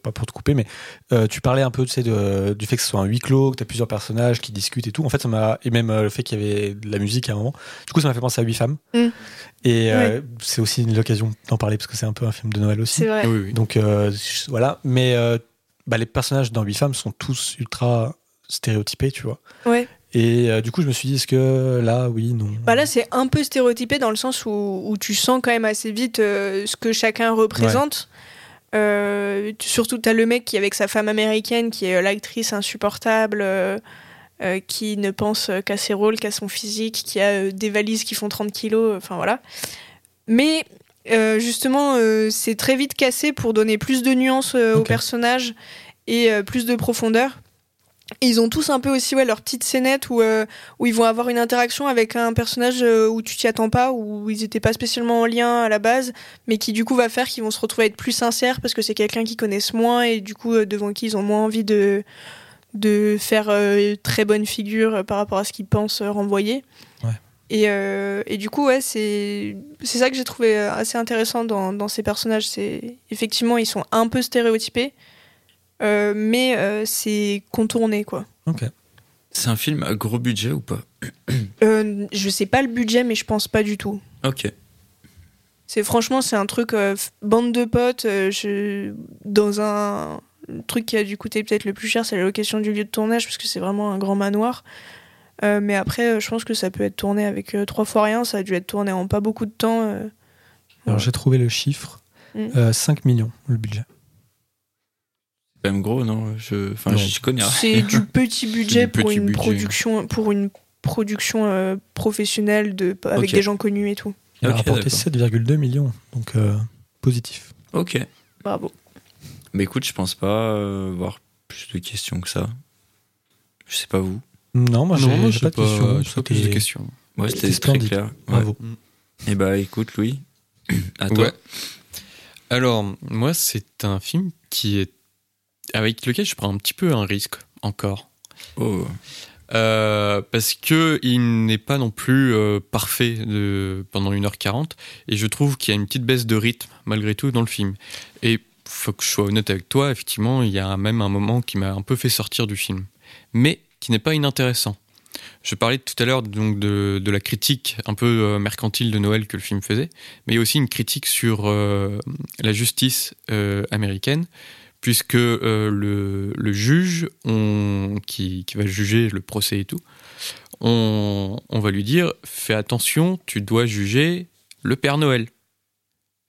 pas pour te couper, mais euh, tu parlais un peu, tu sais, de, du fait que ce soit un huis clos, que t'as plusieurs personnages qui discutent et tout. En fait, ça m'a et même euh, le fait qu'il y avait de la musique à un moment. Du coup, ça m'a fait penser à huit femmes. Mm. Et c'est aussi l'occasion d'en parler parce que c'est un peu un film de Noël aussi. C'est vrai. Oui, Donc voilà, mais bah, les personnages dans huit femmes sont tous ultra stéréotypés, tu vois. Ouais. Et euh, du coup, je me suis dit, est-ce que là, oui, non? Bah Là, c'est un peu stéréotypé dans le sens où, où tu sens quand même assez vite euh, ce que chacun représente. Euh, surtout, tu as le mec qui, avec sa femme américaine, qui est l'actrice insupportable, qui ne pense qu'à ses rôles, qu'à son physique, qui a des valises qui font 30 kilos, enfin voilà. Mais justement, c'est très vite cassé pour donner plus de nuances au personnage et plus de profondeur ils ont tous un peu aussi ouais, leur petite scénette où, euh, où ils vont avoir une interaction avec un personnage euh, où tu t'y attends pas, où ils étaient pas spécialement en lien à la base, mais qui du coup va faire qu'ils vont se retrouver à être plus sincères parce que c'est quelqu'un qu'ils connaissent moins et du coup euh, devant qui ils ont moins envie de, de faire très bonne figure par rapport à ce qu'ils pensent renvoyer. Ouais. Et, et, du coup, ouais, c'est ça que j'ai trouvé assez intéressant dans, dans ces personnages. C'est effectivement, ils sont un peu stéréotypés, euh, mais euh, c'est contourné, quoi. Ok. C'est un film à gros budget ou pas? (clears throat) Euh, Je sais pas le budget, mais je pense pas du tout. Ok. C'est franchement, c'est un truc bande de potes. je, dans un truc qui a dû coûter peut-être le plus cher, c'est la location du lieu de tournage parce que c'est vraiment un grand manoir. mais après, je pense que ça peut être tourné avec trois fois rien. Ça a dû être tourné en pas beaucoup de temps. Alors j'ai trouvé le chiffre 5 mm. millions le budget même gros, non? Je, enfin, je connais C'est du (laughs) petit budget pour une production, pour une production euh, professionnelle de, avec des gens connus et tout. Il a rapporté 7,2 millions, donc euh, positif. Ok. Bravo. Mais écoute, je pense pas euh, avoir plus de questions que ça. Je sais pas vous. Non, moi j'ai pas, de questions. plus de questions. Ouais, c'était très clair. Bravo. Et eh bah écoute, Louis, (clears throat) à toi. Alors, moi, c'est un film qui est avec lequel je prends un petit peu un risque encore. Oh. Euh, parce que il n'est pas non plus euh, parfait de, pendant 1h40 et je trouve qu'il y a une petite baisse de rythme malgré tout dans le film. Et faut que je sois honnête avec toi, effectivement, il y a même un moment qui m'a un peu fait sortir du film, mais qui n'est pas inintéressant. Je parlais tout à l'heure donc de, de, la critique un peu euh, mercantile de Noël que le film faisait, mais il y a aussi une critique sur la justice américaine puisque euh, le, juge qui, va juger le procès et tout, on, va lui dire fais attention, tu dois juger le Père Noël.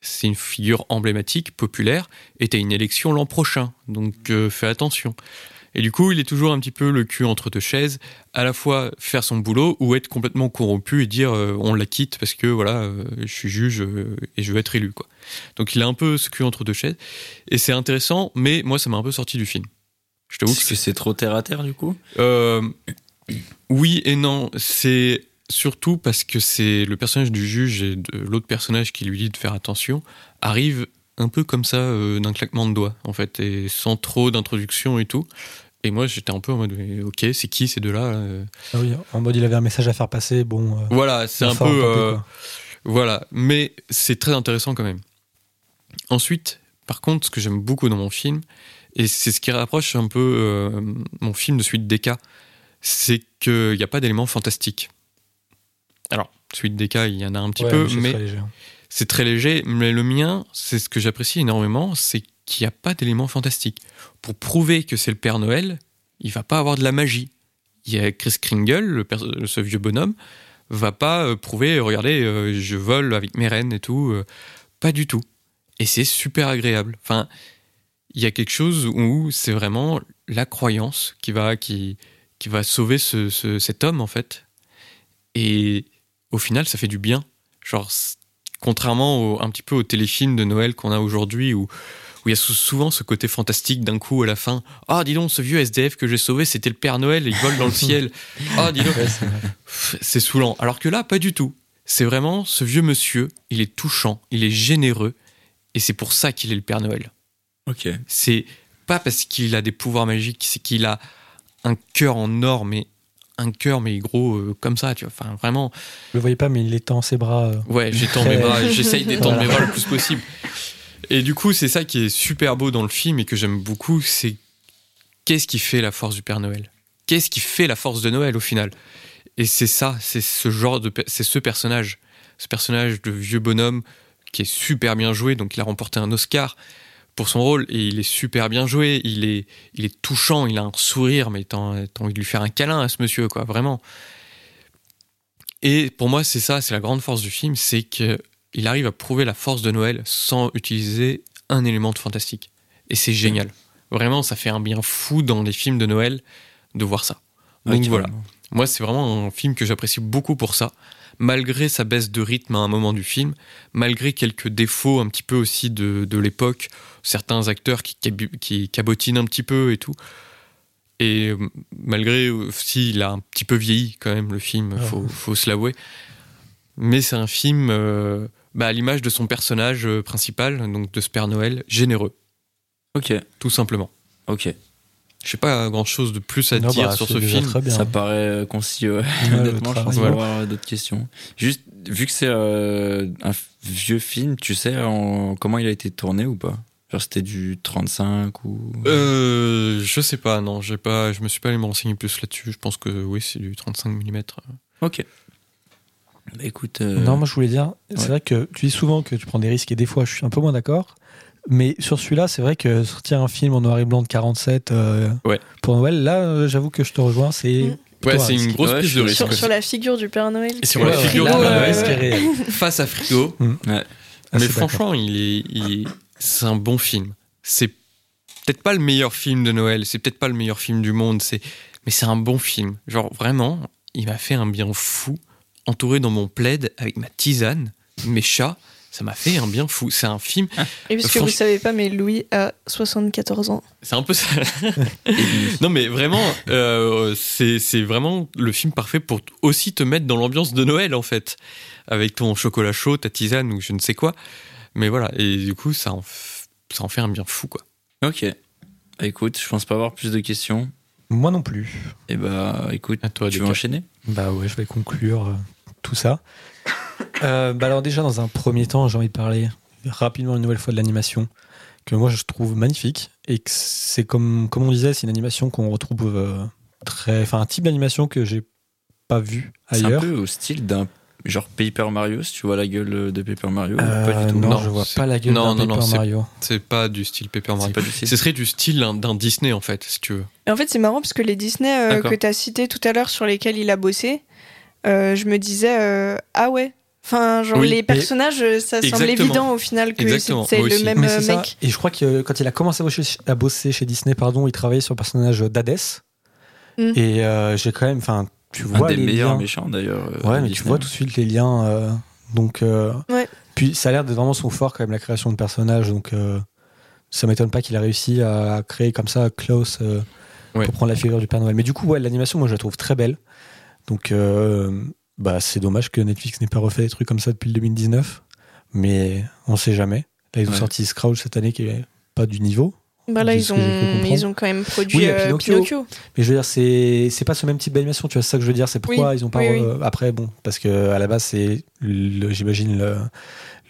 C'est une figure emblématique, populaire, et t'as une élection l'an prochain, donc euh, fais attention. Et du coup, il est toujours un petit peu le cul entre deux chaises, à la fois faire son boulot ou être complètement corrompu et dire euh, on la quitte parce que voilà, euh, je suis juge euh, et je veux être élu quoi. Donc il a un peu ce cul entre deux chaises et c'est intéressant, mais moi ça m'a un peu sorti du film. Je t'avoue Est-ce que c'est trop terre à terre du coup? Oui et non. C'est surtout parce que c'est le personnage du juge et de l'autre personnage qui lui dit de faire attention arrive un peu comme ça euh, d'un claquement de doigts en fait et sans trop d'introduction et tout. Et moi j'étais un peu en mode ok c'est qui ces deux-là euh Ah oui, en mode il avait un message à faire passer, bon. euh, Voilà c'est un peu euh, voilà mais c'est très intéressant quand même. Ensuite par contre ce que j'aime beaucoup dans mon film et c'est ce qui rapproche un peu euh, mon film de suite des cas c'est qu'il n'y a pas d'éléments fantastiques. Alors, suite des cas, il y en a un petit Ouais, peu, c'est mais très léger, hein. c'est très léger. Mais le mien, c'est ce que j'apprécie énormément, c'est qu'il n'y a pas d'éléments fantastiques. Pour prouver que c'est le Père Noël, il va pas avoir de la magie. Il y a Chris Kringle, ce vieux bonhomme, va pas euh, prouver, regardez, euh, je vole avec mes rennes et tout. euh, pas du tout. Et c'est super agréable. Enfin, il y a quelque chose où c'est vraiment la croyance qui va, qui, qui va sauver ce- ce- cet homme, en fait. Et au final, ça fait du bien. Genre, contrairement un petit peu aux téléfilms de Noël qu'on a aujourd'hui, où où il y a sou- souvent ce côté fantastique d'un coup à la fin. Ah, dis donc, ce vieux SDF que j'ai sauvé, c'était le Père Noël, et il vole dans le (laughs) ciel. Ah, dis donc. Ouais, c'est saoulant. Alors que là, pas du tout. C'est vraiment ce vieux monsieur, il est touchant, il est généreux, et c'est pour ça qu'il est le Père Noël. Ok. C'est pas parce qu'il a des pouvoirs magiques, c'est qu'il a un cœur en or, mais un cœur, mais gros, euh, comme ça, tu vois. Enfin, vraiment. Je le voyais pas, mais il étend ses bras. euh, Ouais, j'étends Très- mes bras, j'essaye (laughs) d'étendre Voilà. mes bras le plus possible. Et du coup, c'est ça qui est super beau dans le film et que j'aime beaucoup, c'est qu'est-ce qui fait la force du Père Noël? Qu'est-ce qui fait la force de Noël au final? Et c'est ça, c'est ce genre de, c'est ce personnage, ce personnage de vieux bonhomme qui est super bien joué. Donc, il a remporté un Oscar pour son rôle et il est super bien joué. Il est, il est touchant, il a un sourire, mais t'as envie de lui faire un câlin à ce monsieur, quoi, vraiment. Et pour moi, c'est ça, c'est la grande force du film, c'est que il arrive à prouver la force de Noël sans utiliser un élément de fantastique. Et c'est génial. Vraiment, ça fait un bien fou dans les films de Noël de voir ça. Donc Ok. voilà. Moi, c'est vraiment un film que j'apprécie beaucoup pour ça. Malgré sa baisse de rythme à un moment du film, malgré quelques défauts un petit peu aussi de, de l'époque, certains acteurs qui, qui cabotinent un petit peu et tout. Et euh, malgré aussi, il a un petit peu vieilli quand même le film, Ah. faut, faut se l'avouer. Mais c'est un film euh, bah, à l'image de son personnage euh, principal, donc de ce Père Noël, généreux, Ok. tout simplement. Ok. Je sais pas grand chose de plus à non, dire bah, sur ce film. Très bien. Ça paraît euh, concis. ouais. Ouais, (laughs) Honnêtement, je pense pas avoir d'autres questions. Juste, vu que c'est euh, un vieux film, tu sais en- comment il a été tourné ou pas? Genre c'était du 35 ou... Euh, je sais pas, non, j'ai pas, je me suis pas allé me renseigner plus là-dessus. Je pense que oui, c'est du 35 mm. Ok. Bah écoute... euh, Non, moi je voulais dire, c'est ouais. vrai que tu dis souvent que tu prends des risques et des fois je suis un peu moins d'accord. Mais sur celui-là, c'est vrai que sortir un film en noir et blanc de 47 euh, Ouais. pour Noël, là, euh, j'avoue que je te rejoins. C'est Mm. Ouais, c'est une grosse Ouais, prise de risque. Sur, sur la figure du Père Noël. Et sur Ouais, la figure du Père Noël, (laughs) face à Frigo. Ouais. Ah, mais franchement, il est, il est- c'est un bon film. C'est peut-être pas le meilleur film de Noël, c'est peut-être pas le meilleur film du monde, c'est, mais c'est un bon film. Genre vraiment, il m'a fait un bien fou, entouré dans mon plaid avec ma tisane, mes chats. Ça m'a fait un bien fou. C'est un film. Et puisque Franch- vous savez pas, mais Louis a 74 ans. C'est un peu ça. (laughs) non, mais vraiment, euh, c'est vraiment le film parfait pour aussi te mettre dans l'ambiance de Noël, en fait. Avec ton chocolat chaud, ta tisane ou je ne sais quoi. Mais voilà, et du coup, ça en, f- ça en fait un bien fou, quoi. Ok. Bah, écoute, je pense pas avoir plus de questions. Moi non plus. Et bah écoute, À toi, tu veux enchaîner? Bah ouais, je vais conclure euh, tout ça. Euh, bah alors déjà, dans un premier temps, j'ai envie de parler rapidement une nouvelle fois de l'animation, que moi je trouve magnifique, et que c'est comme, comme on disait, c'est une animation qu'on retrouve euh, très... Enfin, un type d'animation que j'ai pas vu C'est un ailleurs. peu au style d'un genre Paper Mario, si tu vois la gueule de Paper Mario. ou Euh, pas du tout. non, Non, je vois pas la gueule non, d'un non, non, Paper c'est- Mario. C'est pas du style Paper Mario. pas du style. Ce serait du style d'un- Disney, en fait, si tu veux. Et en fait, c'est marrant parce que les Disney euh, que tu as cités tout à l'heure sur lesquels il a bossé, euh, je me disais, euh, ah ouais, Enfin, genre Oui, les personnages, euh, ça semble évident au final que c'est le même Mais euh, c'est ça. mec. Et je crois que euh, quand il a commencé à bosser, à bosser chez Disney, pardon, il travaillait sur le personnage d'Hadès. Mm. Et euh, j'ai quand même, enfin, tu Un vois des les meilleurs liens. méchants d'ailleurs. euh, Ouais, de mais tu Disney. vois tout de suite les liens. euh, donc, euh, Ouais. puis ça a l'air d'être vraiment son fort quand même la création de personnages. Donc, euh, ça m'étonne pas qu'il a réussi à créer comme ça Klaus euh, Ouais. pour prendre la figure du Père Noël. Mais du coup, ouais, l'animation, moi, je la trouve très belle. Donc, euh, bah, c'est dommage que Netflix n'ait pas refait des trucs comme ça depuis le 2019. Mais on sait jamais. Là, ils ont Ouais. sorti Scrooge cette année qui est pas du niveau. Bah là, ils ont, ils ont quand même produit Oui, euh, Pinocchio. Pinocchio. Mais je veux dire, c'est c'est pas ce même type d'animation, tu vois, c'est ça que je veux dire, c'est pourquoi Oui, ils ont pas. oui, oui. re- Après, bon, parce que à la base, c'est, le- j'imagine,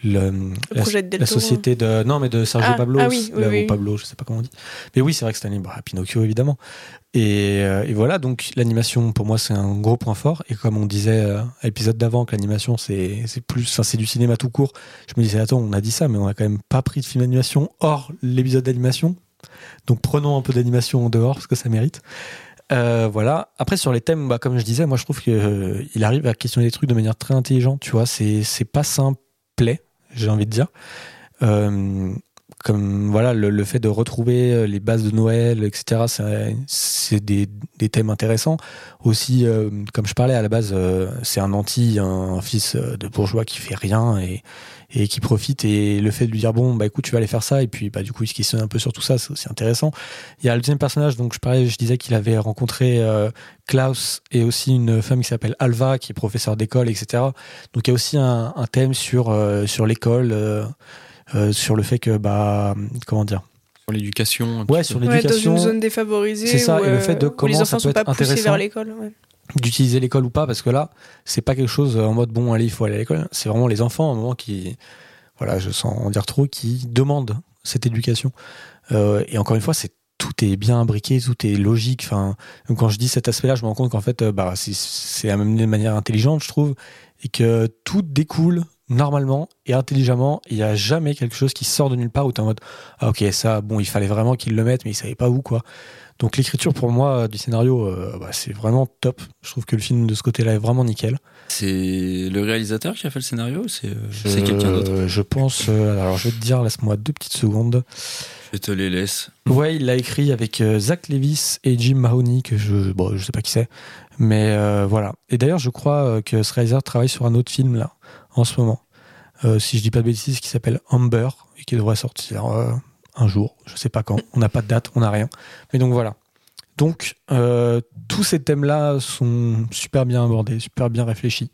le, projet de Del la société de. Non, mais de Sergio Ah, Pablo. ah oui, oui, là, oui. ou Pablo, je sais pas comment on dit. Mais oui, c'est vrai que cette année, bah, Pinocchio, évidemment. Et, euh, et voilà, donc l'animation, pour moi, c'est un gros point fort. Et comme on disait euh, à l'épisode d'avant, que l'animation, c'est c'est plus. C'est du cinéma tout court. Je me disais, attends, on a dit ça, mais on a quand même pas pris de film d'animation hors l'épisode d'animation. Donc prenons un peu d'animation en dehors, parce que ça mérite. Euh, voilà. Après sur les thèmes, bah, comme je disais, moi je trouve que euh, il arrive à questionner les trucs de manière très intelligente. Tu vois, c'est pas simplet, j'ai envie de dire. Euh, comme voilà le, fait de retrouver euh, les bases de Noël, etc. c'est- des, des thèmes intéressants. Aussi, euh, comme je parlais à la base, c'est un anti, un, un fils de bourgeois qui fait rien et, et qui profite. Et le fait de lui dire bon bah écoute tu vas aller faire ça et puis bah du coup il se questionne un peu sur tout ça, c'est aussi intéressant. Il y a le deuxième personnage, donc je parlais, je disais qu'il avait rencontré euh, Klaus et aussi une femme qui s'appelle Alva, qui est professeure d'école, etc. Donc il y a aussi un, un thème sur euh, sur l'école, euh, euh, sur le fait que bah comment dire, Sur l'éducation. un ouais, sur peu. Ouais, dans l'éducation, une zone défavorisée. C'est ça, où, et le fait de comment les ça enfants peut sont pas être poussés intéressant. vers l'école. ouais. D'utiliser l'école ou pas, parce que là c'est pas quelque chose en mode bon allez il faut aller à l'école. C'est vraiment les enfants à un moment qui, voilà, je sens en dire trop, qui demandent cette éducation. Euh, et encore une fois, c'est tout est bien imbriqué, tout est logique. Enfin, quand je dis cet aspect-là, je me rends compte qu'en fait, euh, bah, c'est- amené de manière intelligente, je trouve, et que tout découle normalement et intelligemment. Il n'y a jamais quelque chose qui sort de nulle part où tu es en mode ah ok ça bon il fallait vraiment qu'ils le mettent mais ils savaient pas où quoi. Donc l'écriture pour moi euh, du scénario euh, bah, c'est vraiment top. Je trouve que le film de ce côté-là est vraiment nickel. C'est le réalisateur qui a fait le scénario ou c'est euh, quelqu'un d'autre? Je pense. euh, alors je vais te dire laisse-moi deux petites secondes. Je te les laisse. Ouais, il l'a écrit avec euh, Zach Levis et Jim Mahoney, que je, bon, je sais pas qui c'est, mais euh, voilà. Et d'ailleurs, je crois euh, que ce réalisateur travaille sur un autre film là, en ce moment, Euh, si je dis pas de bêtises, qui s'appelle Amber et qui devrait sortir euh, un jour, je sais pas quand. On n'a pas de date, on n'a rien. Mais donc voilà. Donc euh, tous ces thèmes-là sont super bien abordés, super bien réfléchis.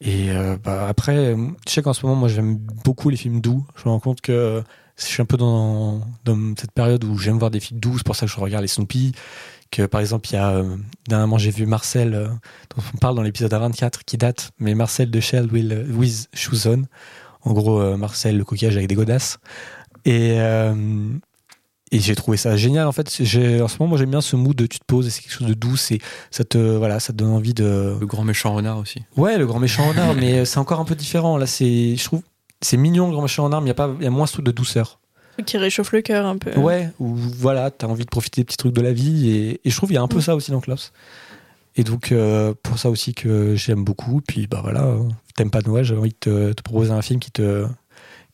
Et euh, bah, après, euh, je sais qu'en ce moment, moi, j'aime beaucoup les films doux. Je me rends compte que je suis un peu dans, cette période où j'aime voir des films doux. C'est pour ça que je regarde les Snoopy. Que par exemple, il y a euh, dernièrement, j'ai vu Marcel, euh, dont on parle dans l'épisode 24, qui date, mais Marcel de Shell will, with Shoes On. En gros, euh, Marcel, le coquillage avec des godasses. Et, euh, et j'ai trouvé ça génial. En fait, en ce moment, moi, j'aime bien ce mood de tu te poses et c'est quelque chose de doux. Et ça te, voilà, ça te donne envie de, Le grand méchant renard aussi. Ouais, le grand méchant renard, mais euh, c'est encore un peu différent. Là, c'est, je trouve, c'est mignon le grand méchant renard, mais il y a pas, il y a moins ce truc de douceur. Truc Qui réchauffe le cœur un peu. Ouais, où voilà, t'as envie de profiter des petits trucs de la vie, et, et je trouve il y a un peu Mm. ça aussi dans Klaus. Et donc euh, pour ça aussi que j'aime beaucoup. Puis bah voilà, euh, t'aimes pas Noël, j'ai envie de te, te proposer un film qui te,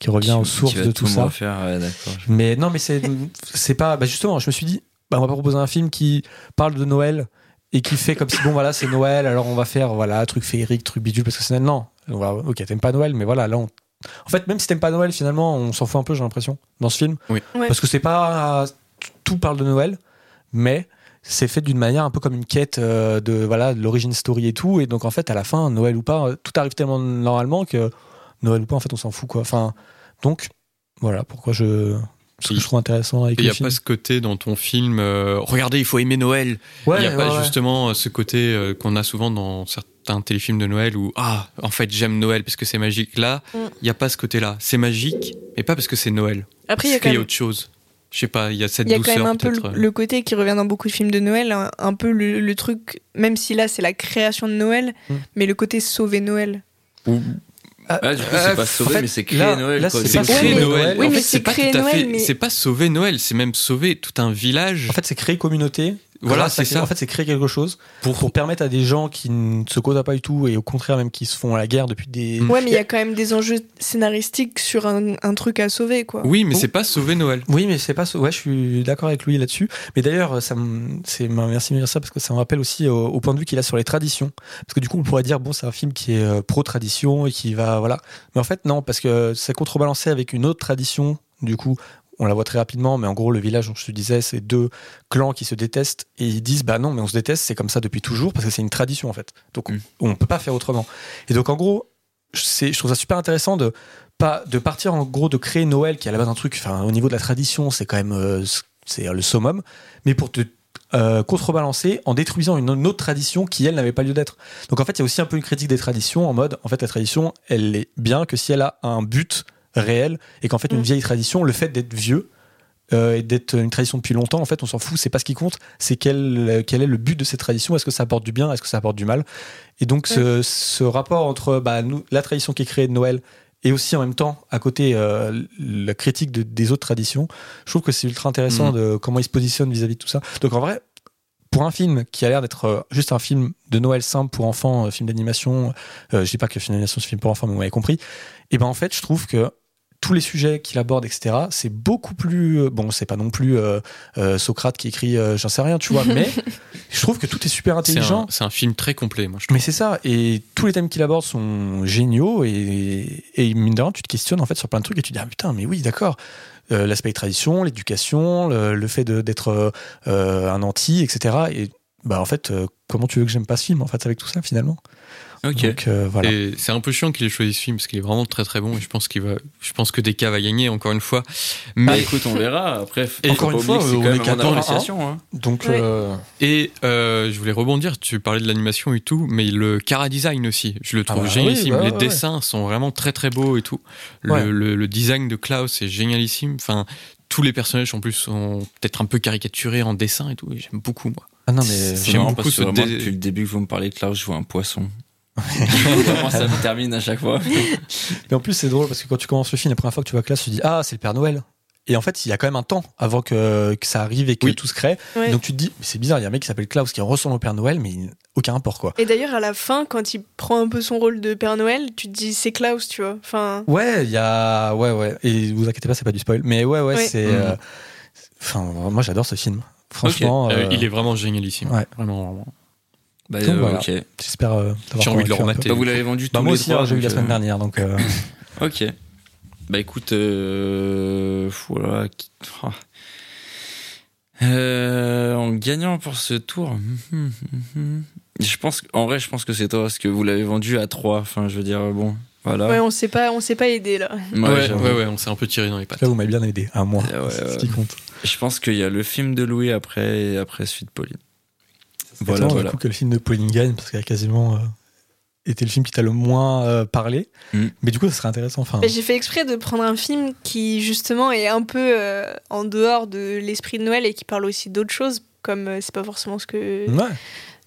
qui revient Qui- aux sources de tout me ça. refaire, ouais, d'accord. Mais non, mais c'est pas. Bah justement, je me suis dit, bah on va pas proposer un film qui parle de Noël et qui fait comme si bon voilà c'est Noël, alors on va faire voilà truc féerique, truc bidule parce que c'est non. Ok, t'aimes pas Noël, mais voilà là on. En fait, même si t'aimes pas Noël, finalement, on s'en fout un peu, j'ai l'impression, dans ce film. Oui. Ouais. Parce que c'est pas. Tout parle de Noël, mais c'est fait d'une manière un peu comme une quête euh, de voilà de l'origine story et tout. Et donc, en fait, à la fin, Noël ou pas, euh, tout arrive tellement normalement que Noël ou pas, en fait, on s'en fout, quoi. Enfin, donc, voilà pourquoi je. Ce que je trouve intéressant avec Il n'y a film. pas ce côté dans ton film, euh, regardez, il faut aimer Noël. Ouais, il n'y a pas ouais, justement euh, ce côté euh, qu'on a souvent dans certains téléfilms de Noël où, ah, en fait, j'aime Noël parce que c'est magique. Là, il Mm. n'y a pas ce côté-là. C'est magique, mais pas parce que c'est Noël. Après, il y a Parce quand qu'il y a même autre chose. Je sais pas, il y a cette Il y a quand douceur même un peu le, le côté qui revient dans beaucoup de films de Noël, un, un peu le, le truc, même si là c'est la création de Noël, Mm. mais le côté sauver Noël. Ah, du coup, Euh, c'est pas en sauver, fait, mais c'est créer là- Noël. c'est pas créer Noël. oui, en mais fait, c'est pas tout à fait. C'est pas sauver Noël, c'est même sauver tout un village. En fait, c'est créer communauté Voilà, c'est ça. En fait, c'est créer quelque chose Pour, pour permettre à des gens qui ne se côtoient pas du tout et au contraire même qui se font la guerre depuis des. Mm. Ouais, mais il y a quand même des enjeux scénaristiques sur un, un truc à sauver, quoi. Oui, mais Oh. c'est pas sauver Noël. Oui, mais c'est pas. Ouais, je suis d'accord avec Louis là-dessus. Mais d'ailleurs, ça me, c'est merci de me dire ça parce que ça me rappelle aussi au, au point de vue qu'il a sur les traditions. Parce que du coup, on pourrait dire bon, c'est un film qui est euh, pro tradition et qui va voilà. Mais en fait, non, parce que c'est contrebalancé avec une autre tradition. Du coup, on la voit très rapidement, mais en gros, le village dont je te disais, c'est deux clans qui se détestent et ils disent bah non, mais on se déteste, c'est comme ça depuis toujours parce que c'est une tradition en fait. Donc Mm. on peut pas faire autrement. Et donc en gros, je trouve ça super intéressant de pas de partir en gros de créer Noël qui est à la base un truc, enfin au niveau de la tradition, c'est quand même euh, c'est le summum, mais pour te euh, contrebalancer en détruisant une, une autre tradition qui elle n'avait pas lieu d'être. Donc en fait, il y a aussi un peu une critique des traditions en mode en fait la tradition, elle est bien que si elle a un but réel et qu'en fait une Mm. vieille tradition, le fait d'être vieux euh, et d'être une tradition depuis longtemps, en fait, on s'en fout. C'est pas ce qui compte. C'est quel, quel est le but de cette tradition Est-ce que ça apporte du bien Est-ce que ça apporte du mal? Et donc, ce, ce rapport entre bah, nous, la tradition qui est créée de Noël et aussi en même temps, à côté, euh, la critique de- des autres traditions, je trouve que c'est ultra intéressant Mhm. de comment ils se positionnent vis-à-vis de tout ça. Donc, en vrai, pour un film qui a l'air d'être euh, juste un film de Noël simple pour enfants, euh, film d'animation, euh, je dis pas que film d'animation c'est film pour enfants, mais vous m'avez compris. Et ben en fait, je trouve que tous les sujets qu'il aborde, etc., c'est beaucoup plus. euh, Bon, c'est pas non plus euh, euh, Socrate qui écrit euh, j'en sais rien, tu vois, mais (laughs) je trouve que tout est super intelligent. c'est un film très complet, moi je trouve. Mais c'est ça, et tous les thèmes qu'il aborde sont géniaux, et, et mine de rien, tu te questionnes en fait sur plein de trucs, et tu te dis, ah putain, mais oui, d'accord. L'aspect tradition, l'éducation, le, le fait d'être un anti, etc. Et bah en fait, comment tu veux que j'aime pas ce film en fait avec tout ça finalement? Ok. Donc euh, voilà. Et c'est un peu chiant qu'il ait choisi ce film parce qu'il est vraiment très très bon et je pense qu'il va, je pense que DK va gagner encore une fois. Bah Mais écoute, on verra. Après, Et encore une fois, c'est on quand est même qu'à. Hein. Donc Ouais. euh, et euh, je voulais rebondir. Tu parlais de l'animation et tout, mais le cara design aussi, je le trouve bah génialissime. oui, bah Les ouais, dessins sont vraiment très très beaux et tout. Le, Ouais. le- le design de Klaus est génialissime. Enfin, tous les personnages en plus sont peut-être un peu caricaturés en dessin et tout. et J'aime beaucoup moi. ah non mais J'aime beaucoup parce que ce vraiment, dé- depuis le début que vous me parlez de Klaus, je vois un poisson. Vraiment, (laughs) ça me termine à chaque fois. Mais en plus, c'est drôle parce que quand tu commences le film, la première fois que tu vois Classe, tu dis Ah, c'est le Père Noël. Et en fait, il y a quand même un temps avant que, que ça arrive et que Oui. tout se crée. Donc tu te dis c'est bizarre, il y a un mec qui s'appelle Klaus qui ressemble au Père Noël, mais aucun rapport quoi. Et d'ailleurs, à la fin, quand il prend un peu son rôle de Père Noël, tu te dis c'est Klaus, tu vois. Enfin, Ouais, il y a. Ouais, ouais. Et vous inquiétez pas, c'est pas du spoil. Mais ouais, ouais, Oui. c'est. Mhm. euh, Enfin, moi j'adore ce film. Franchement, Euh, euh, il est vraiment génialissime. ouais. Vraiment, vraiment. Bah, Donc, euh, voilà. ok. j'espère euh, J'ai envie de le remater. Bah, vous l'avez vendu tous Bah, moi les aussi, trois. hein, j'ai vu la semaine euh, dernière, donc. euh, (laughs) Ok. Bah écoute, euh, voilà. ah. Euh, en gagnant pour ce tour, hum, hum, hum. je pense, en vrai, je pense que c'est toi parce que vous l'avez vendu à 3 Enfin, je veux dire, bon, voilà. ouais, on s'est pas, on s'est pas aidé là. Ouais, Ouais, ouais, on s'est un peu tiré dans les pattes. Là, vous m'avez bien aidé, à moi. Ouais, ouais, c'est ce qui compte. Je pense qu'il y a le film de Louis après et après celui de Pauline. Voilà. Du coup, que le film de Pauline gagne, parce qu'elle a quasiment euh, été le film qui t'a le moins euh, parlé. Mm. Mais du coup, ça serait intéressant. Enfin, J'ai fait exprès de prendre un film qui justement est un peu euh, en dehors de l'esprit de Noël et qui parle aussi d'autres choses, comme euh, c'est pas forcément ce que, ouais.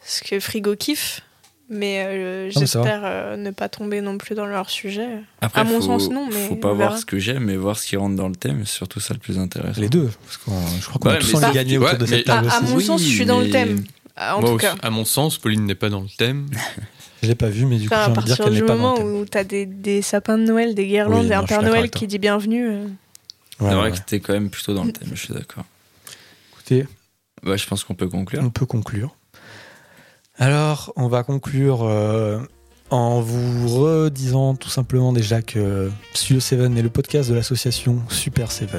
ce que Frigo kiffe. Mais euh, j'espère euh, ne pas tomber non plus dans leur sujet. Après, À mon faut, sens, non, mais faut pas on voir ce que j'aime, mais voir ce qui rentre dans le thème. C'est surtout ça le plus intéressant. Les deux. Parce qu'on, je crois qu'on Ouais, a tous envie de gagner ouais, autour de cette À, table à aussi. mon Oui, sens, je suis dans le thème. Ah, En Moi tout aussi, cas. à mon sens, Pauline n'est pas dans le thème. (laughs) Je l'ai pas vu, mais du coup, j'ai à envie de dire partir qu'elle du n'est pas dans moment le thème. où t'as des, des sapins de Noël, des guirlandes Oui, et un Père Noël qui dit bienvenue. euh, Ouais, c'est vrai ouais. que t'es quand même plutôt dans le thème, je suis d'accord. Écoutez, Bah, je pense qu'on peut conclure. on peut conclure. Alors, on va conclure euh, en vous redisant tout simplement déjà que Studio 7 est le podcast de l'association Super 7.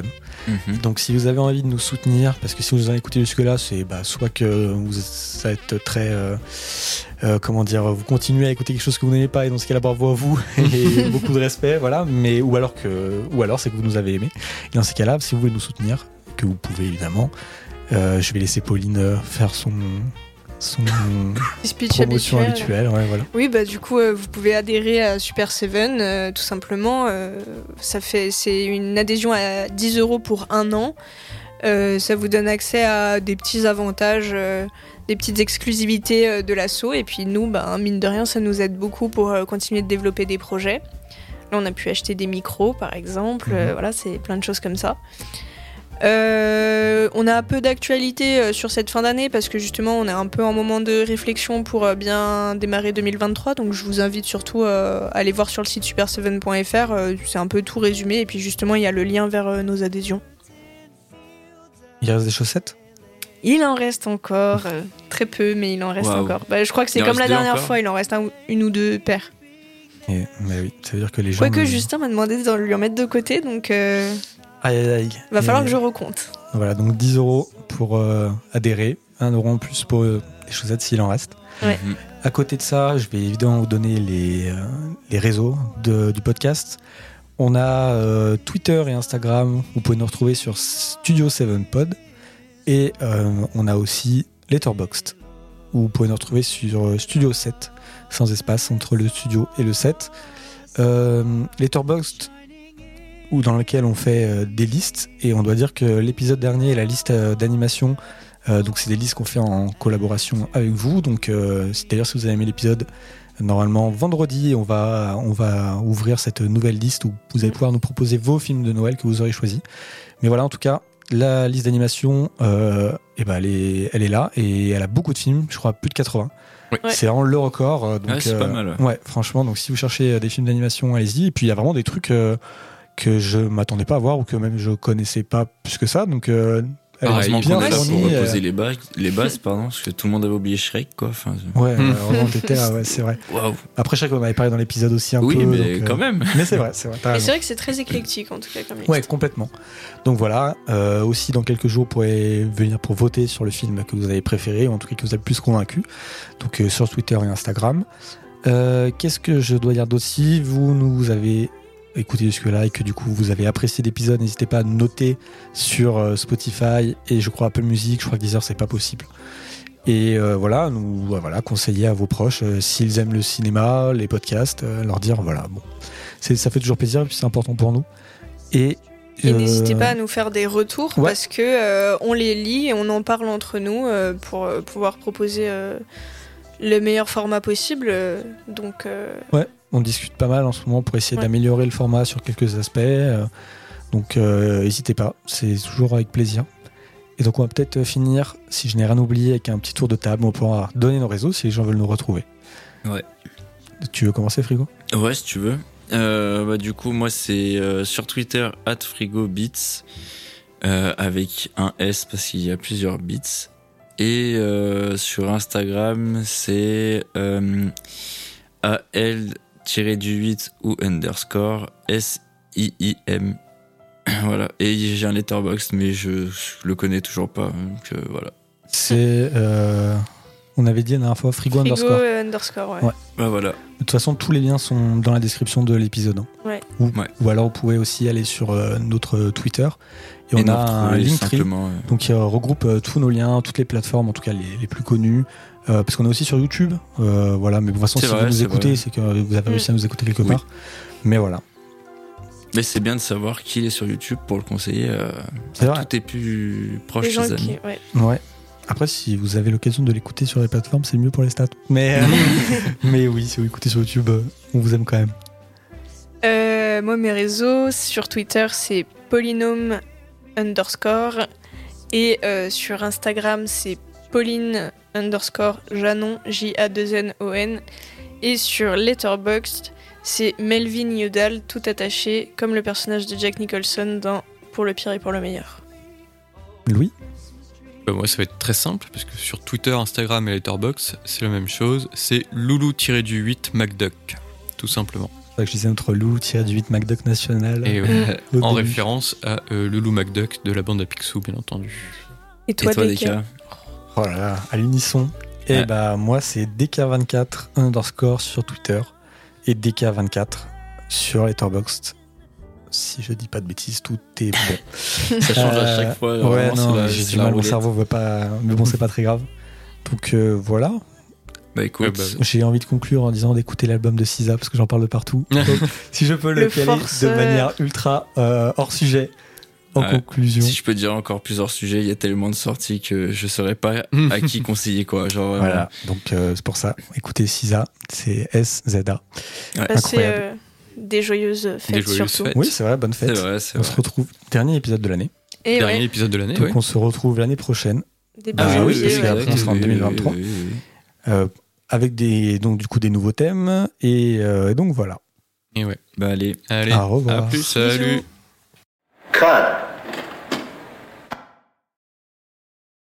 Mhm. Donc si vous avez envie de nous soutenir, parce que si vous avez écouté jusque-là, c'est bah, soit que vous êtes très... euh, euh, comment dire Vous continuez à écouter quelque chose que vous n'aimez pas, et dans ce cas-là, bravo à vous, (laughs) et beaucoup de respect, voilà. Mais, ou alors, que, ou alors c'est que vous nous avez aimé. Et dans ces cas-là, si vous voulez nous soutenir, que vous pouvez évidemment, euh, je vais laisser Pauline faire son... Son (laughs) speech promotion habituel. habituelle, ouais, voilà. Oui, bah du coup, euh, vous pouvez adhérer à Super Seven, euh, tout simplement. euh, ça fait, c'est une adhésion à 10 euros pour un an. Ça vous donne accès à des petits avantages, des petites exclusivités de l'assaut. Et puis nous, bah, mine de rien, ça nous aide beaucoup pour continuer de développer des projets. Là, on a pu acheter des micros, par exemple. Mhm. Voilà, c'est plein de choses comme ça. Euh, on a un peu d'actualité euh, sur cette fin d'année parce que justement on est un peu en moment de réflexion pour euh, bien démarrer 2023. Donc je vous invite surtout à aller voir sur le site super7.fr. euh, c'est un peu tout résumé et puis justement il y a le lien vers nos adhésions. Il reste des chaussettes? Il en reste encore très peu, mais il en reste encore. Bah, je crois que c'est comme la dernière fois, il en reste un ou- une ou deux paires. Et, mais oui, ça veut dire que les gens. Quoique Justin m'a demandé de lui en mettre de côté, donc euh, Aïe, aïe, aïe. va falloir que je recompte. Voilà, donc 10 euros pour euh, adhérer, 1 euro en plus pour euh, les chaussettes s'il en reste. Ouais. Mhm. À côté de ça, je vais évidemment vous donner les, euh, les réseaux de- du podcast. On a euh, Twitter et Instagram. Vous pouvez nous retrouver sur Studio 7 Pod. Et euh, on a aussi Letterboxd, où vous pouvez nous retrouver sur Studio 7, sans espace entre le studio et le 7. Euh, Letterboxd, où dans lequel on fait euh, des listes. Et on doit dire que l'épisode dernier, la liste euh, d'animation, euh, donc c'est des listes qu'on fait en collaboration avec vous. Donc euh, d'ailleurs si vous avez aimé l'épisode, normalement vendredi on va on va ouvrir cette nouvelle liste où vous allez pouvoir nous proposer vos films de Noël que vous aurez choisis. Mais voilà en tout cas la liste d'animation, euh, eh ben, elle, est, elle est là et elle a beaucoup de films, je crois plus de 80. Oui. Ouais. C'est vraiment le record. Donc, Ouais, c'est pas mal, ouais. Ouais, franchement, donc si vous cherchez des films d'animation, allez-y. Et puis il y a vraiment des trucs euh, que je m'attendais pas à voir ou que même je connaissais pas plus que ça. Donc euh, elle est Heureusement bien pour fournie, euh, reposer les bases, les bases pardon, parce que tout le monde avait oublié Shrek, quoi. Enfin, Ouais, Hmm. euh, là, ouais, c'est vrai. Waouh. Après, Shrek, on en avait parlé dans l'épisode aussi un Oui, peu. mais donc, euh, quand même. Mais c'est vrai, c'est vrai. c'est vrai que c'est très éclectique en tout cas comme liste. Ouais, complètement. Donc voilà, euh, aussi dans quelques jours, vous pourrez venir pour voter sur le film que vous avez préféré, ou en tout cas que vous avez le plus convaincu. Donc euh, sur Twitter et Instagram. Euh, Qu'est-ce que je dois dire d'aussi Vous nous avez écouté jusque-là et que du coup vous avez apprécié l'épisode, n'hésitez pas à noter sur euh, Spotify et je crois Apple Music, je crois que Deezer c'est pas possible. Et euh, voilà, nous euh, voilà, conseiller à vos proches euh, s'ils aiment le cinéma, les podcasts, euh, leur dire voilà, bon, ça fait toujours plaisir et puis c'est important pour nous. Et Et n'hésitez pas à nous faire des retours ouais. parce que on les lit et on en parle entre nous pour pouvoir proposer le meilleur format possible. donc euh, On discute pas mal en ce moment pour essayer Ouais. d'améliorer le format sur quelques aspects. euh, donc euh, n'hésitez pas, c'est toujours avec plaisir. Et donc on va peut-être finir, si je n'ai rien oublié, avec un petit tour de table. On pourra donner nos réseaux si les gens veulent nous retrouver. Ouais. Tu veux commencer, Frigo? Ouais, si tu veux. Euh, bah, du coup, moi, c'est euh, sur Twitter, FrigoBeats, euh, avec un S parce qu'il y a plusieurs bits. Et euh, sur Instagram, c'est euh, AL-du-8 ou underscore S-I-I-M. (clears throat) voilà. Et j'ai un letterbox, mais je, je le connais toujours pas. Donc euh, voilà. C'est. euh, on avait dit la dernière fois Frigo, frigo underscore. euh, underscore, ouais. Ouais. Bah voilà. De toute façon, tous les liens sont dans la description de l'épisode. hein. Ouais. Ou, Ouais. ou alors vous pouvez aussi aller sur euh, notre Twitter. Et, on nous a un Linktree. Donc qui regroupe euh, tous nos liens, toutes les plateformes, en tout cas les, les plus connues. Euh, parce qu'on est aussi sur YouTube. Euh, voilà, mais de toute façon, si vrai, vous nous c'est écoutez, c'est que vous avez Mm. réussi à nous écouter quelque Oui. part. Mais voilà. Mais c'est bien de savoir qui est sur YouTube pour le conseiller. euh, C'est vrai. tout est plus proche Les de gens ses qui, amis. ouais. Ouais. Après, si vous avez l'occasion de l'écouter sur les plateformes, c'est mieux pour les stats. Mais, euh, (laughs) mais oui, si vous écoutez sur YouTube, on vous aime quand même. Euh, moi, mes réseaux, sur Twitter, c'est polynôme underscore. Et euh, sur Instagram, c'est pauline underscore Janon, J-A-2-N-O-N. Et sur Letterboxd, c'est Melvin Udall, tout attaché, comme le personnage de Jack Nicholson dans Pour le pire et pour le meilleur. Louis? Bah, moi, ça va être très simple parce que sur Twitter, Instagram et Letterboxd, c'est la même chose. C'est loulou-du-8 MacDuck, tout simplement. C'est ça que je disais notre loup tiré du 8 MacDuck national. Et euh, ouais, en début. référence à euh, Loulou MacDuck de la bande à Picsou, bien entendu. Et toi, Et toi, Deka? Oh là là, à l'unisson. Et Ouais. bah moi c'est DK24 underscore sur Twitter et DK24 sur Letterboxd. Si je dis pas de bêtises, tout est bon. (laughs) Ça change à Euh, chaque fois. ouais, vraiment, non, la- j'ai du mal, mon cerveau veut pas. Mais bon, c'est pas très grave. Donc euh, voilà, Bah écoute, bah, j'ai envie de conclure en disant d'écouter l'album de Sisa parce que j'en parle de partout. (laughs) Donc, si je peux le, Le caler forceur. de manière ultra euh, hors sujet en Ouais. conclusion. si je peux dire encore plusieurs sujets, il y a tellement de sorties que je saurais pas (laughs) à qui conseiller quoi. Genre, vraiment. Voilà, donc euh, c'est pour ça. Écoutez Sisa, c'est S-Z-A. Passez incroyable. euh, des joyeuses fêtes Des joyeuses surtout. fêtes. Oui, c'est vrai, bonne fête. vrai, On vrai. se retrouve, dernier épisode de l'année. Et Dernier ouais, épisode de l'année, Donc ouais. on se retrouve l'année prochaine début Ah oui, parce ouais. qu'après, on sera en 2023. oui, oui, oui, oui. euh, avec des donc du coup des nouveaux thèmes et euh, donc voilà. Et ouais. Bah allez. Allez, revoir. à plus, salut. Bisous. 看